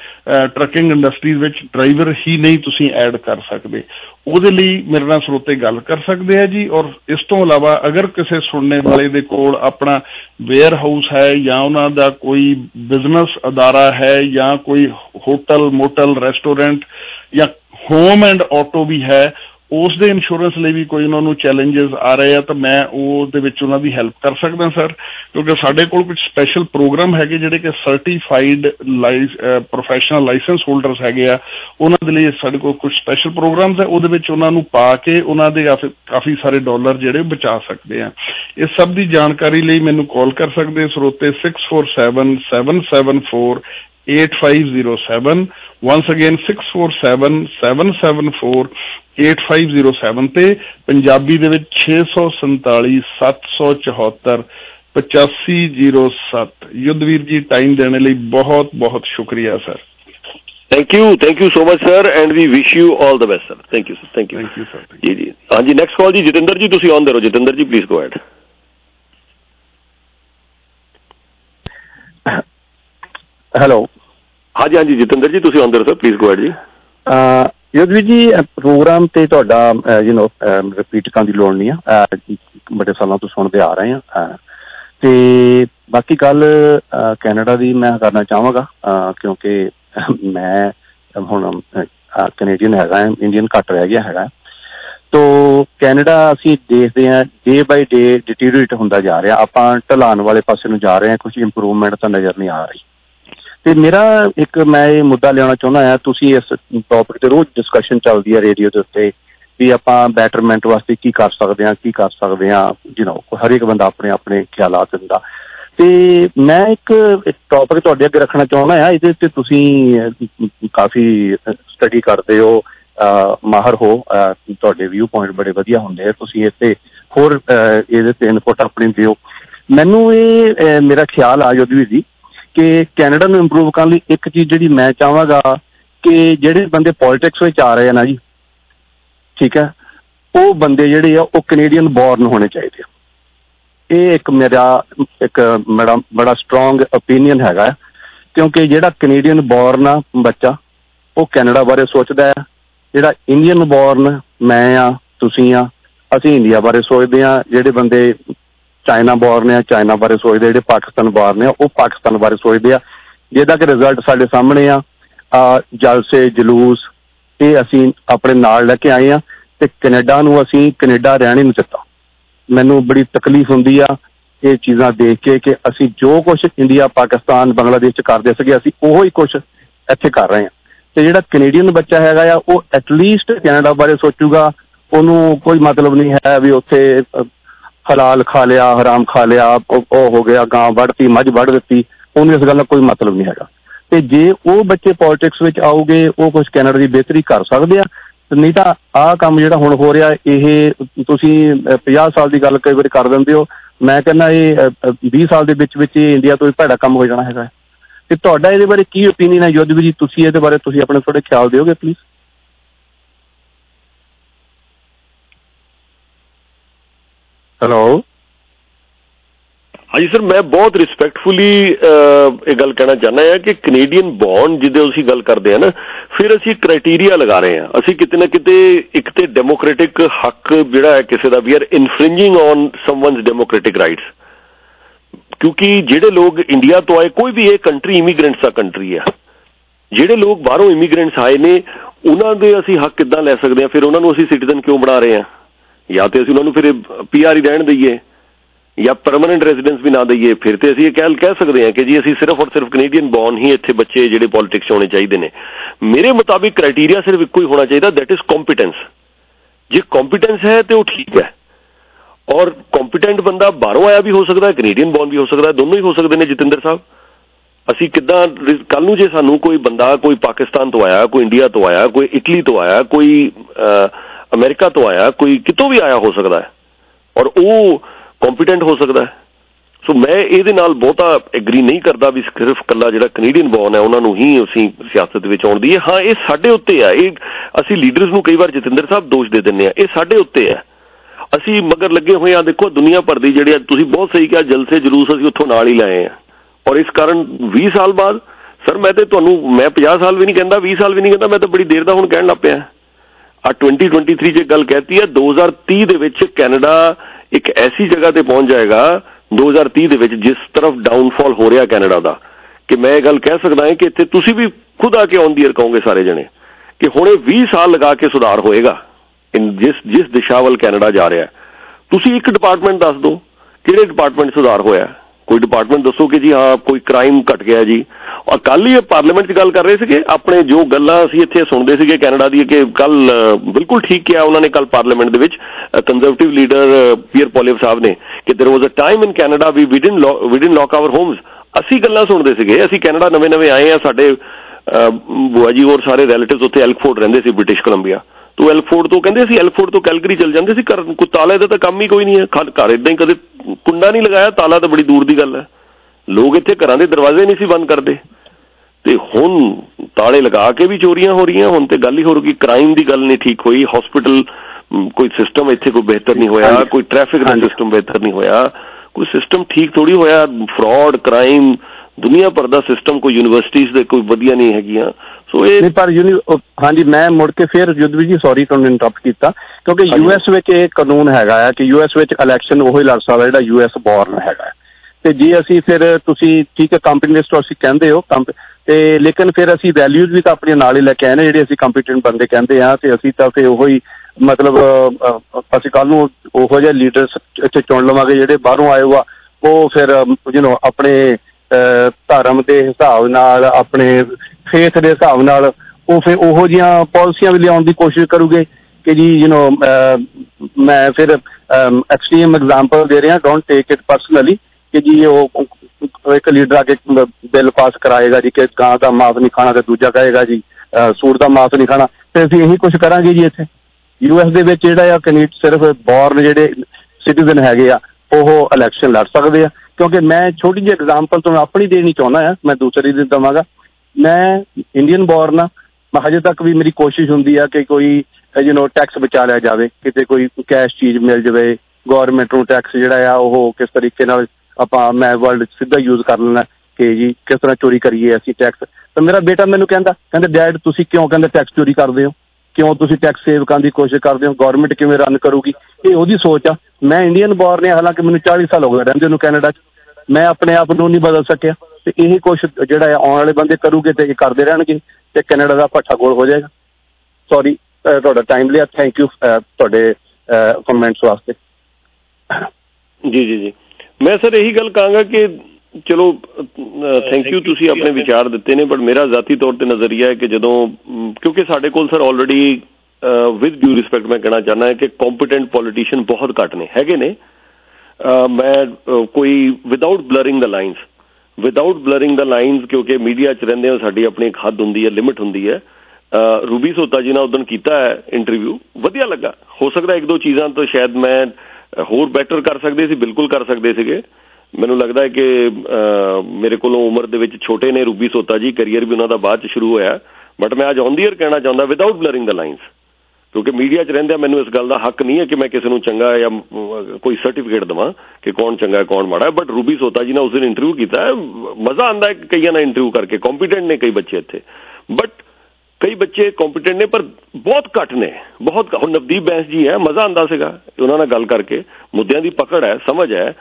ਟਰੱਕਿੰਗ ਇੰਡਸਟਰੀ ਵਿੱਚ ਡਰਾਈਵਰ ਹੀ ਨਹੀਂ ਤੁਸੀਂ ਐਡ ਕਰ ਸਕਦੇ। ਉਹਦੇ ਲਈ ਮੇਰੇ ਨਾਲ ਸਰੋਤੇ ਗੱਲ ਕਰ ਸਕਦੇ ਆ ਜੀ ਔਰ ਇਸ ਤੋਂ ਇਲਾਵਾ ਅਗਰ ਕਿਸੇ ਸੁਣਨੇ ਵਾਲੇ ਦੇ ਕੋਲ ਆਪਣਾ ਵੇਅਰ ਹਾਊਸ ਹੈ ਜਾਂ ਉਹਨਾਂ ਦਾ ਕੋਈ ਬਿਜ਼ਨਸ ਅਦਾਰਾ ਹੈ ਜਾਂ ਕੋਈ ਹੋਟਲ, ਮੋਟਲ ਰੈਸਟੋਰੈਂਟ ਜਾਂ ਹੋਮ ਐਂਡ ਆਟੋ ਵੀ ਹੈ ਉਸ ਦੇ ਇੰਸ਼ੋਰੈਂਸ ਲਈ ਵੀ ਕੋਈ ਉਹਨਾਂ ਨੂੰ ਚੈਲੰਜਸ ਆ ਰਹੇ ਆ, ਤਾਂ ਮੈਂ ਉਹ ਦੇ ਵਿੱਚ ਉਹਨਾਂ ਦੀ ਹੈਲਪ ਕਰ ਸਕਦਾ ਸਰ ਕਿਉਂਕਿ ਸਾਡੇ ਕੋਲ ਕੁਝ ਸਪੈਸ਼ਲ ਪ੍ਰੋਗਰਾਮ ਹੈਗੇ ਜਿਹੜੇ ਕਿ ਸਰਟੀਫਾਈਡ ਪ੍ਰੋਫੈਸ਼ਨਲ ਲਾਇਸੈਂਸ ਹੋਲਡਰਸ ਹੈਗੇ ਆ, ਉਹਨਾਂ ਦੇ ਲਈ ਸਾਡੇ ਕੋਲ ਕੁਝ ਸਪੈਸ਼ਲ ਪ੍ਰੋਗਰਾਮਸ ਹੈ ਉਹਦੇ ਵਿੱਚ ਉਹਨਾਂ ਨੂੰ ਪਾ ਕੇ ਉਹਨਾਂ ਦੇ ਕਾਫੀ ਸਾਰੇ ਡਾਲਰ ਜਿਹੜੇ ਬਚਾ ਸਕਦੇ ਆ। ਇਸ ਸਭ ਦੀ ਜਾਣਕਾਰੀ ਲਈ ਮੈਨੂੰ ਕਾਲ ਕਰ ਸਕਦੇ ਸਰੋਤੇ 647 774 8507 once again 647 774 8507 ਤੇ ਪੰਜਾਬੀ ਦੇ ਵਿੱਚ 647 774 8507 ਯੁੱਧਵੀਰ ਜੀ ਟਾਈਮ ਦੇਣ ਲਈ ਬਹੁਤ ਬਹੁਤ ਸ਼ੁਕਰੀਆ sir thank you thank you so much sir and we wish you all the best sir thank you sir thank you thank you sir ਜੀ ਜੀ ਹਾਂਜੀ ਨੈਕਸਟ ਕਾਲ ਜੀ ਜਤਿੰਦਰ ਜੀ ਤੁਸੀਂ ਆਨ ਦੇ ਰਹੋ ਜਤਿੰਦਰ ਜੀ ਪਲੀਜ਼ ਗੋ ਹੈਡ ਹੈਲੋ ਹਾਂਜੀ ਹਾਂਜੀ, ਜਤਿੰਦਰ ਜੀ, ਤੁਸੀਂ ਆਨ ਦੇ ਰਹੋ ਸਰ ਪਲੀਜ਼ ਗੋ ਹੈਡ ਜੀ। ਯਦਵੀ ਜੀ ਪ੍ਰੋਗਰਾਮ ਤੇ ਤੁਹਾਡਾ ਯੂ نو ਰਿਪੀਟ ਕਰਨ ਦੀ ਲੋੜ ਨਹੀਂ ਆ। ਬੜੇ ਸਾਲਾਂ ਤੋਂ ਸੁਣਦੇ ਆ ਰਹੇ ਆ ਤੇ ਬਾਕੀ ਗੱਲ ਕੈਨੇਡਾ ਦੀ ਮੈਂ ਕਰਨਾ ਚਾਹਾਂਗਾ ਕਿਉਂਕਿ ਮੈਂ ਹੁਣ ਕੈਨੇਡੀਅਨ ਹੈਗਾ, ਇੰਡੀਅਨ ਘੱਟ ਰਹਿ ਗਿਆ ਹੈਗਾ। ਤੋ, ਕੈਨੇਡਾ ਅਸੀਂ ਦੇਖਦੇ ਹਾਂ ਡੇ ਬਾਈ ਡੇ ਡਿਟੀਰੀਏਟ ਹੁੰਦਾ ਜਾ ਰਿਹਾ। ਆਪਾਂ ਢਲਾਨ ਵਾਲੇ ਪਾਸੇ ਨੂੰ ਜਾ ਰਹੇ ਹਾਂ ਕੁਝ ਇੰਪਰੂਵਮੈਂਟ ਤਾਂ ਨਜ਼ਰ ਨਹੀਂ ਆ ਰਹੀ। ਤੇ ਮੇਰਾ ਇੱਕ ਮੈਂ ਇਹ ਮੁੱਦਾ ਲਿਆਉਣਾ ਚਾਹੁੰਦਾ ਹਾਂ, ਤੁਸੀਂ ਇਸ ਟੌਪਿਕ ਤੇ ਰੋਜ਼ ਡਿਸਕਸ਼ਨ ਚੱਲਦੀ ਹੈ ਰੇਡੀਓ ਦੇ ਉੱਤੇ ਵੀ ਆਪਾਂ ਬੈਟਰਮੈਂਟ ਵਾਸਤੇ ਕੀ ਕਰ ਸਕਦੇ ਹਾਂ, ਕੀ ਕਰ ਸਕਦੇ ਹਾਂ ਯੂ نو ਹਰ ਇੱਕ ਬੰਦਾ ਆਪਣੇ ਆਪਣੇ ਖਿਆਲਾਤ ਦਿੰਦਾ। ਤੇ ਮੈਂ ਇੱਕ ਟੌਪਿਕ ਤੁਹਾਡੇ ਅੱਗੇ ਰੱਖਣਾ ਚਾਹੁੰਦਾ ਹਾਂ, ਇਹਦੇ ਤੇ ਤੁਸੀਂ ਕਾਫੀ ਸਟੱਡੀ ਕਰਦੇ ਹੋ ਮਾਹਰ ਹੋ ਤੁਹਾਡੇ ਵਿਊ ਪੁਆਇੰਟ ਬੜੇ ਵਧੀਆ ਹੁੰਦੇ ਆ, ਤੁਸੀਂ ਇੱਥੇ ਹੋਰ ਇਹਦੇ ਤੇ ਇਨਪੁਟ ਆਪਣੀ ਦਿਓ। ਮੈਨੂੰ ਇਹ ਮੇਰਾ ਖਿਆਲ ਆ ਜੋਦਵੀ ਜੀ ਕਿ ਕੈਨੇਡਾ ਨੂੰ ਇੰਪਰੂਵ ਕਰਨ ਲਈ ਇੱਕ ਚੀਜ਼ ਜਿਹੜੀ ਮੈਂ ਚਾਹਾਂਗਾ ਕਿ ਜਿਹੜੇ ਬੰਦੇ ਪੋਲਿਟਿਕਸ ਵਿੱਚ ਆ ਰਹੇ ਆ ਨਾ ਜੀ, ਠੀਕ ਹੈ, ਉਹ ਬੰਦੇ ਜਿਹੜੇ ਆ, ਉਹ ਕੈਨੇਡੀਅਨ ਬੋਰਨ ਹੋਣੇ ਚਾਹੀਦੇ ਆ। ਇਹ ਇੱਕ ਮੇਰਾ, ਇੱਕ ਬੜਾ ਬੜਾ ਸਟਰੋਂਗ ਓਪੀਨੀਅਨ ਹੈਗਾ ਕਿਉਂਕਿ ਜਿਹੜਾ ਕੈਨੇਡੀਅਨ ਬੋਰਨ ਆ ਬੱਚਾ, ਉਹ ਕੈਨੇਡਾ ਬਾਰੇ ਸੋਚਦਾ ਹੈ। ਜਿਹੜਾ ਇੰਡੀਅਨ ਬੋਰਨ ਮੈਂ ਆ, ਤੁਸੀਂ ਆ, ਅਸੀਂ ਇੰਡੀਆ ਬਾਰੇ ਸੋਚਦੇ ਆ, ਜਿਹੜੇ ਬੰਦੇ ਚਾਈਨਾ ਬੋਰਨ ਆ, ਚਾਈਨਾ ਬਾਰੇ ਸੋਚਦੇ ਜਿਹੜੇ ਪਾਕਿਸਤਾਨ ਬੋਰਨ ਆ, ਉਹ ਪਾਕਿਸਤਾਨ ਬਾਰੇ ਸੋਚਦੇ ਆ। ਜਿਹਦਾ ਕਿ ਰਿਜ਼ਲਟ ਸਾਡੇ ਸਾਹਮਣੇ ਆ ਜਲਸੇ, ਜਲੂਸ, ਇਹ ਅਸੀਂ ਆਪਣੇ ਨਾਲ ਲੈ ਕੇ ਆਏ ਆ ਤੇ ਕੈਨੇਡਾ ਨੂੰ ਅਸੀਂ ਕੈਨੇਡਾ ਰਹਿਣੇ ਨੂੰ ਦਿੱਤਾ। ਮੈਨੂੰ ਬੜੀ ਤਕਲੀਫ ਹੁੰਦੀ ਆ ਇਹ ਚੀਜ਼ਾਂ ਦੇਖ ਕੇ ਕਿ ਅਸੀਂ ਜੋ ਕੁਝ ਇੰਡੀਆ, ਪਾਕਿਸਤਾਨ, ਬੰਗਲਾਦੇਸ਼ ਚ ਕਰਦੇ ਸੀਗੇ, ਅਸੀਂ ਉਹੋ ਹੀ ਕੁਝ ਇੱਥੇ ਕਰ ਰਹੇ ਆ। ਤੇ ਜਿਹੜਾ ਕੈਨੇਡੀਅਨ ਬੱਚਾ ਹੈਗਾ ਆ, ਉਹ ਐਟਲੀਸਟ ਕੈਨੇਡਾ ਬਾਰੇ ਸੋਚੂਗਾ, ਉਹਨੂੰ ਕੋਈ ਮਤਲਬ ਨਹੀਂ ਹੈ ਵੀ ਉੱਥੇ ਹਲਾਲ ਖਾ ਲਿਆ, ਹਰਾਮ ਖਾ ਲਿਆ, ਉਹ ਹੋ ਗਿਆ ਗਾਂ ਵੜਤੀ ਮੱਝ ਵੜ ਦਿੱਤੀ, ਉਹਨੂੰ ਇਸ ਗੱਲ ਦਾ ਕੋਈ ਮਤਲਬ ਨਹੀਂ ਹੈਗਾ। ਤੇ ਜੇ ਉਹ ਬੱਚੇ ਪੋਲਿਟਿਕਸ ਵਿੱਚ ਆਉਗੇ, ਉਹ ਕੁਝ ਕੈਨੇਡਾ ਦੀ ਬਿਹਤਰੀ ਕਰ ਸਕਦੇ ਆ ਨਹੀਂ ਤਾਂ ਆਹ ਕੰਮ ਜਿਹੜਾ ਹੁਣ ਹੋ ਰਿਹਾ, ਇਹ ਤੁਸੀਂ 50 ਸਾਲ ਦੀ ਗੱਲ ਕਈ ਵਾਰ ਕਰ ਦਿੰਦੇ ਹੋ। ਮੈਂ ਕਹਿੰਦਾ ਇਹ 20 ਸਾਲ ਦੇ ਵਿੱਚ ਵਿੱਚ ਇਹ ਇੰਡੀਆ ਤੋਂ ਹੀ ਭੈੜਾ ਕੰਮ ਹੋ ਜਾਣਾ ਹੈਗਾ। ਤੇ ਤੁਹਾਡਾ ਇਹਦੇ ਬਾਰੇ ਕੀ ਓਪੀਨੀਅਨ ਹੈ? ਯੁੱਧ ਜੀ, ਤੁਸੀਂ ਇਹਦੇ ਬਾਰੇ ਤੁਸੀਂ ਆਪਣੇ ਥੋੜੇ ਖਿਆਲ ਦਿਓਗੇ ਪਲੀਜ਼ ਹੈਲੋ ਹਾਂਜੀ ਸਰ ਮੈਂ ਬਹੁਤ ਰਿਸਪੈਕਟਫੁਲੀ ਇਹ ਗੱਲ ਕਹਿਣਾ ਚਾਹੁੰਦਾ ਹਾਂ ਕਿ ਕੈਨੇਡੀਅਨ ਬੌਂਡ ਜਿਹਦੇ ਅਸੀਂ ਗੱਲ ਕਰਦੇ ਆ ਨਾ, ਫਿਰ ਅਸੀਂ ਕ੍ਰਾਈਟੇਰੀਆ ਲਗਾ ਰਹੇ ਹਾਂ। ਅਸੀਂ ਕਿਤੇ ਨਾ ਕਿਤੇ ਇੱਕ ਤੇ ਡੈਮੋਕ੍ਰੈਟਿਕ ਹੱਕ ਜਿਹੜਾ ਹੈ ਕਿਸੇ ਦਾ ਵੀ are infringing on someone's democratic rights ਕਿਉਂਕਿ ਜਿਹੜੇ ਲੋਕ ਇੰਡੀਆ ਤੋਂ ਆਏ, ਕੋਈ ਵੀ ਇਹ ਕੰਟਰੀ ਇਮੀਗ੍ਰੈਂਟਸ ਦਾ ਕੰਟਰੀ ਆ ਜਿਹੜੇ ਲੋਕ ਬਾਹਰੋਂ ਇਮੀਗ੍ਰੈਂਟਸ ਆਏ ਨੇ, ਉਹਨਾਂ ਦੇ ਅਸੀਂ ਹੱਕ ਕਿੱਦਾਂ ਲੈ ਸਕਦੇ ਆ ਫਿਰ ਉਹਨਾਂ ਨੂੰ ਅਸੀਂ ਸਿਟੀਜ਼ਨ ਕਿਉਂ ਬਣਾ ਰਹੇ ਆ ਜਾਂ ਤੇ ਅਸੀਂ ਉਹਨਾਂ ਨੂੰ ਫਿਰ ਪੀਆਰ ਹੀ ਰਹਿਣ ਦਈਏ, ਜਾਂ ਪਰਮਨੈਂਟ ਰੈਜ਼ੀਡੈਂਸ ਵੀ ਨਾ ਦਈਏ, ਫਿਰ ਤੇ ਅਸੀਂ ਇਹ ਕਹਿ ਕਹਿ ਸਕਦੇ ਹਾਂ ਕਿ ਜੀ ਅਸੀਂ ਸਿਰਫ ਔਰ ਸਿਰਫ ਕੈਨੇਡੀਅਨ ਬੌਰਨ ਹੀ ਇੱਥੇ ਬੱਚੇ ਜਿਹੜੇ ਪੋਲਿਟਿਕਸ ਹੋਣੇ ਚਾਹੀਦੇ ਨੇ। ਮੇਰੇ ਮੁਤਾਬਿਕ ਕ੍ਰਾਈਟੇਰੀਆ ਸਿਰਫ ਇੱਕੋ ਹੀ ਹੋਣਾ ਚਾਹੀਦਾ ਦੈਟ ਇਜ਼ ਕੰਪੀਟੈਂਸ ਜੇ ਕੰਪੀਟੈਂਸ ਹੈ ਤੇ ਉਹ ਠੀਕ ਹੈ। ਔਰ ਕੰਪੀਟੈਂਟ ਬੰਦਾ ਬਾਹਰੋਂ ਆਇਆ ਵੀ ਹੋ ਸਕਦਾ ਹੈ ਕੈਨੇਡੀਅਨ ਬੌਰਨ ਵੀ ਹੋ ਸਕਦਾ ਹੈ ਦੋਨੋਂ ਹੀ ਹੋ ਸਕਦੇ ਨੇ, ਜਤਿੰਦਰ ਸਾਹਿਬ। ਅਸੀਂ ਕਿੱਦਾਂ ਕੱਲ ਨੂੰ ਜੇ ਸਾਨੂੰ ਕੋਈ ਬੰਦਾ ਕੋਈ ਪਾਕਿਸਤਾਨ ਤੋਂ ਆਇਆ, ਕੋਈ ਇੰਡੀਆ ਤੋਂ ਆਇਆ, ਕੋਈ ਇਟਲੀ ਤੋਂ ਆਇਆ, ਕੋਈ ਅਮਰੀਕਾ ਤੋਂ ਆਇਆ, ਕੋਈ ਕਿਤੋਂ ਵੀ ਆਇਆ ਹੋ ਸਕਦਾ ਹੈ। ਔਰ ਉਹ ਕੰਪੀਟੈਂਟ ਹੋ ਸਕਦਾ ਹੈ। ਸੋ ਮੈਂ ਇਹਦੇ ਨਾਲ ਬਹੁਤਾ ਐਗਰੀ ਨਹੀਂ ਕਰਦਾ ਵੀ ਸਿਰਫ ਕੱਲਾ ਜਿਹੜਾ ਕੈਨੇਡੀਅਨ ਬੌਰਨ ਹੈ, ਉਹਨਾਂ ਨੂੰ ਹੀ ਅਸੀਂ ਸਿਆਸਤ ਵਿੱਚ ਆਉਣ ਦੀ ਹੈ। ਹਾਂ, ਇਹ ਸਾਡੇ ਉੱਤੇ ਆ। ਇਹ ਅਸੀਂ ਲੀਡਰਸ ਨੂੰ ਕਈ ਵਾਰ ਜਤਿੰਦਰ ਸਾਹਿਬ ਦੋਸ਼ ਦੇ ਦਿੰਦੇ ਆ। ਇਹ ਸਾਡੇ ਉੱਤੇ ਹੈ ਅਸੀਂ ਮਗਰ ਲੱਗੇ ਹੋਏ ਆ, ਦੇਖੋ, ਦੁਨੀਆ ਭਰ ਦੀ ਜਿਹੜੇ ਤੁਸੀਂ ਬਹੁਤ ਸਹੀ ਕਿਹਾ, ਜਲਸੇ ਜਲੂਸ ਅਸੀਂ ਉੱਥੋਂ ਨਾਲ ਹੀ ਲਾਏ ਆ। ਔਰ ਇਸ ਕਾਰਨ 20 ਸਾਲ ਬਾਅਦ, ਸਰ, ਮੈਂ ਤੇ ਤੁਹਾਨੂੰ, ਮੈਂ 50 ਸਾਲ ਵੀ ਨਹੀਂ ਕਹਿੰਦਾ 20 ਸਾਲ ਵੀ ਨਹੀਂ ਕਹਿੰਦਾ, ਮੈਂ ਤਾਂ ਬੜੀ ਦੇਰ ਦਾ ਹੁਣ ਕਹਿਣ ਲੱਗ ਪਿਆ। ਆ 2023 'ਚ ਗੱਲ ਕਹਿਤੀ ਹੈ 2030 ਦੇ ਵਿੱਚ ਕੈਨੇਡਾ ਇੱਕ ਐਸੀ ਜਗ੍ਹਾ ਤੇ ਪਹੁੰਚ ਜਾਏਗਾ 2030 ਦੇ ਵਿੱਚ ਜਿਸ ਤਰਫ ਡਾਊਨਫਾਲ ਹੋ ਰਿਹਾ ਕੈਨੇਡਾ ਦਾ, ਕਿ ਮੈਂ ਇਹ ਗੱਲ ਕਹਿ ਸਕਦਾ ਹਾਂ ਕਿ ਇੱਥੇ ਤੁਸੀਂ ਵੀ ਖੁਦ ਆ ਕੇ ਔਨ ਦੀ ਕਹੋਗੇ ਸਾਰੇ ਜਣੇ, ਕਿ ਹੁਣੇ 20 ਸਾਲ ਲਗਾ ਕੇ ਸੁਧਾਰ ਹੋਏਗਾ ਜਿਸ ਜਿਸ ਦਿਸ਼ਾ ਵੱਲ ਕੈਨੇਡਾ ਜਾ ਰਿਹਾ ਤੁਸੀਂ ਇੱਕ ਡਿਪਾਰਟਮੈਂਟ ਦੱਸ ਦਿਓ, ਕਿਹੜੇ ਡਿਪਾਰਟਮੈਂਟ ਸੁਧਾਰ ਹੋਇਆ ਕੋਈ ਡਿਪਾਰਟਮੈਂਟ ਦੱਸੋ ਕਿ ਜੀ ਹਾਂ ਕੋਈ ਕ੍ਰਾਈਮ ਘਟ ਗਿਆ ਜੀ ਔਰ ਕੱਲ ਹੀ ਪਾਰਲੀਮੈਂਟ 'ਚ ਗੱਲ ਕਰ ਰਹੇ ਸੀਗੇ ਆਪਣੇ ਜੋ ਗੱਲਾਂ ਅਸੀਂ ਇੱਥੇ ਸੁਣਦੇ ਸੀਗੇ ਕੈਨੇਡਾ ਦੀ ਕਿ ਕੱਲ ਬਿਲਕੁਲ ਠੀਕ ਕਿਹਾ ਉਹਨਾਂ ਨੇ ਕੱਲ ਪਾਰਲੀਮੈਂਟ ਦੇ ਵਿੱਚ Conservative leader Pierre Poilievre sahib ਨੇ ਕਿ there was a time in Canada we we didn't we didn't lock our homes ਅਸੀਂ ਗੱਲਾਂ ਸੁਣਦੇ ਸੀਗੇ ਅਸੀਂ ਕੈਨੇਡਾ ਨਵੇਂ-ਨਵੇਂ ਆਏ ਆ ਸਾਡੇ ਬੁਆ ਜੀ ਹੋਰ ਸਾਰੇ ਰਿਲੇਟਿਵਸ ਉੱਥੇ ਐਲਕਫੋਰਡ ਰਹਿੰਦੇ ਸੀ ਬ੍ਰਿਟਿਸ਼ ਕੋਲੰਬੀਆ ਤੋਂ ਐਲਕਫੋਰਡ ਤੋਂ ਕਹਿੰਦੇ ਸੀ ਐਲਕਫੋਰਡ ਤੋਂ ਕੈਲਗਰੀ ਚਲ ਜਾਂਦੇ ਸੀ ਘਰ ਕੋਈ ਤਾਲੇ ਦਾ ਤਾਂ ਕੰਮ ਹੀ ਕੋਈ ਨਹੀਂ ਹੈ। ਘਰ ਇਦਾਂ ਹੀ ਕਦੇ ਕੁੰਡਾ ਨਹੀਂ ਲਗਾਇਆ ਤਾਲਾ ਤਾਂ ਬੜੀ ਦੂਰ ਦੀ ਗੱਲ ਹੈ। ਲੋਕ ਇੱਥੇ ਘਰਾਂ ਦੇ ਦਰਵਾਜ਼ੇ ਨਹੀਂ ਸੀ ਬੰਦ ਕਰਦੇ। ਤੇ ਹੁਣ ਤਾਲੇ ਲਗਾ ਕੇ ਵੀ ਚੋਰੀਆਂ ਹੋ ਰਹੀਆਂ ਹੁਣ ਤੇ ਗੱਲ ਹੀ ਹੋ ਰਹੀ ਕ੍ਰਾਈਮ ਦੀ ਗੱਲ ਨਹੀਂ ਠੀਕ ਹੋਈ ਹਸਪੀਟਲ ਕੋਈ ਸਿਸਟਮ ਇੱਥੇ ਕੋਈ ਬਿਹਤਰ ਨਹੀਂ ਹੋਇਆ ਕੋਈ ਟ੍ਰੈਫਿਕ ਦਾ ਸਿਸਟਮ ਬਿਹਤਰ ਨਹੀਂ ਹੋਇਆ ਕੋਈ ਸਿਸਟਮ ਠੀਕ ਥੋੜੀ ਹੋਇਆ ਫਰਾਡ ਕ੍ਰਾਈਮ ਦੁਨੀਆ ਭਰ ਦਾ ਸਿਸਟਮ ਕੋਈ ਯੂਨੀਵਰਸਿਟੀਆਂ ਦੇ ਕੋਈ ਵਧੀਆ ਨਹੀਂ ਹੈਗੀਆਂ। ਸੋ ਇਹ ਨਹੀਂ ਪਰ ਹਾਂਜੀ ਮੈਂ ਮੁੜ ਕੇ ਫਿਰ ਜੁਦਵੀ ਜੀ ਸੌਰੀ ਤੁਹਾਨੂੰ ਇੰਟਰਪਟ ਕੀਤਾ। ਕਿਉਂਕਿ ਯੂਐਸ ਵਿੱਚ ਇਹ ਕਾਨੂੰਨ ਹੈਗਾ ਆ ਕਿ ਯੂਐਸ ਵਿੱਚ ਇਲੈਕਸ਼ਨ ਉਹੀ ਲੜ ਸਕਦਾ ਜਿਹੜਾ ਯੂਐਸ ਬੋਰਨ ਹੈਗਾ ਤੇ ਜੇ ਅਸੀਂ ਫਿਰ ਤੁਸੀਂ ਠੀਕ ਹੈ ਕੰਪਨੀ ਲਿਸਟ ਅਸੀਂ ਕਹਿੰਦੇ ਹੋ ਤੇ ਲੇਕਿਨ ਫਿਰ ਅਸੀਂ ਵੈਲਿਊਜ਼ ਵੀ ਤਾਂ ਆਪਣੀਆਂ ਨਾਲ ਹੀ ਲੈ ਕੇ ਆਏ ਨੇ ਜਿਹੜੇ ਅਸੀਂ ਕੰਪੀਟੈਂਟ ਬੰਦੇ ਕਹਿੰਦੇ ਆ ਤੇ ਅਸੀਂ ਤਾਂ ਫਿਰ ਉਹੀ ਮਤਲਬ ਅਸੀਂ ਕੱਲ ਨੂੰ ਉਹੋ ਜਿਹੇ ਲੀਡਰਸ ਇੱਥੇ ਚੁਣ ਲਵਾਂਗੇ ਜਿਹੜੇ ਬਾਹਰੋਂ ਆਏ ਹੋਆ ਉਹ ਫਿਰ ਯੂ نو ਆਪਣੇ ਧਰਮ ਦੇ ਹਿਸਾਬ ਨਾਲ ਆਪਣੇ ਫੇਥ ਦੇ ਹਿਸਾਬ ਨਾਲ ਉਹ ਫਿਰ ਉਹੋ ਜੀਆਂ ਪਾਲਿਸੀਆਂ ਵੀ ਲਿਆਉਣ ਦੀ ਕੋਸ਼ਿਸ਼ ਕਰੂਗੇ ਕਿ ਜੀ ਯੂ نو ਮੈਂ ਫਿਰ ਐਕਸਟ੍ਰੀਮ ਐਗਜ਼ਾਮਪਲ ਦੇ ਰਿਹਾ ਡੋਨਟ ਟੇਕ ਇਟ ਪਰਸਨਲੀ ਕਿ ਜੀ ਉਹ ਇੱਕ ਲੀਡਰ ਆ ਕੇ ਬਿੱਲ ਪਾਸ ਕਰਾਏਗਾ ਜੀ, ਕਿ ਗਾਂ ਦਾ ਮਾਫ ਨਹੀਂ ਖਾਣਾ ਤੇ ਦੂਜਾ ਕਹੇਗਾ ਜੀ ਸੂਰ ਦਾ ਮਾਫ ਨਹੀਂ ਖਾਣਾ। ਤੇ ਅਸੀਂ ਇਹੀ ਕੁਝ ਕਰਾਂਗੇ ਜੀ ਇੱਥੇ। ਯੂਐਸ ਦੇ ਵਿੱਚ ਜਿਹੜਾ ਆ ਕੈਨੇਡ ਸਿਰਫ ਬੌਰਨ ਜਿਹੜੇ ਸਿਟੀਜ਼ਨ ਹੈਗੇ ਆ, ਉਹ ਇਲੈਕਸ਼ਨ ਲੜ ਸਕਦੇ ਆ। ਕਿਉਂਕਿ ਮੈਂ ਛੋਟੀ ਜਿਹੀ ਐਗਜ਼ਾਮਪਲ ਤੁਹਾਨੂੰ ਆਪਣੀ ਦੇਣੀ ਚਾਹੁੰਦਾ ਆ, ਮੈਂ ਦੂਸਰੀ ਦੇ ਦਵਾਂਗਾ। ਮੈਂ ਇੰਡੀਅਨ ਬੌਰਨ ਆ ਮੈਂ ਹਜੇ ਤੱਕ ਵੀ ਮੇਰੀ ਕੋਸ਼ਿਸ਼ ਹੁੰਦੀ ਆ ਕਿ ਕੋਈ ਯੂ نو ਟੈਕਸ ਬਚਾ ਲਿਆ ਜਾਵੇ, ਕਿਤੇ ਕੋਈ ਕੈਸ਼ ਚੀਜ਼ ਮਿਲ ਜਾਵੇ ਗਵਰਨਮੈਂਟ ਨੂੰ ਟੈਕਸ ਜਿਹੜਾ ਆ, ਉਹ ਕਿਸ ਤਰੀਕੇ ਨਾਲ ਆਪਾਂ, ਮੈਂ ਵਰਲਡ ਸਿੱਧਾ ਯੂਜ਼ ਕਰ ਲੈਣਾ ਕਿ ਜੀ ਕਿਸ ਤਰ੍ਹਾਂ ਚੋਰੀ ਕਰੀਏ ਅਸੀਂ ਟੈਕਸ ਤਾਂ ਮੇਰਾ ਬੇਟਾ ਮੈਨੂੰ ਕਹਿੰਦਾ ਕਹਿੰਦਾ ਡੈਡ ਤੁਸੀਂ ਕਿਉਂ ਕਹਿੰਦੇ ਟੈਕਸ ਚੋਰੀ ਕਰਦੇ ਹੋ? ਕਿਉਂ ਤੁਸੀਂ ਟੈਕਸ ਸੇਵ ਕਰਨ ਦੀ ਕੋਸ਼ਿਸ਼ ਕਰਦੇ ਹੋ? ਗਵਰਨਮੈਂਟ ਕਿਵੇਂ ਰਨ ਕਰੂਗੀ? ਇਹ ਉਹਦੀ ਸੋਚ ਆ। ਮੈਂ ਇੰਡੀਅਨ ਬੋਰਨ ਹਾਂ, ਹਾਲਾਂਕਿ ਮੈਨੂੰ 40 ਸਾਲ ਹੋ ਗਏ ਰਹਿੰਦੇ ਨੂੰ ਕੈਨੇਡਾ 'ਚ। ਮੈਂ ਆਪਣੇ ਆਪ ਨੂੰ ਨਹੀਂ ਬਦਲ ਸਕਿਆ। ਤੇ ਇਹ ਕੁਝ ਜਿਹੜਾ ਆਉਣ ਵਾਲੇ ਬੰਦੇ ਕਰੂਗੇ ਤੇ ਇਹ ਕਰਦੇ ਰਹਿਣਗੇ ਤੇ ਕੈਨੇਡਾ ਦਾ ਪੱਠਾ ਗੋਲ ਹੋ ਜਾਏਗਾ। ਸੌਰੀ ਤੁਹਾਡਾ ਟਾਈਮ ਲਿਆ ਥੈਂਕ ਯੂ ਤੁਹਾਡੇ ਕਮੈਂਟਸ ਵਾਸਤੇ। ਜੀ ਜੀ ਜੀ। ਮੈਂ ਸਰ ਇਹੀ ਗੱਲ ਕਹਾਂਗਾ ਕਿ ਚਲੋ ਥੈਂਕ ਯੂ ਤੁਸੀਂ ਆਪਣੇ ਵਿਚਾਰ ਦਿੱਤੇ ਨੇ ਬਟ ਮੇਰਾ ਜ਼ਾਤੀ ਤੌਰ ਤੇ ਨਜ਼ਰੀਆ ਹੈ ਕਿ ਜਦੋਂ ਕਿਉਂਕਿ ਸਾਡੇ ਕੋਲ sir already with due respect ਮੈਂ ਕਹਿਣਾ ਚਾਹਨਾ ਹੈ ਕਿ ਕੰਪੀਟੈਂਟ ਪੋਲੀਟੀਸ਼ੀਅਨ ਬਹੁਤ ਘੱਟ ਨੇ, ਹੈਗੇ ਨੇ। ਮੈਂ ਕੋਈ without blurring the lines without blurring the lines ਕਿਉਂਕਿ ਮੀਡੀਆ 'ਚ ਰਹਿੰਦੇ ਹਾਂ ਸਾਡੀ ਆਪਣੀ ਇੱਕ ਹੱਦ ਹੁੰਦੀ ਹੈ ਲਿਮਿਟ ਹੁੰਦੀ ਹੈ। ਰੂਬੀ ਸੋਤਾ ਜੀ ਨਾਲ ਉਦੋਂ ਕੀਤਾ ਹੈ ਇੰਟਰਵਿਊ ਵਧੀਆ ਲੱਗਾ। ਹੋ ਸਕਦਾ ਇੱਕ ਦੋ ਚੀਜ਼ਾਂ ਤੋਂ ਸ਼ਾਇਦ ਮੈਂ ਹੋਰ ਬੈਟਰ ਕਰ ਸਕਦੇ ਸੀ, ਬਿਲਕੁਲ ਕਰ ਸਕਦੇ ਸੀਗੇ। ਮੈਨੂੰ ਲੱਗਦਾ ਹੈ ਕਿ ਮੇਰੇ ਕੋਲੋਂ ਉਮਰ ਦੇ ਵਿੱਚ ਛੋਟੇ ਨੇ ਰੂਬੀ ਸੋਤਾ ਜੀ ਕੈਰੀਅਰ ਵੀ ਉਹਨਾਂ ਦਾ ਬਾਅਦ ਚ ਸ਼ੁਰੂ ਹੋਇਆ। ਬਟ ਮੈਂ ਅੱਜ ਔਨ ਦੀ ਏਅਰ ਕਹਿਣਾ ਚਾਹੁੰਦਾ ਵਿਦਆਊਟ ਬਲਰਿੰਗ ਦਾ ਲਾਈਨਸ ਕਿਉਂਕਿ ਮੀਡੀਆ 'ਚ ਰਹਿੰਦਿਆਂ ਮੈਨੂੰ ਇਸ ਗੱਲ ਦਾ ਹੱਕ ਨਹੀਂ ਹੈ ਕਿ ਮੈਂ ਕਿਸੇ ਨੂੰ ਚੰਗਾ ਜਾਂ ਕੋਈ ਸਰਟੀਫਿਕੇਟ ਦਵਾਂ ਕਿ ਕੌਣ ਚੰਗਾ, ਕੌਣ ਮਾੜਾ ਬਟ ਰੂਬੀ ਸੋਤਾ ਜੀ ਨੇ ਉਸ ਦਿਨ ਇੰਟਰਵਿਊ ਕੀਤਾ ਮਜ਼ਾ ਆਂਦਾ ਹੈ ਕਈਆਂ ਨਾਲ ਇੰਟਰਵਿਊ ਕਰਕੇ। ਕੰਪੀਟੈਂਟ ਨੇ ਕਈ ਬੱਚੇ ਇੱਥੇ। ਬਟ ਕਈ ਬੱਚੇ ਕੰਪੀਟੈਂਟ ਨੇ, ਪਰ ਬਹੁਤ ਘੱਟ ਨੇ। ਬਹੁਤ ਹੁਣ ਨਵਦੀਪ ਬੈਂਸ ਜੀ ਹੈ, ਮਜ਼ਾ ਆਂਦਾ ਸੀਗਾ ਉਹਨਾਂ ਨਾਲ ਗੱਲ ਕਰਕੇ। ਮੁੱਦਿਆਂ ਦੀ ਪਕੜ ਹੈ, ਸਮਝ ਹੈ।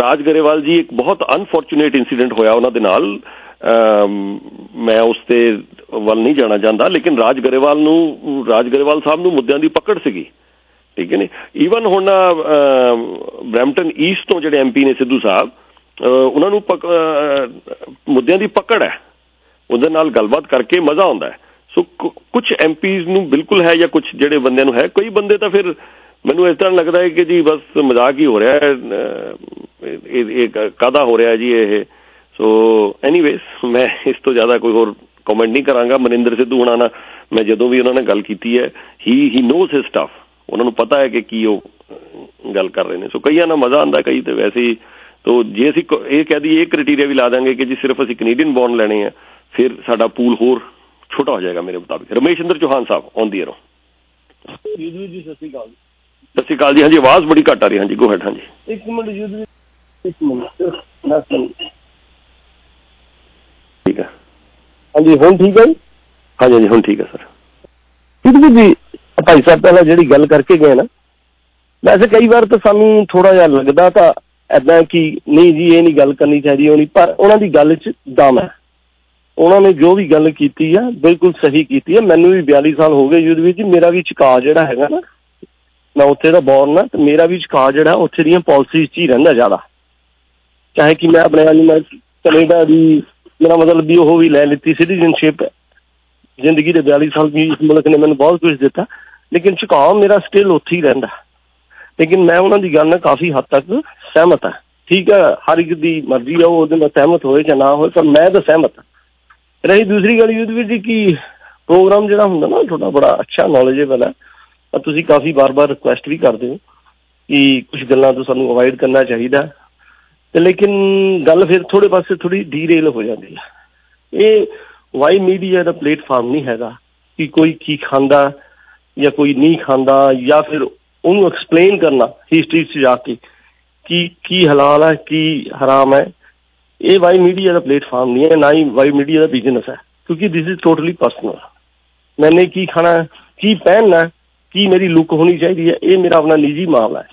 ਰਾਜ ਗਰੇਵਾਲ ਜੀ ਇੱਕ ਬਹੁਤ ਅਨਫੋਰਚੂਨੇਟ ਇਨਸੀਡੈਂਟ ਹੋਇਆ ਉਹਨਾਂ ਦੇ ਨਾਲ। ਮੈਂ ਉਸ ਤੇ ਵੱਲ ਨਹੀਂ ਜਾਣਾ ਚਾਹੁੰਦਾ ਲੇਕਿਨ ਰਾਜ ਗਰੇਵਾਲ ਨੂੰ, ਰਾਜ ਗਰੇਵਾਲ ਸਾਹਿਬ ਨੂੰ ਮੁੱਦਿਆਂ ਦੀ ਪਕੜ ਸੀਗੀ। ਠੀਕ ਹੈ ਨੇ? ਈਵਨ ਹੁਣ ਬ੍ਰੈਂਟਨ ਈਸਟ ਤੋਂ ਜਿਹੜੇ ਐਮਪੀ ਨੇ ਸਿੱਧੂ ਸਾਹਿਬ ਉਹਨਾਂ ਨੂੰ ਮੁੱਦਿਆਂ ਦੀ ਪਕੜ ਹੈ। ਉਹਦੇ ਨਾਲ ਗੱਲਬਾਤ ਕਰਕੇ ਮਜ਼ਾ ਆਉਂਦਾ ਹੈ। ਸੋ ਕੁਝ ਐਮਪੀਜ਼ ਨੂੰ ਬਿਲਕੁਲ ਹੈ ਜਾਂ ਕੁਝ ਜਿਹੜੇ ਬੰਦਿਆਂ ਨੂੰ ਹੈ, ਕਈ ਬੰਦੇ ਤਾਂ ਫਿਰ ਮੈਨੂੰ ਇਸ ਤਰ੍ਹਾਂ ਲੱਗਦਾ ਹੈ ਕਿ ਜੀ ਬਸ ਮਜ਼ਾਕ ਹੀ ਹੋ ਰਿਹਾ ਹੈ ਇਹ ਕਾਦਾ ਹੋ ਰਿਹਾ ਜੀ ਇਹ? ਸੋ ਐਨੀਵੇਸ ਮੈਂ ਇਸ ਤੋਂ ਜ਼ਿਆਦਾ ਕੋਈ ਹੋਰ ਕਮੈਂਟ ਨਹੀਂ ਕਰਾਂਗਾ ਮਨਿੰਦਰ ਸਿੱਧੂ ਹੁਣਾਂ ਨਾਲ। ਮੈਂ ਜਦੋਂ ਵੀ ਉਹਨਾਂ ਨਾਲ ਗੱਲ ਕੀਤੀ ਹੈ ਹੀ ਹੀ ਨੋਸ ਹਿਸ ਸਟਫ ਉਹਨਾਂ ਨੂੰ ਪਤਾ ਹੈ ਕਿ ਕੀ ਉਹ ਗੱਲ ਕਰ ਰਹੇ ਨੇ। ਸੋ ਕਈਆਂ ਨਾਲ ਮਜ਼ਾ ਆਂਦਾ ਕਈ ਤੇ ਵੈਸੇ ਹੀ। ਤੋ ਜੇ ਅਸੀਂ ਇਹ ਕਹਿ ਦਈਏ ਇਹ ਕ੍ਰਾਈਟੇਰੀਆ ਵੀ ਲਾ ਦਾਂਗੇ ਕਿ ਜੀ ਸਿਰਫ ਅਸੀਂ ਕੈਨੇਡੀਅਨ ਬੌਂਡ ਲੈਣੇ ਆ ਫਿਰ ਸਾਡਾ ਪੂਲ ਹੋਰ ਛੋਟਾ ਹੋ ਜਾਏਗਾ ਮੇਰੇ ਮੁਤਾਬਿਕ। Rameshinder Chauhan sahib on the air ਜੀ ਜੀ ਸਤਿ ਸ਼੍ਰੀ ਅਕਾਲ ਸਤਿ ਸ਼੍ਰੀ ਅਕਾਲ ਜੀ। ਹਾਂਜੀ ਆਵਾਜ਼ ਬੜੀ ਘੱਟ ਆ ਰਹੀ ਹਾਂਜੀ ਗੋ ਹੈਡ ਹਾਂਜੀ। ਇੱਕ ਮਿੰਟ ਜੀ ਇੱਕ ਮਿੰਟ ਹਾਂਜੀ, ਹੁਣ ਠੀਕ ਹੈ ਜੀ? ਹਾਂਜੀ ਹਾਂਜੀ, ਹੁਣ ਠੀਕ ਹੈ, ਸਰ। ਠੀਕ ਜੀ ਭਾਈ ਸਾਹਿਬ ਪਹਿਲਾਂ ਜਿਹੜੀ ਗੱਲ ਕਰਕੇ ਗਏ ਨਾ, ਵੈਸੇ ਕਈ ਵਾਰ ਤਾਂ ਸਾਨੂੰ ਥੋੜਾ ਜਿਹਾ ਲੱਗਦਾ ਤਾਂ ਐਦਾਂ ਕਿ ਨਹੀਂ ਜੀ, ਇਹ ਨਹੀਂ ਗੱਲ ਕਰਨੀ ਚਾਹੀਦੀ ਹੋਣੀ ਪਰ ਉਹਨਾਂ ਦੀ ਗੱਲ 'ਚ ਦਮ ਹੈ। ਉਹਨਾਂ ਨੇ ਜੋ ਵੀ ਗੱਲ ਕੀਤੀ ਆ, ਬਿਲਕੁਲ ਸਹੀ ਕੀਤੀ ਆ। ਮੈਨੂੰ ਵੀ 42 ਸਾਲ ਹੋ ਗਏ ਯੁੱਧ ਵਿੱਚ, ਮੇਰਾ ਵੀ ਝੁਕਾਅ ਜਿਹੜਾ ਹੈਗਾ ਨਾ, ਮੈਂ ਉੱਥੇ ਦਾ ਬੌਰਨ ਆ, ਤੇ ਮੇਰਾ ਵੀ ਝੁਕਾਅ ਜਿਹੜਾ, ਉੱਥੇ ਦੀਆਂ ਪਾਲਿਸੀਜ਼ 'ਚ ਹੀ ਰਹਿੰਦਾ ਜ਼ਿਆਦਾ। ਚਾਹੇ ਕਿ ਮੈਂ ਆਪਣੇ ਆਲੀ ਮੈਂ ਕੈਨੇਡਾ ਦੀ ਮੇਰਾ ਮਤਲਬ ਵੀ ਉਹ ਵੀ ਲੈ ਲਿੱਤੀ ਸਿਟੀਜ਼ਨਸ਼ਿਪ ਜ਼ਿੰਦਗੀ ਦੇ 42 ਸਾਲ ਦੀ ਇਸ ਮੁਲਕ ਨੇ ਮੈਨੂੰ ਬਹੁਤ ਕੁਝ ਦਿੱਤਾ। ਲੇਕਿਨ ਝੁਕਾਅ ਮੇਰਾ ਸਟਿਲ ਉੱਥੇ ਹੀ ਰਹਿੰਦਾ। ਲੇਕਿਨ ਮੈਂ ਉਹਨਾਂ ਦੀ ਗੱਲ ਨਾਲ ਕਾਫੀ ਹੱਦ ਤੱਕ ਸਹਿਮਤ ਹਾਂ। ਠੀਕ ਹੈ ਹਰ ਇੱਕ ਦੀ ਮਰਜ਼ੀ ਆ, ਉਹ ਉਹਦੇ ਨਾਲ ਸਹਿਮਤ ਹੋਏ ਜਾਂ ਨਾ ਹੋਏ, ਪਰ ਮੈਂ ਤਾਂ ਸਹਿਮਤ ਹਾਂ। ਰਹੀ ਦੂਸਰੀ ਗੱਲ ਯੂਦ ਵੀ ਜੀ ਕਿ ਪ੍ਰੋਗਰਾਮ ਜਿਹੜਾ ਹੁੰਦਾ ਨਾ, ਤੁਹਾਡਾ ਬੜਾ ਅੱਛਾ ਨੌਲੇਜੇਬਲ ਹੈ। ਪਰ ਤੁਸੀਂ ਕਾਫੀ ਵਾਰ-ਵਾਰ ਰਿਕੁਐਸਟ ਵੀ ਕਰਦੇ ਹੋ ਕਿ ਕੁਝ ਗੱਲਾਂ ਤੋਂ ਸਾਨੂੰ ਅਵਾਇਡ ਕਰਨਾ ਚਾਹੀਦਾ। ਤੇ ਲੇਕਿਨ ਗੱਲ ਫਿਰ ਥੋੜੇ ਪਾਸੇ ਥੋੜੀ ਡੀਰੇਲ ਹੋ ਜਾਂਦੀ ਹੈ ਇਹ ਵਾਈ ਮੀਡੀਆ ਦਾ ਪਲੇਟਫਾਰਮ ਨਹੀਂ ਹੈਗਾ ਕਿ ਕੋਈ ਕੀ ਖਾਂਦਾ ਜਾਂ ਕੋਈ ਨਹੀਂ ਖਾਂਦਾ ਜਾਂ ਫਿਰ ਉਹਨੂੰ ਐਕਸਪਲੇਨ ਕਰਨਾ ਹਿਸਟਰੀ 'ਚ ਜਾ ਕੇ ਕਿ ਕੀ ਹਲਾਲ ਹੈ ਕੀ ਹਰਾਮ ਹੈ ਇਹ ਵਾਈ ਮੀਡੀਆ ਦਾ ਪਲੇਟਫਾਰਮ ਨਹੀਂ ਹੈ, ਨਾ ਹੀ ਵਾਈ ਮੀਡੀਆ ਦਾ ਬਿਜ਼ਨਸ ਹੈ, ਕਿਉਂਕਿ ਥਿਸ ਇਜ਼ ਟੋਟਲੀ ਪਰਸਨਲ ਮੈਨੇ ਕੀ ਖਾਣਾ, ਕੀ ਪਹਿਨਣਾ, ਕੀ ਮੇਰੀ ਲੁੱਕ ਹੋਣੀ ਚਾਹੀਦੀ ਹੈ, ਇਹ ਮੇਰਾ ਆਪਣਾ ਨਿੱਜੀ ਮਾਮਲਾ ਹੈ।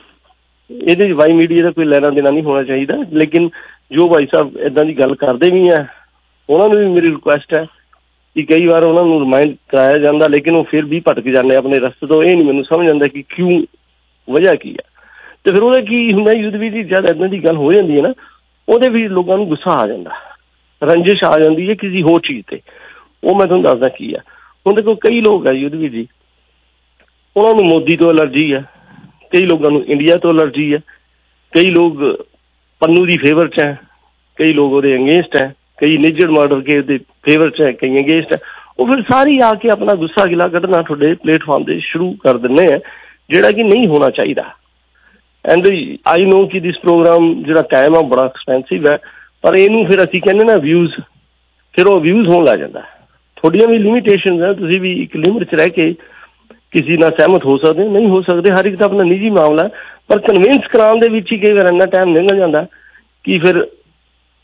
ਇਹਦੇ ਵਿੱਚ ਵਾਈ ਮੀਡੀਆ ਦਾ ਕੋਈ ਲੈਣਾ ਦੇਣਾ ਨਹੀਂ ਹੋਣਾ ਚਾਹੀਦਾ। ਲੇਕਿਨ ਜੋ ਭਾਈ ਸਾਹਿਬ ਇਦਾਂ ਦੀ ਗੱਲ ਕਰਦੇ ਵੀ ਆ, ਉਹਨਾਂ ਨੂੰ ਵੀ ਮੇਰੀ ਰਿਕੁਐਸਟ ਹੈ ਕਿ ਕਈ ਵਾਰ ਉਹਨਾਂ ਨੂੰ ਰਿਮਾਈਂਡ ਕਰਾਇਆ ਜਾਂਦਾ, ਲੇਕਿਨ ਉਹ ਫਿਰ ਵੀ ਭਟਕ ਜਾਂਦੇ ਆਪਣੇ ਰਸਤੇ ਤੋਂ। ਇਹ ਨਹੀਂ ਮੈਨੂੰ ਸਮਝ ਆਉਂਦਾ ਕਿ ਕਿਉਂ, ਵਜ੍ਹਾ ਕੀ ਹੈ ਤੇ ਫਿਰ ਉਹਦਾ ਕੀ ਹੁੰਦਾ, ਯੁੱਧ ਵੀ ਜੀ ਜਦ ਇਦਾਂ ਦੀ ਗੱਲ ਹੋ ਜਾਂਦੀ ਹੈ ਨਾ, ਉਹਦੇ ਵੀ ਲੋਕਾਂ ਨੂੰ ਗੁੱਸਾ ਆ ਜਾਂਦਾ। ਰੰਜਿਸ਼ ਆ ਜਾਂਦੀ ਹੈ ਕਿਸੇ ਹੋਰ ਚੀਜ਼ ਤੇ। ਉਹ ਮੈਂ ਤੁਹਾਨੂੰ ਦੱਸਦਾ ਕੀ ਆ। ਹੁਣ ਦੇਖੋ ਕਈ ਲੋਕ ਆ ਯੁੱਧ ਵੀ ਜੀ ਉਹਨਾਂ ਨੂੰ ਮੋਦੀ ਤੋਂ ਅਲਰਜੀ ਹੈ ਕਈ ਲੋਕਾਂ ਨੂੰ ਇੰਡੀਆ ਤੋਂ ਅਲਰਜੀ ਹੈ, ਕਈ ਲੋਕ ਪੰਨੂ ਦੀ ਫੇਵਰ 'ਚ ਹੈ, ਕਈ ਲੋਕ ਉਹਦੇ ਅਗੇਂਸਟ ਹੈ, ਕਈ ਨਿਜਰ ਮਰਡਰ ਕੇ ਦੇ ਫੇਵਰ 'ਚ ਹੈ, ਕਈ ਅਗੇਂਸਟ ਹੈ। ਉਹ ਫਿਰ ਸਾਰੀ ਆ ਕੇ ਆਪਣਾ ਗੁੱਸਾ ਗਿਲਾ ਕੱਢਣਾ ਤੁਹਾਡੇ ਪਲੇਟਫਾਰਮ ਤੇ ਸ਼ੁਰੂ ਕਰ ਦਿੰਨੇ ਆ, ਜਿਹੜਾ ਕਿ ਨਹੀਂ ਹੋਣਾ ਚਾਹੀਦਾ। ਐਂਡ ਆਈ ਨੋ ਕਿ ਦਿਸ ਪ੍ਰੋਗਰਾਮ ਜਿਹੜਾ ਕਾਇਮ ਆ ਬੜਾ ਐਕਸਪੈਂਸਿਵ ਹੈ, ਪਰ ਇਹਨੂੰ ਫਿਰ ਅਸੀਂ ਕਹਿੰਦੇ ਨਾ ਵਿਊਜ਼ ਫਿਰ ਉਹ ਵਿਊਜ਼ ਹੋਣ ਲੱਗ ਜਾਂਦਾ। ਥੋੜੀਆਂ ਵੀ ਲਿਮਿਟੇਸ਼ਨਸ ਹੈ ਤੁਸੀਂ ਵੀ ਇੱਕ ਲਿਮਿਟ 'ਚ ਰਹਿ ਕੇ ਕਿਸੇ ਨਾਲ ਸਹਿਮਤ ਹੋ ਸਕਦੇ ਨਹੀਂ ਹੋ ਸਕਦੇ, ਹਰ ਇੱਕ ਦਾ ਆਪਣਾ ਨਿੱਜੀ ਮਾਮਲਾ ਪਰ ਕਨਵਿੰਸ ਕਰਾਉਣ ਦੇ ਵਿੱਚ ਹੀ ਕਈ ਵਾਰ ਇੰਨਾ ਟਾਈਮ ਨਿਕਲ ਜਾਂਦਾ ਕਿ ਫਿਰ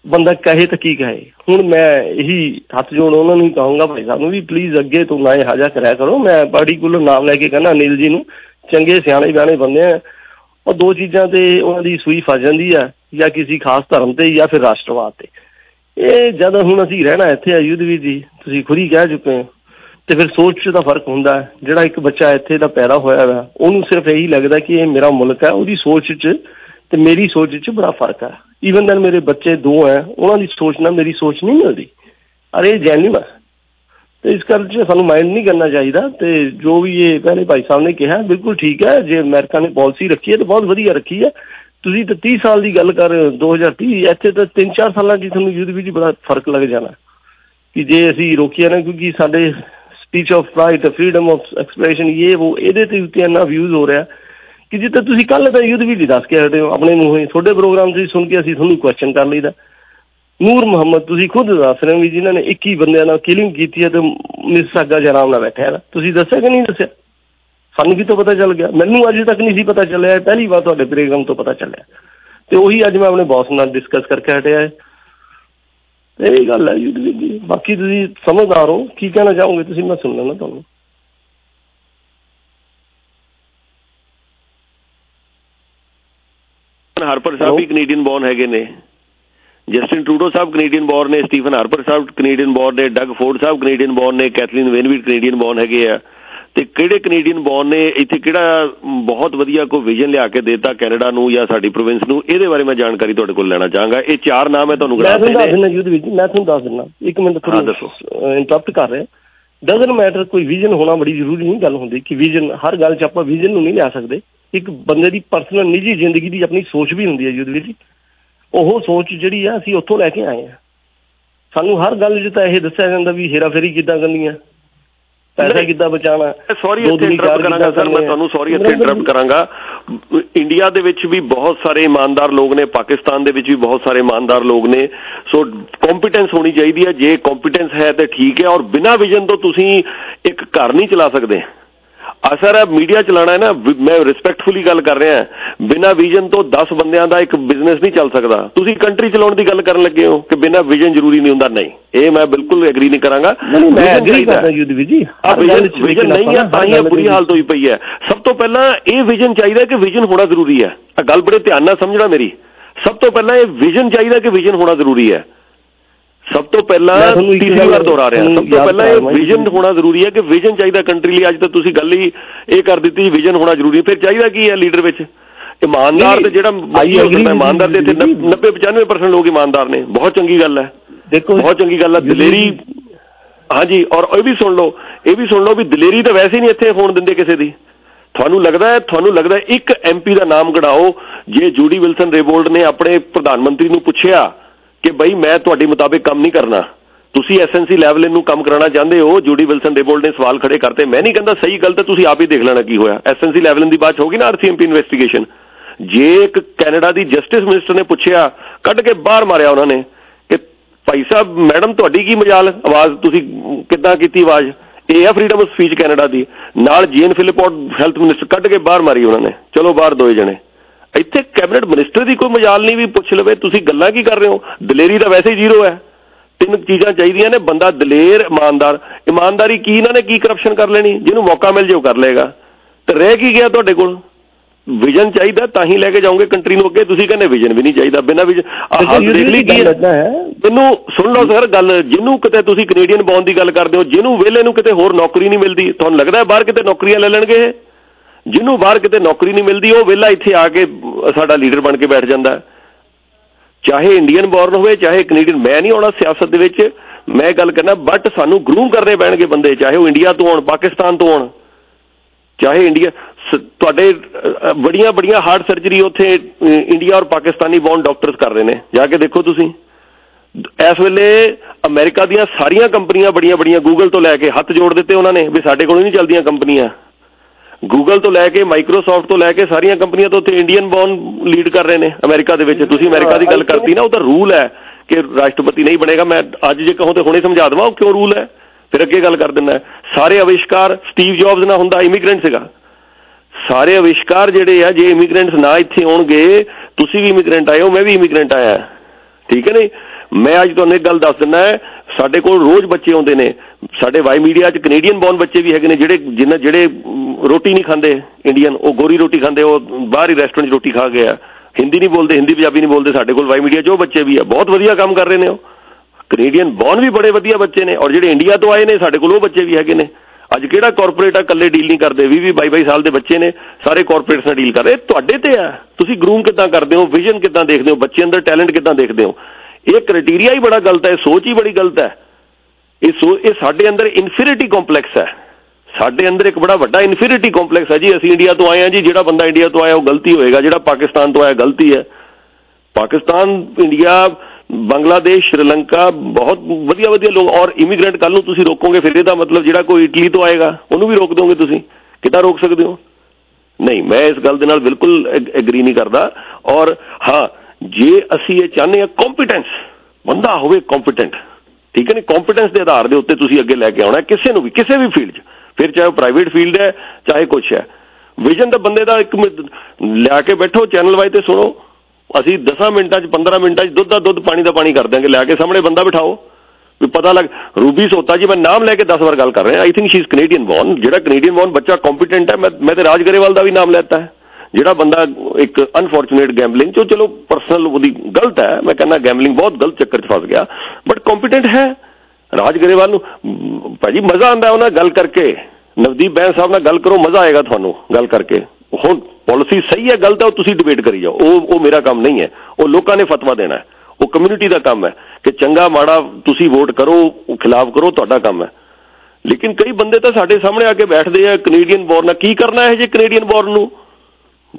ਬੰਦਾ ਕਹੇ ਤਾਂ ਕੀ ਕਹੇ। ਹੁਣ ਮੈਂ ਇਹੀ ਹੱਥ ਜੋੜ ਉਹਨਾਂ ਨੂੰ ਕਹਾਂਗਾ, ਭਾਈ ਸਾਹਿਬ ਨੂੰ ਵੀ ਪਲੀਜ਼ ਅੱਗੇ ਤੋਂ ਨਾ ਇਹ ਹਾਜ਼ਾ ਕਰਿਆ ਕਰੋ। ਮੈਂ ਪਾਰਟਿਕੂਲਰ ਨਾਮ ਲੈ ਕੇ ਕਹਿੰਦਾ ਅਨਿਲ ਜੀ ਨੂੰ, ਚੰਗੇ ਸਿਆਣੇ ਬਿਆਣੇ ਬੰਦੇ ਆ। ਉਹ ਦੋ ਚੀਜ਼ਾਂ ਤੇ ਉਹਨਾਂ ਦੀ ਸੂਈ ਫਸ ਜਾਂਦੀ ਆ, ਜਾਂ ਕਿਸੇ ਖਾਸ ਧਰਮ ਤੇ ਜਾਂ ਫਿਰ ਰਾਸ਼ਟਰਵਾਦ ਤੇ। ਇਹ ਜਦ ਹੁਣ ਅਸੀਂ ਰਹਿਣਾ ਇੱਥੇ ਆ ਯੁੱਧ ਵੀ ਜੀ, ਤੁਸੀਂ ਖੁਦ ਹੀ ਕਹਿ ਚੁੱਕੇ ਹੋ। ਤੇ ਫਿਰ ਸੋਚ 'ਚ ਦਾ ਫ਼ਰਕ ਹੁੰਦਾ ਜਿਹੜਾ ਇੱਕ ਬੱਚਾ ਇੱਥੇ ਦਾ ਪੈਦਾ ਹੋਇਆ ਹੋਇਆ, ਉਹਨੂੰ ਸਿਰਫ ਇਹੀ ਲੱਗਦਾ ਕਿ ਇਹ ਮੇਰਾ ਮੁਲਕ ਹੈ, ਉਹਦੀ ਸੋਚ 'ਚ ਤੇ ਮੇਰੀ ਸੋਚ 'ਚ ਬੜਾ ਫ਼ਰਕ ਹੈ। ਈਵਨ ਦਨ ਮੇਰੇ ਬੱਚੇ ਦੋ ਹੈ, ਉਹਨਾਂ ਦੀ ਸੋਚ ਨਾਲ ਮੇਰੀ ਸੋਚ ਨਹੀਂ ਮਿਲਦੀ। ਅਰੇ ਜੈਨੂਨ ਹੈ। ਤੇ ਇਸ ਕਰਕੇ ਸਾਨੂੰ ਮਾਈਂਡ ਨਹੀਂ ਕਰਨਾ ਚਾਹੀਦਾ ਤੇ ਜੋ ਵੀ ਇਹ ਪਹਿਲੇ ਭਾਈ ਸਾਹਿਬ ਨੇ ਕਿਹਾ, ਬਿਲਕੁਲ ਠੀਕ ਹੈ, ਜੇ ਅਮਰੀਕਾ ਨੇ ਪਾਲਿਸੀ ਰੱਖੀ ਹੈ ਤਾਂ ਬਹੁਤ ਵਧੀਆ ਰੱਖੀ ਹੈ। ਤੁਸੀਂ ਤਾਂ 30 ਸਾਲ ਦੀ ਗੱਲ ਕਰ ਰਹੇ ਹੋ 2030 ਇੱਥੇ ਤਾਂ 3-4 ਸਾਲਾਂ 'ਚ ਤੁਹਾਨੂੰ ਯੁੱਧ ਵਿੱਚ ਬੜਾ ਫ਼ਰਕ ਲੱਗ ਜਾਣਾ। ਕਿ ਜੇ ਅਸੀਂ ਰੋਕਿਆ ਨਾ, ਕਿਉਂਕਿ ਸਾਡੇ speech of right freedom of expression ਇਹ ਉਹ ਇਹਦੇ ਤੇ ਉੱਤੇ ਇੰਨਾ ਵਿਊਜ਼ ਹੋ ਰਿਹਾ ਕਿ ਜਿੱਤੇ ਤੁਸੀਂ ਕੱਲ ਤਾਂ ਯੁੱਧ ਵੀ ਦੱਸ ਕੇ ਹਟੇ ਹੋ, ਆਪਣੇ ਮੂੰਹੋਂ ਹੀ। ਤੁਹਾਡੇ ਪ੍ਰੋਗਰਾਮ 'ਚ ਸੁਣ ਕੇ ਅਸੀਂ ਤੁਹਾਨੂੰ ਕੁਐਸਚਨ ਕਰ ਲਈਦਾ। ਨੂਰ ਮੁਹੰਮਦ, ਤੁਸੀਂ ਖੁਦ ਦੱਸ ਰਹੇ ਹੋ ਵੀ ਜਿਨ੍ਹਾਂ ਨੇ 21 ਬੰਦਿਆਂ ਨਾਲ ਕਿਲਿੰਗ ਕੀਤੀ ਹੈ ਤੇ ਮਿਸ ਸਾਗਾ ਜਨਾਮ ਨਾਲ ਬੈਠਿਆ ਹੈ। ਤੁਸੀਂ ਦੱਸਿਆ ਕਿ ਨਹੀਂ ਦੱਸਿਆ? ਸਾਨੂੰ ਵੀ ਤਾਂ ਪਤਾ ਚੱਲ ਗਿਆ। ਮੈਨੂੰ ਅਜੇ ਤੱਕ ਨਹੀਂ ਸੀ ਪਤਾ ਚੱਲਿਆ। ਪਹਿਲੀ ਵਾਰ ਤੁਹਾਡੇ ਪ੍ਰੋਗਰਾਮ ਤੋਂ ਪਤਾ ਚੱਲਿਆ। ਤੇ ਉਹੀ ਅੱਜ ਮੈਂ ਆਪਣੇ ਬੌਸ ਨਾਲ ਡਿਸਕਸ ਕਰਕੇ ਹਟਿਆ ਹੈ। ਇਹ ਗੱਲ ਹੈ ਜੀ ਬਾਕੀ ਤੁਸੀਂ ਸਮਝਦਾਰ ਹੋ ਕੀ ਕਹਿਣਾ ਚਾਹੋਗੇ ਤੁਸੀਂ ਮੈਂ ਸੁਣ ਲੈਣਾ ਤੁਹਾਨੂੰ। ਹਾਰਪਰ ਸਾਹਿਬ ਵੀ ਕੈਨੇਡੀਅਨ ਬੌਰਨ ਹੈਗੇ ਨੇ। ਜਸਟਿਨ ਟਰੂਡੋ ਸਾਹਿਬ ਕੈਨੇਡੀਅਨ ਬੌਰਨ ਨੇ Stephen Harper sahib Canadian born ਨੇ Doug Ford sahib Canadian born ਨੇ ਕੈਥਲੀਨ ਵੇਨਵੀਟ ਕੈਨੇਡੀਅਨ ਬੌਰਨ ਹੈਗੇ ਆ। ਤੇ ਕਿਹੜੇ ਕੈਨੇਡੀਅਨ ਬੌਰਨ ਨੇ ਇੱਥੇ ਕਿਹੜਾ ਬਹੁਤ ਵਧੀਆ ਕੋਈ ਵਿਜ਼ਨ ਲਿਆ ਕੇ ਦਿੱਤਾ ਕੈਨੇਡਾ ਨੂੰ ਜਾਂ ਸਾਡੀ ਪ੍ਰੋਵਿੰਸ ਨੂੰ ਇਹਦੇ ਬਾਰੇ ਮੈਂ ਜਾਣਕਾਰੀ ਤੁਹਾਡੇ ਕੋਲ ਲੈਣਾ ਚਾਹਾਂਗਾ। ਇਹ ਚਾਰ ਨਾਮ ਹੈ ਤੁਹਾਨੂੰ ਮੈਂ ਤੁਹਾਨੂੰ ਦੱਸ ਦਿੰਦਾ। ਯੂਦ ਵਿੱਚ ਮੈਂ ਤੁਹਾਨੂੰ ਦੱਸ ਦਿੰਦਾ। ਇੱਕ ਮਿੰਟ ਤੁਹਾਨੂੰ ਇੰਟਰਪਟ ਕਰ ਰਿਹਾ। ਡਸਨਟ ਮੈਟਰ ਕੋਈ ਵਿਜ਼ਨ ਹੋਣਾ ਬੜੀ ਜ਼ਰੂਰੀ ਨਹੀਂ ਗੱਲ ਹੁੰਦੀ ਕਿ ਵਿਜ਼ਨ ਹਰ ਗੱਲ 'ਚ ਆਪਾਂ ਵਿਜ਼ਨ ਨੂੰ ਨਹੀਂ ਲਿਆ ਸਕਦੇ। ਇੱਕ ਬੰਦੇ ਦੀ ਪਰਸਨਲ ਨਿੱਜੀ ਜ਼ਿੰਦਗੀ ਦੀ ਆਪਣੀ ਸੋਚ ਵੀ ਹੁੰਦੀ ਹੈ ਯੁੱਧ ਵਿੱਚ। ਉਹ ਸੋਚ ਜਿਹੜੀ ਆ ਅਸੀਂ ਉੱਥੋਂ ਲੈ ਕੇ ਆਏ ਆ। ਸਾਨੂੰ ਹਰ ਗੱਲ 'ਚ ਤਾਂ ਇਹ ਦੱਸਿਆ ਜਾਂਦਾ ਵੀ ਹੇਰਾਫੇਰੀ ਕਿੱਦਾਂ ਕਰਨੀ ਆ। ਪੈਸਾ ਕਿੱਦਾਂ ਬਚਾਉਣਾ? ਸੌਰੀ ਇੱਥੇ ਇੰਟਰਪਟ ਕਰਾਂਗਾ ਸਰ ਮੈਂ ਤੁਹਾਨੂੰ ਸੌਰੀ ਇੱਥੇ ਇੰਟਰਪਟ ਕਰਾਂਗਾ। ਇੰਡੀਆ ਦੇ ਵਿੱਚ ਵੀ ਬਹੁਤ ਸਾਰੇ ਇਮਾਨਦਾਰ ਲੋਕ ਨੇ ਪਾਕਿਸਤਾਨ ਦੇ ਵਿੱਚ ਵੀ ਬਹੁਤ ਸਾਰੇ ਇਮਾਨਦਾਰ ਲੋਕ ਨੇ। ਸੋ ਕੰਪੀਟੈਂਸ ਹੋਣੀ ਚਾਹੀਦੀ ਹੈ। ਜੇ ਕੰਪੀਟੈਂਸ ਹੈ ਤੇ ਠੀਕ ਹੈ ਔਰ ਬਿਨਾਂ ਵਿਜ਼ਨ ਤੋਂ ਤੁਸੀਂ ਇੱਕ ਘਰ ਨਹੀਂ ਚਲਾ ਸਕਦੇ। ਅਸਰ ਹੈ ਮੀਡੀਆ ਚਲਾਣਾ ਹੈ ਨਾ ਮੈਂ ਰਿਸਪੈਕਟਫੁਲੀ ਗੱਲ ਕਰ ਰਿਹਾ ਬਿਨਾ ਵਿਜ਼ਨ ਤੋਂ 10 ਬੰਦਿਆਂ ਦਾ ਇੱਕ ਬਿਜ਼ਨਸ ਨਹੀਂ ਚੱਲ ਸਕਦਾ। ਤੁਸੀਂ ਕੰਟਰੀ ਚਲਾਉਣ ਦੀ ਗੱਲ ਕਰਨ ਲੱਗੇ ਹੋ ਕਿ ਬਿਨਾ ਵਿਜ਼ਨ ਜ਼ਰੂਰੀ ਨਹੀਂ ਹੁੰਦਾ? ਨਹੀਂ। ਇਹ ਮੈਂ ਬਿਲਕੁਲ ਐਗਰੀ ਨਹੀਂ ਕਰਾਂਗਾ। ਮੈਂ ਐਗਰੀ ਕਰਦਾ ਯੁੱਧ ਜੀ ਵਿਜ਼ਨ ਨਹੀਂ ਹੈ ਤਾਂ ਹੀ ਬੁਰੀ ਹਾਲਤ ਹੋਈ ਪਈ ਹੈ। ਸਭ ਤੋਂ ਪਹਿਲਾਂ ਇਹ ਵਿਜ਼ਨ ਚਾਹੀਦਾ ਕਿ ਵਿਜ਼ਨ ਹੋਣਾ ਜ਼ਰੂਰੀ ਹੈ। ਆ ਗੱਲ ਬੜੇ ਧਿਆਨ ਨਾਲ ਸਮਝਣਾ ਮੇਰੀ। ਸਭ ਤੋਂ ਪਹਿਲਾਂ ਇਹ ਵਿਜ਼ਨ ਚਾਹੀਦਾ ਕਿ ਵਿਜ਼ਨ ਹੋਣਾ ਜ਼ਰੂਰੀ ਹੈ। ਸਭ ਤੋਂ ਪਹਿਲਾਂ ਤੀਸਰੀ ਵਾਰ ਦੁਹਰਾ ਰਿਹਾ। ਸਭ ਤੋਂ ਪਹਿਲਾਂ ਇਹ ਵਿਜ਼ਨ ਹੋਣਾ ਜ਼ਰੂਰੀ ਹੈ ਕਿ ਵਿਜ਼ਨ ਚਾਹੀਦਾ ਕੰਟਰੀ ਲਈ। ਅੱਜ ਤਾਂ ਤੁਸੀਂ ਗੱਲ ਹੀ ਇਹ ਕਰ ਦਿੱਤੀ ਵਿਜ਼ਨ ਹੋਣਾ ਜ਼ਰੂਰੀ ਫਿਰ ਚਾਹੀਦਾ ਕੀ ਹੈ ਲੀਡਰ ਵਿੱਚ? ਇਮਾਨਦਾਰ ਤੇ ਜਿਹੜਾ ਇਮਾਨਦਾਰ ਤੇ ਇੱਥੇ 90 95% ਲੋਕ ਇਮਾਨਦਾਰ ਨੇ। ਬਹੁਤ ਚੰਗੀ ਗੱਲ ਹੈ। ਦੇਖੋ ਬਹੁਤ ਚੰਗੀ ਗੱਲ ਹੈ। ਦਲੇਰੀ ਹਾਂਜੀ ਔਰ ਇਹ ਵੀ ਸੁਣ ਲਓ ਇਹ ਵੀ ਸੁਣ ਲਓ ਵੀ ਦਲੇਰੀ ਤਾਂ ਵੈਸੇ ਨਹੀਂ ਇੱਥੇ ਹੋਣ ਦਿੰਦੇ ਕਿਸੇ ਦੀ। ਤੁਹਾਨੂੰ ਲੱਗਦਾ ਹੈ ਤੁਹਾਨੂੰ ਲੱਗਦਾ ਇੱਕ ਐਮਪੀ ਦਾ ਨਾਮ ਗੜਾਓ ਜੇ ਜੂਡੀ ਵਿਲਸਨ ਰੇਬੋਲਡ ਨੇ ਆਪਣੇ ਪ੍ਰਧਾਨ ਮੰਤਰੀ ਨੂੰ ਪੁੱਛਿਆ ਕਿ ਬਈ ਮੈਂ ਤੁਹਾਡੇ ਮੁਤਾਬਿਕ ਕੰਮ ਨਹੀਂ ਕਰਨਾ। ਤੁਸੀਂ ਐਸਐਨਸੀ ਲੈਵਲ ਨੂੰ ਕੰਮ ਕਰਾਉਣਾ ਚਾਹੁੰਦੇ ਹੋ, ਜੂਡੀ ਵਿਲਸਨ ਰੇਬੋਲਡ ਨੇ ਸਵਾਲ ਖੜੇ ਕਰਤੇ। ਮੈਂ ਨਹੀਂ ਕਹਿੰਦਾ ਸਹੀ ਗੱਲ ਤਾਂ ਤੁਸੀਂ ਆਪ ਹੀ ਦੇਖ ਲੈਣਾ ਕੀ ਹੋਇਆ। ਐਸਐਨਸੀ ਲੈਵਲ ਦੀ ਬਾਤ ਹੋਗੀ ਨਾ ਆਰਸੀਐਮਪੀ ਇਨਵੈਸਟੀਗੇਸ਼ਨ ਜੇ ਇੱਕ ਕੈਨੇਡਾ ਦੀ ਜਸਟਿਸ ਮਿਨਿਸਟਰ ਨੇ ਪੁੱਛਿਆ, ਕੱਢ ਕੇ ਬਾਹਰ ਮਾਰਿਆ ਉਹਨਾਂ ਨੇ ਕਿ ਭਾਈ ਸਾਹਿਬ, ਮੈਡਮ, ਤੁਹਾਡੀ ਕੀ ਮਜਾਲ? ਆਵਾਜ਼ ਤੁਸੀਂ ਕਿੱਦਾਂ ਕੀਤੀ ਆਵਾਜ਼? ਇਹ ਹੈ ਫਰੀडम ਆਫ ਸਪੀਚ ਕੈਨੇਡਾ ਦੀ। ਨਾਲ ਜੀਨ ਫਿਲਿਪੋਟ ਹੈਲਥ ਮਿਨਿਸਟਰ ਕੱਢ ਕੇ ਬਾਹਰ ਮਾਰੀ ਉਹਨਾਂ ਨੇ। ਚਲੋ ਬਾਹਰ ਦੋਏ ਜਣੇ। ਇੱਥੇ ਕੈਬਨਿਟ ਮਿਨਿਸਟਰ ਦੀ ਕੋਈ ਮਜਾਲ ਨਹੀਂ ਵੀ ਪੁੱਛ ਲਵੇ ਤੁਸੀਂ ਗੱਲਾਂ ਕੀ ਕਰ ਰਹੇ ਹੋ? ਦਲੇਰੀ ਤਾਂ ਵੈਸੇ ਹੀ ਜ਼ੀਰੋ ਹੈ। ਤਿੰਨ ਚੀਜ਼ਾਂ ਚਾਹੀਦੀਆਂ ਨੇ ਬੰਦਾ ਦਲੇਰ ਇਮਾਨਦਾਰ। ਇਮਾਨਦਾਰੀ ਕੀ ਇਹਨਾਂ ਨੇ ਕੀ ਕਰਪਸ਼ਨ ਕਰ ਲੈਣੀ? ਜਿਹਨੂੰ ਮੌਕਾ ਮਿਲ ਜੇ ਉਹ ਕਰ ਲਏਗਾ। ਤੇ ਰਹਿ ਕੀ ਗਿਆ ਤੁਹਾਡੇ ਕੋਲ? ਵਿਜ਼ਨ ਚਾਹੀਦਾ ਤਾਂ ਹੀ ਲੈ ਕੇ ਜਾਓਗੇ ਕੰਟਰੀ ਨੂੰ ਅੱਗੇ। ਤੁਸੀਂ ਕਹਿੰਦੇ ਵਿਜ਼ਨ ਵੀ ਨਹੀਂ ਚਾਹੀਦਾ ਬਿਨਾ ਵਿਜ਼ਨ ਆਹ ਦੇਖ ਲਈ ਕੀ ਹੈ। ਮੈਨੂੰ ਸੁਣ ਲਓ ਸਰ ਗੱਲ ਜਿਹਨੂੰ ਕਿਤੇ ਤੁਸੀਂ ਕੈਨੇਡੀਅਨ ਬੌਂਡ ਦੀ ਗੱਲ ਕਰਦੇ ਹੋ ਜਿਹਨੂੰ ਵੇਲੇ ਨੂੰ ਕਿਤੇ ਹੋਰ ਨੌਕਰੀ ਨਹੀਂ ਮਿਲਦੀ ਤੁਹਾਨੂੰ ਲੱਗਦਾ ਹੈ ਬਾਹਰ ਕਿਤੇ ਨੌਕਰੀਆਂ ਲੈ ਲੈਣਗੇ ਜਿਹਨੂੰ ਬਾਹਰ ਕਿਤੇ ਨੌਕਰੀ ਨਹੀਂ ਮਿਲਦੀ ਉਹ ਵੇਲਾ ਇੱਥੇ ਆ ਕੇ ਸਾਡਾ ਲੀਡਰ ਬਣ ਕੇ ਬੈਠ ਜਾਂਦਾ ਚਾਹੇ ਇੰਡੀਅਨ ਬੌਰਨ ਹੋਵੇ, ਚਾਹੇ ਕੈਨੇਡੀਅਨ, ਮੈਂ ਨਹੀਂ ਆਉਣਾ ਸਿਆਸਤ ਦੇ ਵਿੱਚ। ਮੈਂ ਗੱਲ ਕਰਨਾ ਬਟ ਸਾਨੂੰ ਗਰੂਮ ਕਰਨੇ ਪੈਣਗੇ ਬੰਦੇ, ਚਾਹੇ ਉਹ ਇੰਡੀਆ ਤੋਂ ਆਉਣ, ਪਾਕਿਸਤਾਨ ਤੋਂ ਆਉਣ। ਚਾਹੇ ਇੰਡੀਆ ਤੁਹਾਡੇ ਬੜੀਆਂ ਬੜੀਆਂ ਹਾਰਟ ਸਰਜਰੀ ਉੱਥੇ ਇੰਡੀਆ ਔਰ ਪਾਕਿਸਤਾਨੀ ਬੌਨ ਡਾਕਟਰਸ ਕਰ ਰਹੇ ਨੇ। ਜਾ ਕੇ ਦੇਖੋ ਤੁਸੀਂ। ਇਸ ਵੇਲੇ ਅਮਰੀਕਾ ਦੀਆਂ ਸਾਰੀਆਂ ਕੰਪਨੀਆਂ ਬੜੀਆਂ ਬੜੀਆਂ ਗੂਗਲ ਤੋਂ ਲੈ ਕੇ ਹੱਥ ਜੋੜ ਦਿੱਤੇ ਉਹਨਾਂ ਨੇ ਵੀ ਸਾਡੇ ਕੋਲ ਨਹੀਂ ਚੱਲਦੀਆਂ ਕੰਪਨੀਆਂ। ਗੂਗਲ ਤੋਂ ਲੈ ਕੇ ਮਾਈਕਰੋਸਾਫਟ ਤੋਂ ਲੈ ਕੇ ਸਾਰੀਆਂ ਕੰਪਨੀਆਂ ਤੋਂ ਉੱਥੇ ਇੰਡੀਅਨ ਬੌਨ ਲੀਡ ਕਰ ਰਹੇ ਨੇ ਅਮਰੀਕਾ ਦੇ ਵਿੱਚ। ਤੁਸੀਂ ਅਮਰੀਕਾ ਦੀ ਗੱਲ ਕਰਤੀ ਨਾ ਉਹ ਤਾਂ ਰੂਲ ਹੈ ਕਿ ਰਾਸ਼ਟਰਪਤੀ ਨਹੀਂ ਬਣੇਗਾ। ਮੈਂ ਅੱਜ ਜੇ ਕਹੋ ਤੇ ਹੁਣੇ ਸਮਝਾ ਦਵਾਂ ਉਹ ਕਿਉਂ ਰੂਲ ਹੈ? ਫਿਰ ਅੱਗੇ ਗੱਲ ਕਰ ਦਿੰਦਾ। ਸਾਰੇ ਅਵਿਸ਼ਕਾਰ ਸਟੀਵ ਜੌਬਸ ਨਾ ਹੁੰਦਾ ਇਮੀਗ੍ਰੈਂਟ ਸੀਗਾ। ਸਾਰੇ ਅਵਿਸ਼ਕਾਰ ਜਿਹੜੇ ਆ ਜੇ ਇਮੀਗ੍ਰੈਂਟਸ ਨਾ ਇੱਥੇ ਆਉਣਗੇ ਤੁਸੀਂ ਵੀ ਇਮੀਗ੍ਰੈਂਟ ਆਏ ਹੋ ਮੈਂ ਵੀ ਇਮੀਗ੍ਰੈਂਟ ਆਇਆ। ਠੀਕ ਹੈ ਨਹੀਂ? ਮੈਂ ਅੱਜ ਤੁਹਾਨੂੰ ਇੱਕ ਗੱਲ ਦੱਸ ਦਿੰਦਾ ਸਾਡੇ ਕੋਲ ਰੋਜ਼ ਬੱਚੇ ਆਉਂਦੇ ਨੇ। ਸਾਡੇ ਵਾਈ ਮੀਡੀਆ 'ਚ ਕੈਨੇਡੀਅਨ ਬੌਨ ਬੱਚੇ ਵੀ ਹੈਗੇ ਨੇ ਜਿਹੜੇ ਜਿਨ੍ਹਾਂ ਜਿਹੜੇ ਰੋਟੀ ਨਹੀਂ ਖਾਂਦੇ ਇੰਡੀਅਨ ਉਹ ਗੋਰੀ ਰੋਟੀ ਖਾਂਦੇ, ਉਹ ਬਾਹਰ ਹੀ ਰੈਸਟੋਰੈਂਟ 'ਚ ਰੋਟੀ ਖਾ ਗਏ ਆ। ਹਿੰਦੀ ਨਹੀਂ ਬੋਲਦੇ, ਹਿੰਦੀ, ਪੰਜਾਬੀ ਨਹੀਂ ਬੋਲਦੇ, ਸਾਡੇ ਕੋਲ ਵਾਈ ਮੀਡੀਆ 'ਚ ਉਹ ਬੱਚੇ ਵੀ ਆ, ਬਹੁਤ ਵਧੀਆ ਕੰਮ ਕਰ ਰਹੇ ਨੇ ਉਹ। ਕੈਨੇਡੀਅਨ ਬੌਨ ਵੀ ਬੜੇ ਵਧੀਆ ਬੱਚੇ ਨੇ, ਔਰ ਜਿਹੜੇ ਇੰਡੀਆ ਤੋਂ ਆਏ ਨੇ, ਸਾਡੇ ਕੋਲ ਉਹ ਬੱਚੇ ਵੀ ਹੈਗੇ ਨੇ। ਅੱਜ ਕਿਹੜਾ ਕਾਰਪੋਰੇਟ ਆ, ਇਕੱਲੇ ਡੀਲ ਨਹੀਂ ਕਰਦੇ 20 20 22 ਸਾਲ ਦੇ ਬੱਚੇ ਨੇ, ਸਾਰੇ ਕਾਰਪੋਰੇਟਸ ਨਾਲ ਡੀਲ ਕਰ ਰਹੇ। ਤੁਹਾਡੇ ਤੇ ਆ। ਤੁਸੀਂ ਗਰੂਮ ਕਿਦਾਂ ਕਰਦੇ ਹੋ ਵਿਜ਼ਨ ਕਿਦਾਂ ਦੇਖਦੇ ਹੋ ਬੱਚੇ ਅੰਦਰ ਟੈਲੈਂਟ ਕਿਦਾਂ ਦੇਖਦੇ ਹੋ? ਇਹ ਕ੍ਰਾਈਟੇਰੀਆ ਹੀ ਬੜਾ ਗਲਤ ਹੈ ਸੋਚ ਹੀ ਬੜੀ ਗਲਤ ਹੈ। ਇਹ ਸੋ, ਇਹ ਸਾਡੇ ਅੰਦਰ ਇਨਫੀਰੀਟੀ ਕੰਪਲੈਕਸ ਹੈ। ਸਾਡੇ ਅੰਦਰ ਇੱਕ ਬੜਾ ਵੱਡਾ ਇਨਫੀਰੀਟੀ ਕੰਪਲੈਕਸ ਹੈ ਜੀ। ਅਸੀਂ ਇੰਡੀਆ ਤੋਂ ਆਏ ਹਾਂ ਜੀ, ਜਿਹੜਾ ਬੰਦਾ ਇੰਡੀਆ ਤੋਂ ਆਇਆ ਉਹ ਗਲਤੀ ਹੋਏਗਾ, ਜਿਹੜਾ ਪਾਕਿਸਤਾਨ ਤੋਂ ਆਇਆ ਗਲਤੀ ਹੈ। ਪਾਕਿਸਤਾਨ ਇੰਡੀਆ ਬੰਗਲਾਦੇਸ਼ ਸ਼੍ਰੀਲੰਕਾ ਬਹੁਤ ਵਧੀਆ ਵਧੀਆ ਲੋਕ ਔਰ ਇਮੀਗ੍ਰੈਂਟ ਕੱਲ ਨੂੰ ਤੁਸੀਂ ਰੋਕੋਗੇ, ਫਿਰ ਇਹਦਾ ਮਤਲਬ ਜਿਹੜਾ ਕੋਈ ਇਟਲੀ ਤੋਂ ਆਏਗਾ, ਉਹਨੂੰ ਵੀ ਰੋਕ ਦੋਗੇ ਤੁਸੀਂ। ਕਿੱਦਾਂ ਰੋਕ ਸਕਦੇ ਹੋ? ਨਹੀਂ, ਮੈਂ ਇਸ ਗੱਲ ਦੇ ਨਾਲ ਬਿਲਕੁਲ ਐਗਰੀ ਨਹੀਂ ਕਰਦਾ। ਔਰ ਹਾਂ, ਜੇ ਅਸੀਂ ਇਹ ਚਾਹੁੰਦੇ ਹਾਂ ਕੰਪੀਟੈਂਸ ਬੰਦਾ ਹੋਵੇ ਕੰਪੀਟੈਂਟ ਠੀਕ ਹੈ ਨਹੀਂ ਕੰਪੀਟੈਂਸ ਦੇ ਆਧਾਰ ਦੇ ਉੱਤੇ ਤੁਸੀਂ ਅੱਗੇ ਲੈ ਕੇ ਆਉਣਾ ਕਿਸੇ ਨੂੰ ਵੀ, ਕਿਸੇ ਵੀ ਫੀਲਡ 'ਚ। ਫਿਰ ਚਾਹੇ ਉਹ ਪ੍ਰਾਈਵੇਟ ਫੀਲਡ ਹੈ, ਚਾਹੇ ਕੁਝ ਹੈ। ਵਿਜ਼ਨ ਤਾਂ ਬੰਦੇ ਦਾ ਇੱਕ ਲਿਆ ਕੇ ਬੈਠੋ ਚੈਨਲ ਵਾਈ ਤੇ ਸੁਣੋ। ਅਸੀਂ 10 ਮਿੰਟਾਂ 'ਚ 15 ਮਿੰਟਾਂ 'ਚ ਦੁੱਧ ਦਾ ਦੁੱਧ, ਪਾਣੀ ਦਾ ਪਾਣੀ ਕਰ ਦਾਂਗੇ ਲਿਆ ਕੇ ਸਾਹਮਣੇ ਬੰਦਾ ਬਿਠਾਓ। ਵੀ ਪਤਾ ਲੱਗ, ਰੂਬੀ ਸੋਤਾ ਜੀ, ਮੈਂ ਨਾਮ ਲੈ ਕੇ 10 ਵਾਰ ਗੱਲ ਕਰ ਰਿਹਾ। I think she is Canadian born ਜਿਹੜਾ ਕੈਨੇਡੀਅਨ ਬੌਰਨ ਬੱਚਾ ਕੰਪੀਟੈਂਟ ਹੈ, ਮੈਂ ਮੈਂ ਤੇ ਰਾਜ ਗਰੇਵਾਲ ਦਾ ਵੀ ਨਾਮ ਲੈਤਾ ਹੈ। ਜਿਹੜਾ ਬੰਦਾ ਇੱਕ ਅਨਫੋਰਚੂਨੇਟ ਗੈਂਬਲਿੰਗ ਚੋ ਚਲੋ ਪਰਸਨਲ ਉਹਦੀ ਗਲਤ ਹੈ। ਮੈਂ ਕਹਿੰਦਾ ਗੈਂਬਲਿੰਗ ਬਹੁਤ ਗਲਤ ਚੱਕਰ 'ਚ ਫਸ ਗਿਆ। ਬਟ ਕੰਪੀਟੈਂਟ ਹੈ। ਰਾਜ ਗਰੇਵਾਲ ਨੂੰ ਭਾਜੀ ਮਜ਼ਾ ਆਉਂਦਾ ਉਹਨਾਂ ਗੱਲ ਕਰਕੇ। ਨਵਦੀਪ ਬੈਂ ਸਾਹਿਬ ਨਾਲ ਗੱਲ ਕਰੋ, ਮਜ਼ਾ ਆਏਗਾ ਤੁਹਾਨੂੰ ਗੱਲ ਕਰਕੇ। ਹੁਣ ਪਾਲਿਸੀ ਸਹੀ ਹੈ ਗਲਤ ਹੈ ਉਹ ਤੁਸੀਂ ਡਿਬੇਟ ਕਰੀ ਜਾਓ। ਉਹ ਉਹ ਮੇਰਾ ਕੰਮ ਨਹੀਂ ਹੈ। ਉਹ ਲੋਕਾਂ ਨੇ ਫਤਵਾ ਦੇਣਾ ਹੈ। ਉਹ ਕਮਿਊਨਿਟੀ ਦਾ ਕੰਮ ਹੈ ਕਿ ਚੰਗਾ ਮਾੜਾ ਤੁਸੀਂ ਵੋਟ ਕਰੋ, ਉਹ ਖਿਲਾਫ ਕਰੋ, ਤੁਹਾਡਾ ਕੰਮ ਹੈ। ਲੇਕਿਨ ਕਈ ਬੰਦੇ ਤਾਂ ਸਾਡੇ ਸਾਹਮਣੇ ਆ ਕੇ ਬੈਠਦੇ ਆ ਕੈਨੇਡੀਅਨ ਬੌਰਨ ਕੀ ਕਰਨਾ ਹੈ ਜੇ ਕੈਨੇਡੀਅਨ ਬੌਰਨ ਨੂੰ?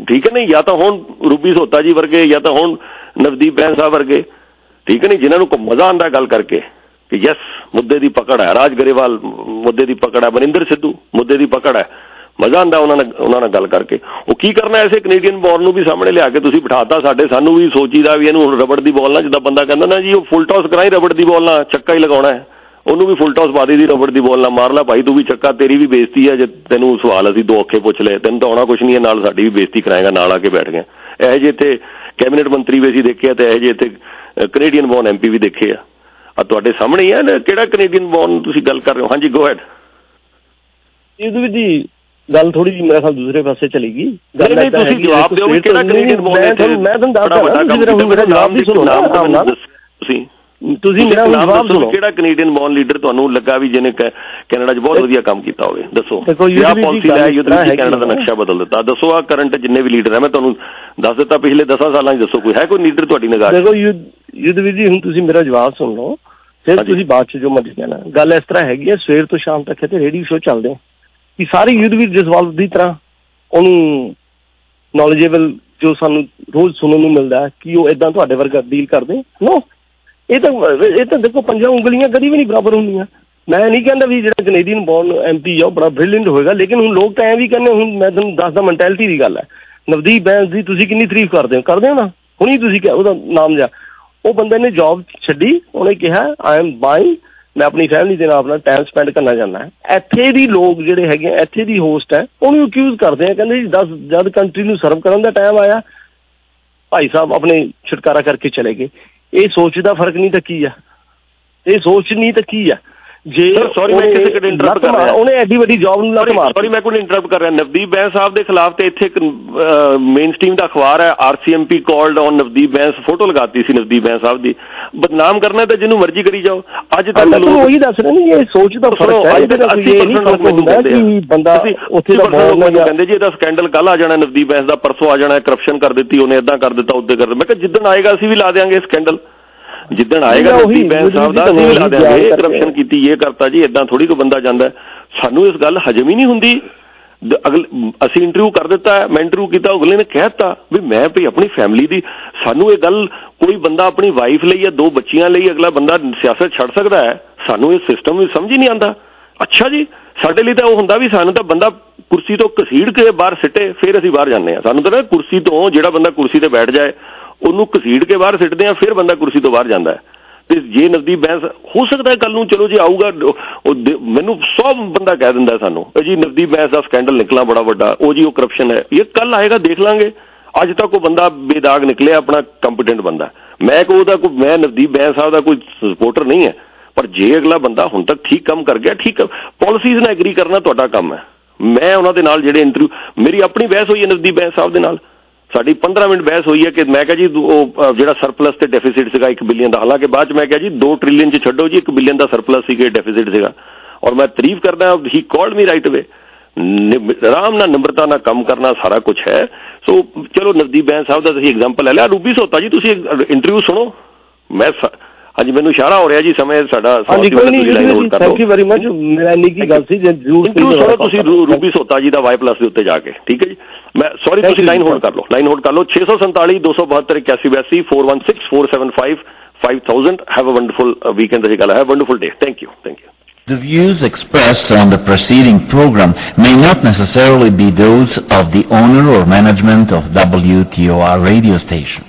ਠੀਕ ਹੈ ਨਹੀਂ? ਜਾਂ ਤਾਂ ਹੁਣ ਰੂਬੀ ਸੋਤਾ ਜੀ ਵਰਗੇ, ਜਾਂ ਤਾਂ ਹੁਣ ਨਵਦੀਪ ਬੈਂ ਸਾਹਿਬ ਵਰਗੇ। ਠੀਕ ਹੈ ਨਹੀਂ? ਜਿਨ੍ਹਾਂ ਨੂੰ ਕੋ ਮਜ਼ਾ ਆਂਦਾ ਗੱਲ ਕਰਕੇ। ਕਿ ਯੈਸ ਮੁੱਦੇ ਦੀ ਪਕੜ ਹੈ ਰਾਜ ਗਰੇਵਾਲ ਮੁੱਦੇ ਦੀ ਪਕੜ ਹੈ ਬਨਿੰਦਰ ਸਿੱਧੂ ਮੁੱਦੇ ਦੀ ਪਕੜ ਹੈ ਮਜ਼ਾ ਆਂਦਾ ਉਹਨਾਂ ਨਾਲ ਉਹਨਾਂ ਨਾਲ ਗੱਲ ਕਰਕੇ ਉਹ ਕੀ ਕਰਨਾ ਐਸੇ ਕੈਨੇਡੀਅਨ ਬੌਲ ਨੂੰ ਵੀ ਸਾਹਮਣੇ ਲਿਆ ਕੇ ਤੁਸੀਂ ਬਿਠਾਤਾ ਸਾਡੇ ਸਾਨੂੰ ਵੀ ਸੋਚੀਦਾ ਵੀ ਇਹਨੂੰ ਹੁਣ ਰਬੜ ਦੀ ਬਾਲ ਨਾਲ ਜਿੱਦਾਂ ਬੰਦਾ ਕਹਿੰਦਾ ਨਾ ਜੀ ਉਹ ਫੁੱਲ ਟਾਸ ਕਰਾਈ ਰਬੜ ਦੀ ਬਾਲ ਨਾਲ ਚੱਕਾ ਹੀ ਲਗਾਉਣਾ ਹੈ ਉਹਨੂੰ ਵੀ ਫੁੱਲ ਟਾਸ ਪਾ ਦੀ ਰਬੜ ਦੀ ਬੋਲ ਨਾ ਮਾਰ ਲੈ ਭਾਈ ਤੂੰ ਵੀ ਚੱਕਾ ਤੇਰੀ ਵੀ ਬੇਇੱਜ਼ਤੀ ਹੈ ਜੇ ਤੈਨੂੰ ਸਵਾਲ ਅਸੀਂ ਦੋ ਅੱਖੇ ਪੁੱਛ ਲਏ ਤੈਨੂੰ ਤਾਂ ਆਉਣਾ ਕੁਝ ਨਹੀਂ ਹੈ ਨਾਲ ਸਾਡੀ ਵੀ ਬੇਇੱਜ਼ਤੀ ਕਰਾਏਗਾ ਨਾਲ ਆ ਕੇ ਬੈਠ ਗਏ ਇਹ ਜੇ ਇੱਥੇ ਕੈਬਨਿਟ ਮੰਤਰੀ ਵੀ ਅਸੀਂ ਦੇਖਿਆ ਤੇ ਇਹ ਜੇ ਇੱਥੇ ਕੈਨੇਡੀਅਨ ਬੌਨ ਐਮਪੀ ਵੀ ਦੇਖੇ ਆ ਆ ਤੁਹਾਡੇ ਸਾਹਮਣੇ ਹੀ ਹੈ ਕਿਹੜਾ ਕੈਨੇਡੀਅਨ ਬੌਨ ਤੁਸੀਂ ਗੱਲ ਕਰ ਰਹੇ ਹੋ? ਹਾਂਜੀ ਗੋ ਹੈਡ ਇਹਦੇ ਵਿੱਚ ਜੀ ਗੱਲ ਥੋੜੀ ਜਿਹੀ ਮੇਰੇ ਖਿਆਲ ਦੂਸਰੇ ਪਾਸੇ ਚਲੀ ਗਈ। ਗੱਲ ਨਹੀਂ ਤੁਸੀਂ ਜਵਾਬ ਦਿਓ ਕਿਹੜਾ ਕੈਨੇਡੀਅਨ ਬੌਨ ਹੈ ਮੈਂ ਤੁਹਾਨੂੰ ਦੱਸਦਾ ਮੇਰਾ ਜਵਾਬ ਵੀ ਸੁਣੋ ਨਾਮ ਤੁਸੀਂ। ਤੁਸੀਂ ਮੇਰਾ ਜਵਾਬ ਸੁਣੋ ਕਿਹੜਾ ਕੈਨੇਡੀਅਨ ਬੌਨ ਲੀਡਰ ਤੁਹਾਨੂੰ ਲੱਗਾ ਵੀ ਜਿਹਨੇ ਕੈਨੇਡਾ 'ਚ ਬਹੁਤ ਵਧੀਆ ਕੰਮ ਕੀਤਾ ਹੋਵੇ? ਦੱਸੋ। ਕਿਆ ਪਾਲਿਸੀ ਲੈ ਯੁੱਧ ਵਿੱਚ ਕੈਨੇਡਾ ਦਾ ਨਕਸ਼ਾ ਬਦਲ ਦਿੱਤਾ। ਦੱਸੋ ਆ ਕਰੰਟ ਜਿੰਨੇ ਵੀ ਲੀਡਰ ਹੈ ਮੈਂ ਤੁਹਾਨੂੰ ਦੱਸ ਦਿੱਤਾ ਪਿਛਲੇ 10 ਸਾਲਾਂ 'ਚ ਦੱਸੋ ਕੋਈ। ਹੈ ਕੋਈ ਲੀਡਰ ਤੁਹਾਡੀ ਨਿਗਾਹ 'ਚ? ਦੇਖੋ ਯੁੱਧ ਵੀ ਜੀ ਹੁਣ ਤੁਸੀਂ ਮੇਰਾ ਜਵਾਬ ਸੁਣ ਲਓ। ਫਿਰ ਤੁਸੀਂ ਬਾਅਦ 'ਚ ਜੋ ਮਰਜ਼ੀ ਕਹਿਣਾ। ਗੱਲ ਇਸ ਤਰ੍ਹਾਂ ਹੈਗੀ ਹੈ ਸਵੇਰ ਤੋਂ ਸ਼ਾਮ ਤੱਕ ਇੱਥੇ ਰੇਡੀਓ ਸ਼ੋਅ ਚੱਲਦੇ ਕਿ ਸਾਰੇ ਯੁੱਧਵੀਰ ਜਸਵਾਲ ਦੀ ਤਰ੍ਹਾਂ ਉਹਨੂੰ ਨੌਲੇਜੇਬਲ ਜੋ ਸਾਨੂੰ ਰੋਜ਼ ਸੁਣਨ ਨੂੰ ਮਿਲਦਾ ਕਿ ਉਹ ਇਦਾਂ ਤੁਹਾਡੇ ਵਰਗਾ ਡੀਲ ਕਰਦੇ? ਨੋ ਇਹ ਤਾਂ ਇਹ ਤਾਂ ਦੇਖੋ ਪੰਜਾਂ ਉਂਗਲੀਆਂ ਕਦੀ ਵੀ ਨਹੀਂ ਬਰਾਬਰ ਹੁੰਦੀਆਂ। ਮੈਂ ਨਹੀਂ ਕਹਿੰਦਾ ਵੀ ਜਿਹੜਾ ਕੈਨੇਡੀਅਨ ਬੌਰਨ ਐਮਪੀ ਆ, ਉਹ ਬੜਾ ਬ੍ਰਿਲੀਅੰਟ ਹੋਏਗਾ, ਲੇਕਿਨ ਹੁਣ ਲੋਕ ਤਾਂ ਐ ਵੀ ਕਹਿੰਦੇ ਹੁਣ ਮੈਂ ਤੁਹਾਨੂੰ ਦੱਸਦਾ ਮੈਂਟੈਲਿਟੀ ਦੀ ਗੱਲ ਹੈ। ਨਵਦੀਪ ਬੈਂਸ ਦੀ ਤੁਸੀਂ ਕਿੰਨੀ ਤਾਰੀਫ ਕਰਦੇ ਹੋ? ਕਰਦੇ ਹੋ ਨਾ? ਹੁਣੀ ਤੁਸੀਂ ਕਿਹਾ, ਉਹਦਾ ਨਾਮ ਜਾ ਉਹ ਬੰਦੇ ਨੇ ਜੌਬ ਛੱਡੀ, ਉਹਨੇ ਕਿਹਾ ਆਈ ਐਮ ਬਾਈਂਗ ਮੈਂ ਆਪਣੀ ਫੈਮਿਲੀ ਦੇ ਨਾਲ ਆਪਣਾ ਟਾਈਮ ਸਪੈਂਡ ਕਰਨਾ ਚਾਹੁੰਦਾ ਹਾਂ। ਇੱਥੇ ਦੀ ਲੋਕ ਜਿਹੜੇ ਹੈਗੇ ਇੱਥੇ ਦੀ ਹੋਸਟ ਹੈ, ਉਹਨੂੰ ਅਕਿਊਜ਼ ਕਰਦੇ ਆ, ਕਹਿੰਦੇ ਜੀ 10 ਜਦ ਕੰਟਰੀ ਨੂੰ ਸਰਵ ਕਰਨ ਦਾ ਟਾਈਮ ਆਇਆ, ਭਾਈ ਸਾਹਿਬ ਆਪਣੇ ਛੁਟਕਾਰਾ ਕਰਕੇ ਚਲੇ ਗਏ। ਇਹ ਸੋਚ ਦਾ ਫ਼ਰਕ ਨਹੀਂ ਤਾਂ ਕੀ ਆ? ਇਹ ਸੋਚ ਨਹੀਂ ਤਾਂ ਕੀ ਆ? ਜੇ ਸੌਰੀ ਮੈਂ ਕਿਸੇ ਕਿਤੇ ਇੰਟਰਰਪਟ ਕਰ ਰਿਹਾ। ਉਹਨੇ ਐਡੀ ਵੱਡੀ ਜੌਬ ਨੂੰ ਲੱਤ ਮਾਰ ਸੌਰੀ ਮੈਂ ਕੋਈ ਇੰਟਰਰਪਟ ਕਰ ਰਿਹਾ। ਨਵਦੀਪ ਬੈਂਸ ਸਾਹਿਬ ਦੇ ਖਿਲਾਫ ਤੇ ਇੱਥੇ ਇੱਕ ਮੇਨ ਸਟ੍ਰੀਮ ਦਾ ਅਖਬਾਰ ਹੈ RCMP called on Navdeep Bains photo ਲਗਾਤੀ ਸੀ ਨਵਦੀਪ ਬੈਂਸ ਸਾਹਿਬ ਦੀ। ਬਦਨਾਮ ਕਰਨਾ ਤਾਂ ਜਿਹਨੂੰ ਮਰਜ਼ੀ ਕਰੀ ਜਾਓ। ਅੱਜ ਤੱਕ ਲੋਕ ਉਹੀ ਦੱਸ ਰਹੇ ਨੇ ਇਹ ਸੋਚ ਦਾ ਫ਼ਰਕ ਹੈ ਇਹਦੇ ਨਾਲ ਇਹ ਨਹੀਂ ਫ਼ਰਕ ਹੁੰਦਾ ਕਿ ਬੰਦਾ ਉੱਥੇ ਦਾ ਬਹੁਤ ਕਹਿੰਦੇ ਜੀ ਇਹਦਾ ਸਕੈਂਡਲ ਕੱਲ ਆ ਜਾਣਾ ਨਵਦੀਪ ਬੈਂਸ ਦਾ ਪਰਸੋਂ ਆ ਜਾਣਾ ਕਰਪਸ਼ਨ ਕਰ ਦਿੱਤੀ ਉਹਨੇ ਇਦਾਂ ਕਰ ਦਿੱਤਾ ਉੱਤੇ ਕਰ ਮੈਂ ਕਿਹਾ ਜਿੱਦਣ ਆਏਗਾ ਅਸੀਂ ਵੀ ਲਾ ਦੇਾਂਗੇ ਸਕੈਂਡਲ ਜਿੱਦਣ ਆਏਗਾ ਨਵਦੀਪ ਬੈਂਸ ਸਾਹਿਬ ਦਾ ਅਸੀਂ ਲਾ ਦੇਾਂਗੇ ਕਰਪਸ਼ਨ ਕੀਤੀ ਇਹ ਕਰਤਾ ਜੀ ਇਦਾਂ ਥੋੜੀ ਕੋ ਬੰਦਾ ਜਾਂਦਾ। ਸਾਨੂੰ ਇਸ ਗੱਲ ਹਜਮ ਹੀ ਨਹੀਂ ਹੁੰਦੀ। ਅਗਲ ਅਸੀਂ ਇੰਟਰਵਿਊ ਕਰ ਦਿੱਤਾ ਮੈਂ ਇੰਟਰਵਿਊ ਕੀਤਾ ਅਗਲੇ ਨੇ ਕਹਿਤਾ ਵੀ ਮੈਂ ਭਈ ਆਪਣੀ ਫੈਮਿਲੀ ਦੀ ਸਾਨੂੰ ਇਹ ਗੱਲ ਕੋਈ ਬੰਦਾ ਆਪਣੀ ਵਾਈਫ ਲਈ ਜਾਂ ਦੋ ਬੱਚੀਆਂ ਲਈ ਅਗਲਾ ਬੰਦਾ ਸਿਆਸਤ ਛੱਡ ਸਕਦਾ ਹੈ ਸਾਨੂੰ ਇਹ ਸਿਸਟਮ ਵੀ ਸਮਝ ਹੀ ਨਹੀਂ ਆਂਦਾ ਅੱਛਾ ਜੀ ਸਾਡੇ ਲਈ ਤਾਂ ਉਹ ਹੁੰਦਾ ਵੀ ਸਾਨੂੰ ਤਾਂ ਬੰਦਾ ਕੁਰਸੀ ਤੋਂ ਘਸੀੜ ਕੇ ਬਾਹਰ ਸਿੱਟੇ ਫਿਰ ਅਸੀਂ ਬਾਹਰ ਜਾਂਦੇ ਆ ਸਾਨੂੰ ਤਾਂ ਕੁਰਸੀ ਤੋਂ ਜਿਹੜਾ ਬੰਦਾ ਕੁਰਸੀ ਤੇ ਬੈਠ ਜਾਏ ਉਹਨੂੰ ਘਸੀੜ ਕੇ ਬਾਹਰ ਸਿੱਟਦੇ ਆ, ਫਿਰ ਬੰਦਾ ਕੁਰਸੀ ਤੋਂ ਬਾਹਰ ਜਾਂਦਾ ਹੈ। ਤੇ ਜੇ ਨਵਦੀਪ ਬੈਂਸ, ਹੋ ਸਕਦਾ ਹੈ ਕੱਲ ਨੂੰ ਚਲੋ ਜੇ ਆਊਗਾ ਮੈਨੂੰ ਸਭ ਬੰਦਾ ਕਹਿ ਦਿੰਦਾ ਸਾਨੂੰ ਜੀ ਨਵਦੀਪ ਬੈਂਸ ਦਾ ਸਕੈਂਡਲ ਨਿਕਲਾ ਬੜਾ ਵੱਡਾ, ਉਹ ਜੀ, ਉਹ ਕਰਪਸ਼ਨ ਹੈ। ਇਹ ਕੱਲ ਆਏਗਾ, ਦੇਖ ਲਾਂਗੇ। ਅੱਜ ਤੱਕ ਉਹ ਬੰਦਾ ਬੇਦਾਗ ਨਿਕਲਿਆ, ਆਪਣਾ ਕੰਪੀਟੈਂਟ ਬੰਦਾ ਮੈਂ ਕੋ ਉਹਦਾ ਕੋਈ ਮੈਂ ਨਵਦੀਪ ਬੈਂਸ ਸਾਹਿਬ ਦਾ ਕੋਈ ਸਪੋਰਟਰ ਨਹੀਂ ਹੈ, ਪਰ ਜੇ ਅਗਲਾ ਬੰਦਾ ਹੁਣ ਤੱਕ ਠੀਕ ਕੰਮ ਕਰ ਗਿਆ, ਠੀਕ ਪਾਲਿਸੀਜ਼ ਨਾਲ ਐਗਰੀ ਕਰਨਾ ਤੁਹਾਡਾ ਕੰਮ ਹੈ। ਮੈਂ ਉਹਨਾਂ ਦੇ ਨਾਲ ਜਿਹੜੇ ਇੰਟਰਵਿਊ ਮੇਰੀ ਆਪਣੀ ਬਹਿਸ ਹੋਈ ਹੈ ਨਵਦੀਪ ਬੈਂਸ ਸਾਹਿਬ ਦੇ ਨਾਲ। ਸਾਡੀ 15 ਮਿੰਟ ਬਹਿਸ ਹੋਈ ਹੈ ਕਿ ਮੈਂ ਕਿਹਾ ਜੀ ਉਹ ਜਿਹੜਾ ਸਰਪਲਸ ਤੇ ਡੈਫਿਸਿਟ ਸੀਗਾ 1 ਬਿਲੀਅਨ ਦਾ। ਹਾਲਾਂਕਿ ਬਾਅਦ ਚ ਮੈਂ ਕਿਹਾ ਜੀ 2 ਟ੍ਰਿਲੀਅਨ ਚ ਛੱਡੋ ਜੀ 1 ਬਿਲੀਅਨ ਦਾ ਸਰਪਲਸ ਸੀਗਾ ਡੈਫਿਸਿਟ ਸੀਗਾ। ਔਰ ਮੈਂ ਤਾਰੀਫ ਕਰਦਾ ਹੀ ਕਾਲਡ ਮੀ ਰਾਈਟ ਅਵੇ ਆਰਾਮ ਨਾਲ ਨੰਬਰਤਾ ਨਾਲ ਕੰਮ ਕਰਨਾ ਸਾਰਾ ਕੁਝ ਹੈ। ਸੋ, ਚਲੋ ਨਵਦੀਪ ਬੈਂਸ ਸਾਹਿਬ ਦਾ ਤੁਸੀਂ ਐਗਜ਼ਾਮਪਲ ਲੈ ਲਿਆ। ਰੂਬੀ ਸੋਤਾ ਜੀ, ਤੁਸੀਂ ਇੰਟਰਵਿਊ ਸੁਣੋ। ਮੈਂ ਹਾਂਜੀ ਮੈਨੂੰ ਇਸ਼ਾਰਾ ਹੋ ਰਿਹਾ ਜੀ ਸਮੇਂ ਸਾਡਾ ਹਾਂਜੀ ਕੋਈ ਨਹੀਂ ਥੈਂਕ ਯੂ ਵੈਰੀ ਮਚ ਮੇਰਾ ਇੰਨੀ ਕੀ ਗੱਲ ਸੀ ਜੇ ਜ਼ਰੂਰ ਸੁਣੋ ਤੁਸੀਂ ਰੂਬੀ ਸੋਤਾ ਜੀ ਦਾ ਵਾਈ ਪਲੱਸ ਦੇ ਉੱਤੇ ਜਾ ਕੇ ਠੀਕ ਹੈ ਜੀ? ਮੈਂ ਸੌਰੀ ਤੁਸੀਂ ਲਾਈਨ ਹੋਲਡ ਕਰ ਲਓ ਲਾਈਨ ਹੋਲਡ ਕਰ ਲਓ। 647 272 8182 416 475 5000 ਹੈਵ ਅ ਵੰਡਰਫੁਲ ਵੀਕਐਂਡ ਦੀ ਗੱਲ ਹੈ। Wonderful day thank you thank you The views expressed on the preceding program may not necessarily be those of the owner or management of WTOR radio station.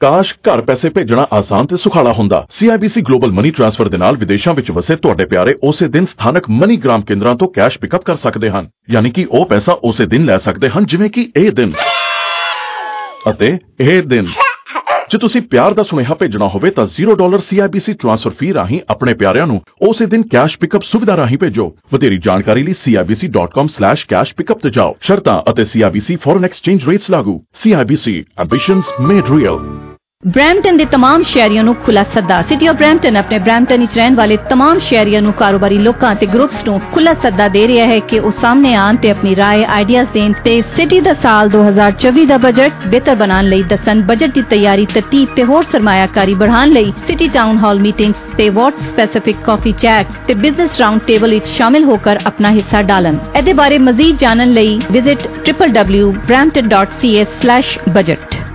ਕਾਸ਼ ਘਰ ਪੈਸੇ ਭੇਜਣਾ ਆਸਾਨ ਤੇ ਸੁਖਾਲਾ ਹੁੰਦਾ। CIBC ਗਲੋਬਲ ਮਨੀ ਟ੍ਰਾਂਸਫਰ ਦੇ ਨਾਲ ਵਿਦੇਸ਼ਾਂ ਵਿੱਚ ਵਸੇ ਤੁਹਾਡੇ ਪਿਆਰੇ ਉਸੇ ਦਿਨ ਸਥਾਨਕ ਮਨੀ ਗ੍ਰਾਮ ਕੇਂਦਰਾਂ ਤੋਂ ਕੈਸ਼ ਪਿਕਅਪ ਕਰ ਸਕਦੇ ਹਨ। ਯਾਨੀ ਕਿ ਉਹ ਪੈਸਾ ਉਸੇ ਦਿਨ ਲੈ ਸਕਦੇ ਹਨ, ਜਿਵੇਂ ਕਿ ਇਹ ਦਿਨ। ਅਤੇ ਇਹ ਦਿਨ। ਜੇ ਤੁਸੀਂ ਪਿਆਰ ਦਾ ਸੁਨੇਹਾ ਭੇਜਣਾ ਹੋਵੇ ਤਾਂ 0 ਡਾਲਰ CIBC ਟ੍ਰਾਂਸਫਰ ਫੀ ਰਾਹੀਂ ਆਪਣੇ ਪਿਆਰਿਆਂ ਨੂੰ ਉਸੇ ਦਿਨ ਕੈਸ਼ ਪਿਕਅਪ ਸੁਵਿਧਾ ਰਾਹੀਂ ਭੇਜੋ। ਵਧੇਰੀ ਜਾਣਕਾਰੀ ਲਈ cibc.com/cash pickup ਤੇ ਜਾਓ। ਸ਼ਰਤਾਂ ਅਤੇ CIBC ਫੋਰਨ ਐਕਸਚੇਂਜ ਰੇਟਸ ਲਾਗੂ। CIBC ambitions made real Brampton ਦੇ तमाम ਸ਼ਹਿਰੀਆਂ ਨੂੰ ਖੁੱਲਾ ਸੱਦਾ ਸਿਟੀ ਆਫ ਬ੍ਰੈਂਪਟਨ ਆਪਣੇ ਬ੍ਰੈਂਪਟਨ ਵਿੱਚ ਰਹਿਣ ਵਾਲੇ तमाम ਸ਼ਹਿਰੀਆਂ ਨੂੰ ਕਾਰੋਬਾਰੀ ਲੋਕਾਂ ਤੇ ਗਰੁੱਪਸ ਨੂੰ ਖੁੱਲਾ ਸੱਦਾ ਦੇ ਰਿਹਾ ਹੈ ਕਿ ਉਹ ਸਾਹਮਣੇ ਆਣ ਤੇ ਆਪਣੀ رائے ਆਈਡੀਆਜ਼ ਦੇਣ ਤੇ ਸਿਟੀ ਦਾ ਸਾਲ 2024 ਦਾ ਬਜਟ ਬਿਹਤਰ ਬਣਾਉਣ ਲਈ ਦੱਸਣ ਬਜਟ ਦੀ ਤਿਆਰੀ ਤਰਤੀਬ ਤੇ ਹੋਰ ਸਰਮਾਇਆਕਾਰੀ ਵਧਾਉਣ ਲਈ ਸਿਟੀ ਟਾਊਨ ਹਾਲ ਮੀਟਿੰਗਸ ਤੇ ਵਾਟ ਸਪੈਸੀਫਿਕ ਕਾਫੀ ਚੈਟਸ ਤੇ ਬਿਜ਼ਨਸ ਰਾਉਂਡ ਟੇਬਲ ਵਿੱਚ ਸ਼ਾਮਿਲ ਹੋ ਕਰ ਆਪਣਾ ਹਿੱਸਾ ਡਾਲਣ ਇਹਦੇ ਬਾਰੇ ਮਜ਼ੀਦ ਜਾਣਨ ਲਈ ਵਿਜ਼ਿਟ www.brampton.ca/budget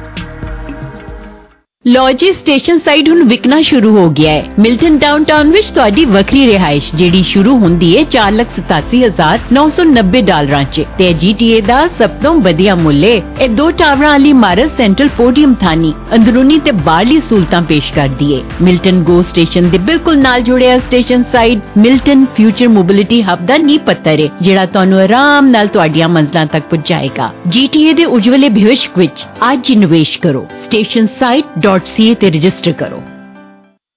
ਲੋ ਜੀ ਸਟੇਸ਼ਨ ਸਾਈਡ ਹੁਣ ਵਿਕਣਾ ਸ਼ੁਰੂ ਹੋ ਗਿਆ ਹੈ। ਮਿਲਟਨ ਡਾਊਨਟਾਊਨ ਵਿੱਚ ਤੁਹਾਡੀ ਵੱਖਰੀ ਰਿਹਾਇਸ਼, ਜਿਹੜੀ ਸ਼ੁਰੂ ਹੁੰਦੀ ਹੈ 487990 ਡਾਲਰਾਂ 'ਚ। ਤੇ GTA ਦਾ ਸਭ ਤੋਂ ਵਧੀਆ ਮੁੱਲ ਹੈ। ਇਹ ਦੋ ਟਾਵਰਾਂ ਵਾਲੀ ਇਮਾਰਤ ਸੈਂਟਰਲ ਪੋਡੀਅਮ ਥਾਨੀ ਅੰਦਰੂਨੀ ਤੇ ਬਾਹਰਲੀ ਸਹੂਲਤਾਂ ਪੇਸ਼ ਕਰਦੀ ਹੈ। ਮਿਲਟਨ ਗੋ ਸਟੇਸ਼ਨ ਦੇ ਬਿਲਕੁਲ ਨਾਲ ਜੁੜਿਆ station side, Milton future mobility hub ਦਾ ਨੀਂਹ ਪੱਥਰ ਹੈ, ਜਿਹੜਾ ਤੁਹਾਨੂੰ ਆਰਾਮ ਨਾਲ ਤੁਹਾਡੀਆਂ ਮੰਜ਼ਲਾਂ ਤੱਕ ਪਹੁੰਚਾਏਗਾ GTA ਦੇ ਉਜਵਲੇ ਭਵਿੱਖ ਵਿੱਚ ਅੱਜ ਹੀ ਨਿਵੇਸ਼ ਕਰੋ। ਸਟੇਸ਼ਨ ਸਾਈਟ .ca ਤੇ ਰਜਿਸਟਰ ਕਰੋ।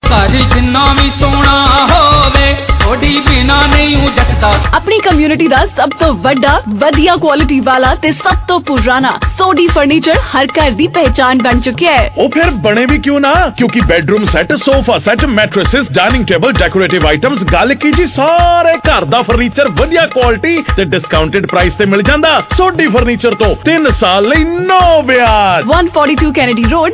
ਘਰ ਜਿੰਨਾ ਵੀ ਸੋਹਣਾ ਹੋਵੇ ਥੋੜੀ ਬਿਨਾ ਨਹੀਂ ਉਹ ਜੱਟਦਾ। ਆਪਣੀ ਕਮਿਊਨਿਟੀ ਦਾ ਸਭ ਤੋਂ ਵੱਡਾ ਵਧੀਆ ਕੁਆਲਿਟੀ ਵਾਲਾ ਤੇ ਸਭ ਤੋਂ ਪੁਰਾਣਾ ਸੋਡੀ ਫਰਨੀਚਰ ਹਰ ਘਰ ਦੀ ਪਹਿਚਾਨ ਬਣ ਚੁੱਕਿਆ ਹੈ। ਉਹ ਫਿਰ ਬਣੇ ਵੀ ਕਿਉਂ ਨਾ? ਕਿਉਂਕਿ bedroom set sofa set mattresses dining table decorative items ਗੱਲ ਕੀ ਜੀ? ਸਾਰੇ ਘਰ ਦਾ ਫਰਨੀਚਰ ਵਧੀਆ ਕੁਆਲਿਟੀ ਤੇ ਡਿਸਕਾਊਂਟਡ ਪ੍ਰਾਈਸ ਤੇ ਮਿਲ ਜਾਂਦਾ। ਸੋਡੀ ਫਰਨੀਚਰ ਤੋਂ 3 ਸਾਲ ਲਈ ਨੋ ਵਿਆਜ। 142 ਕੈਨੇਡੀ ਰੋਡ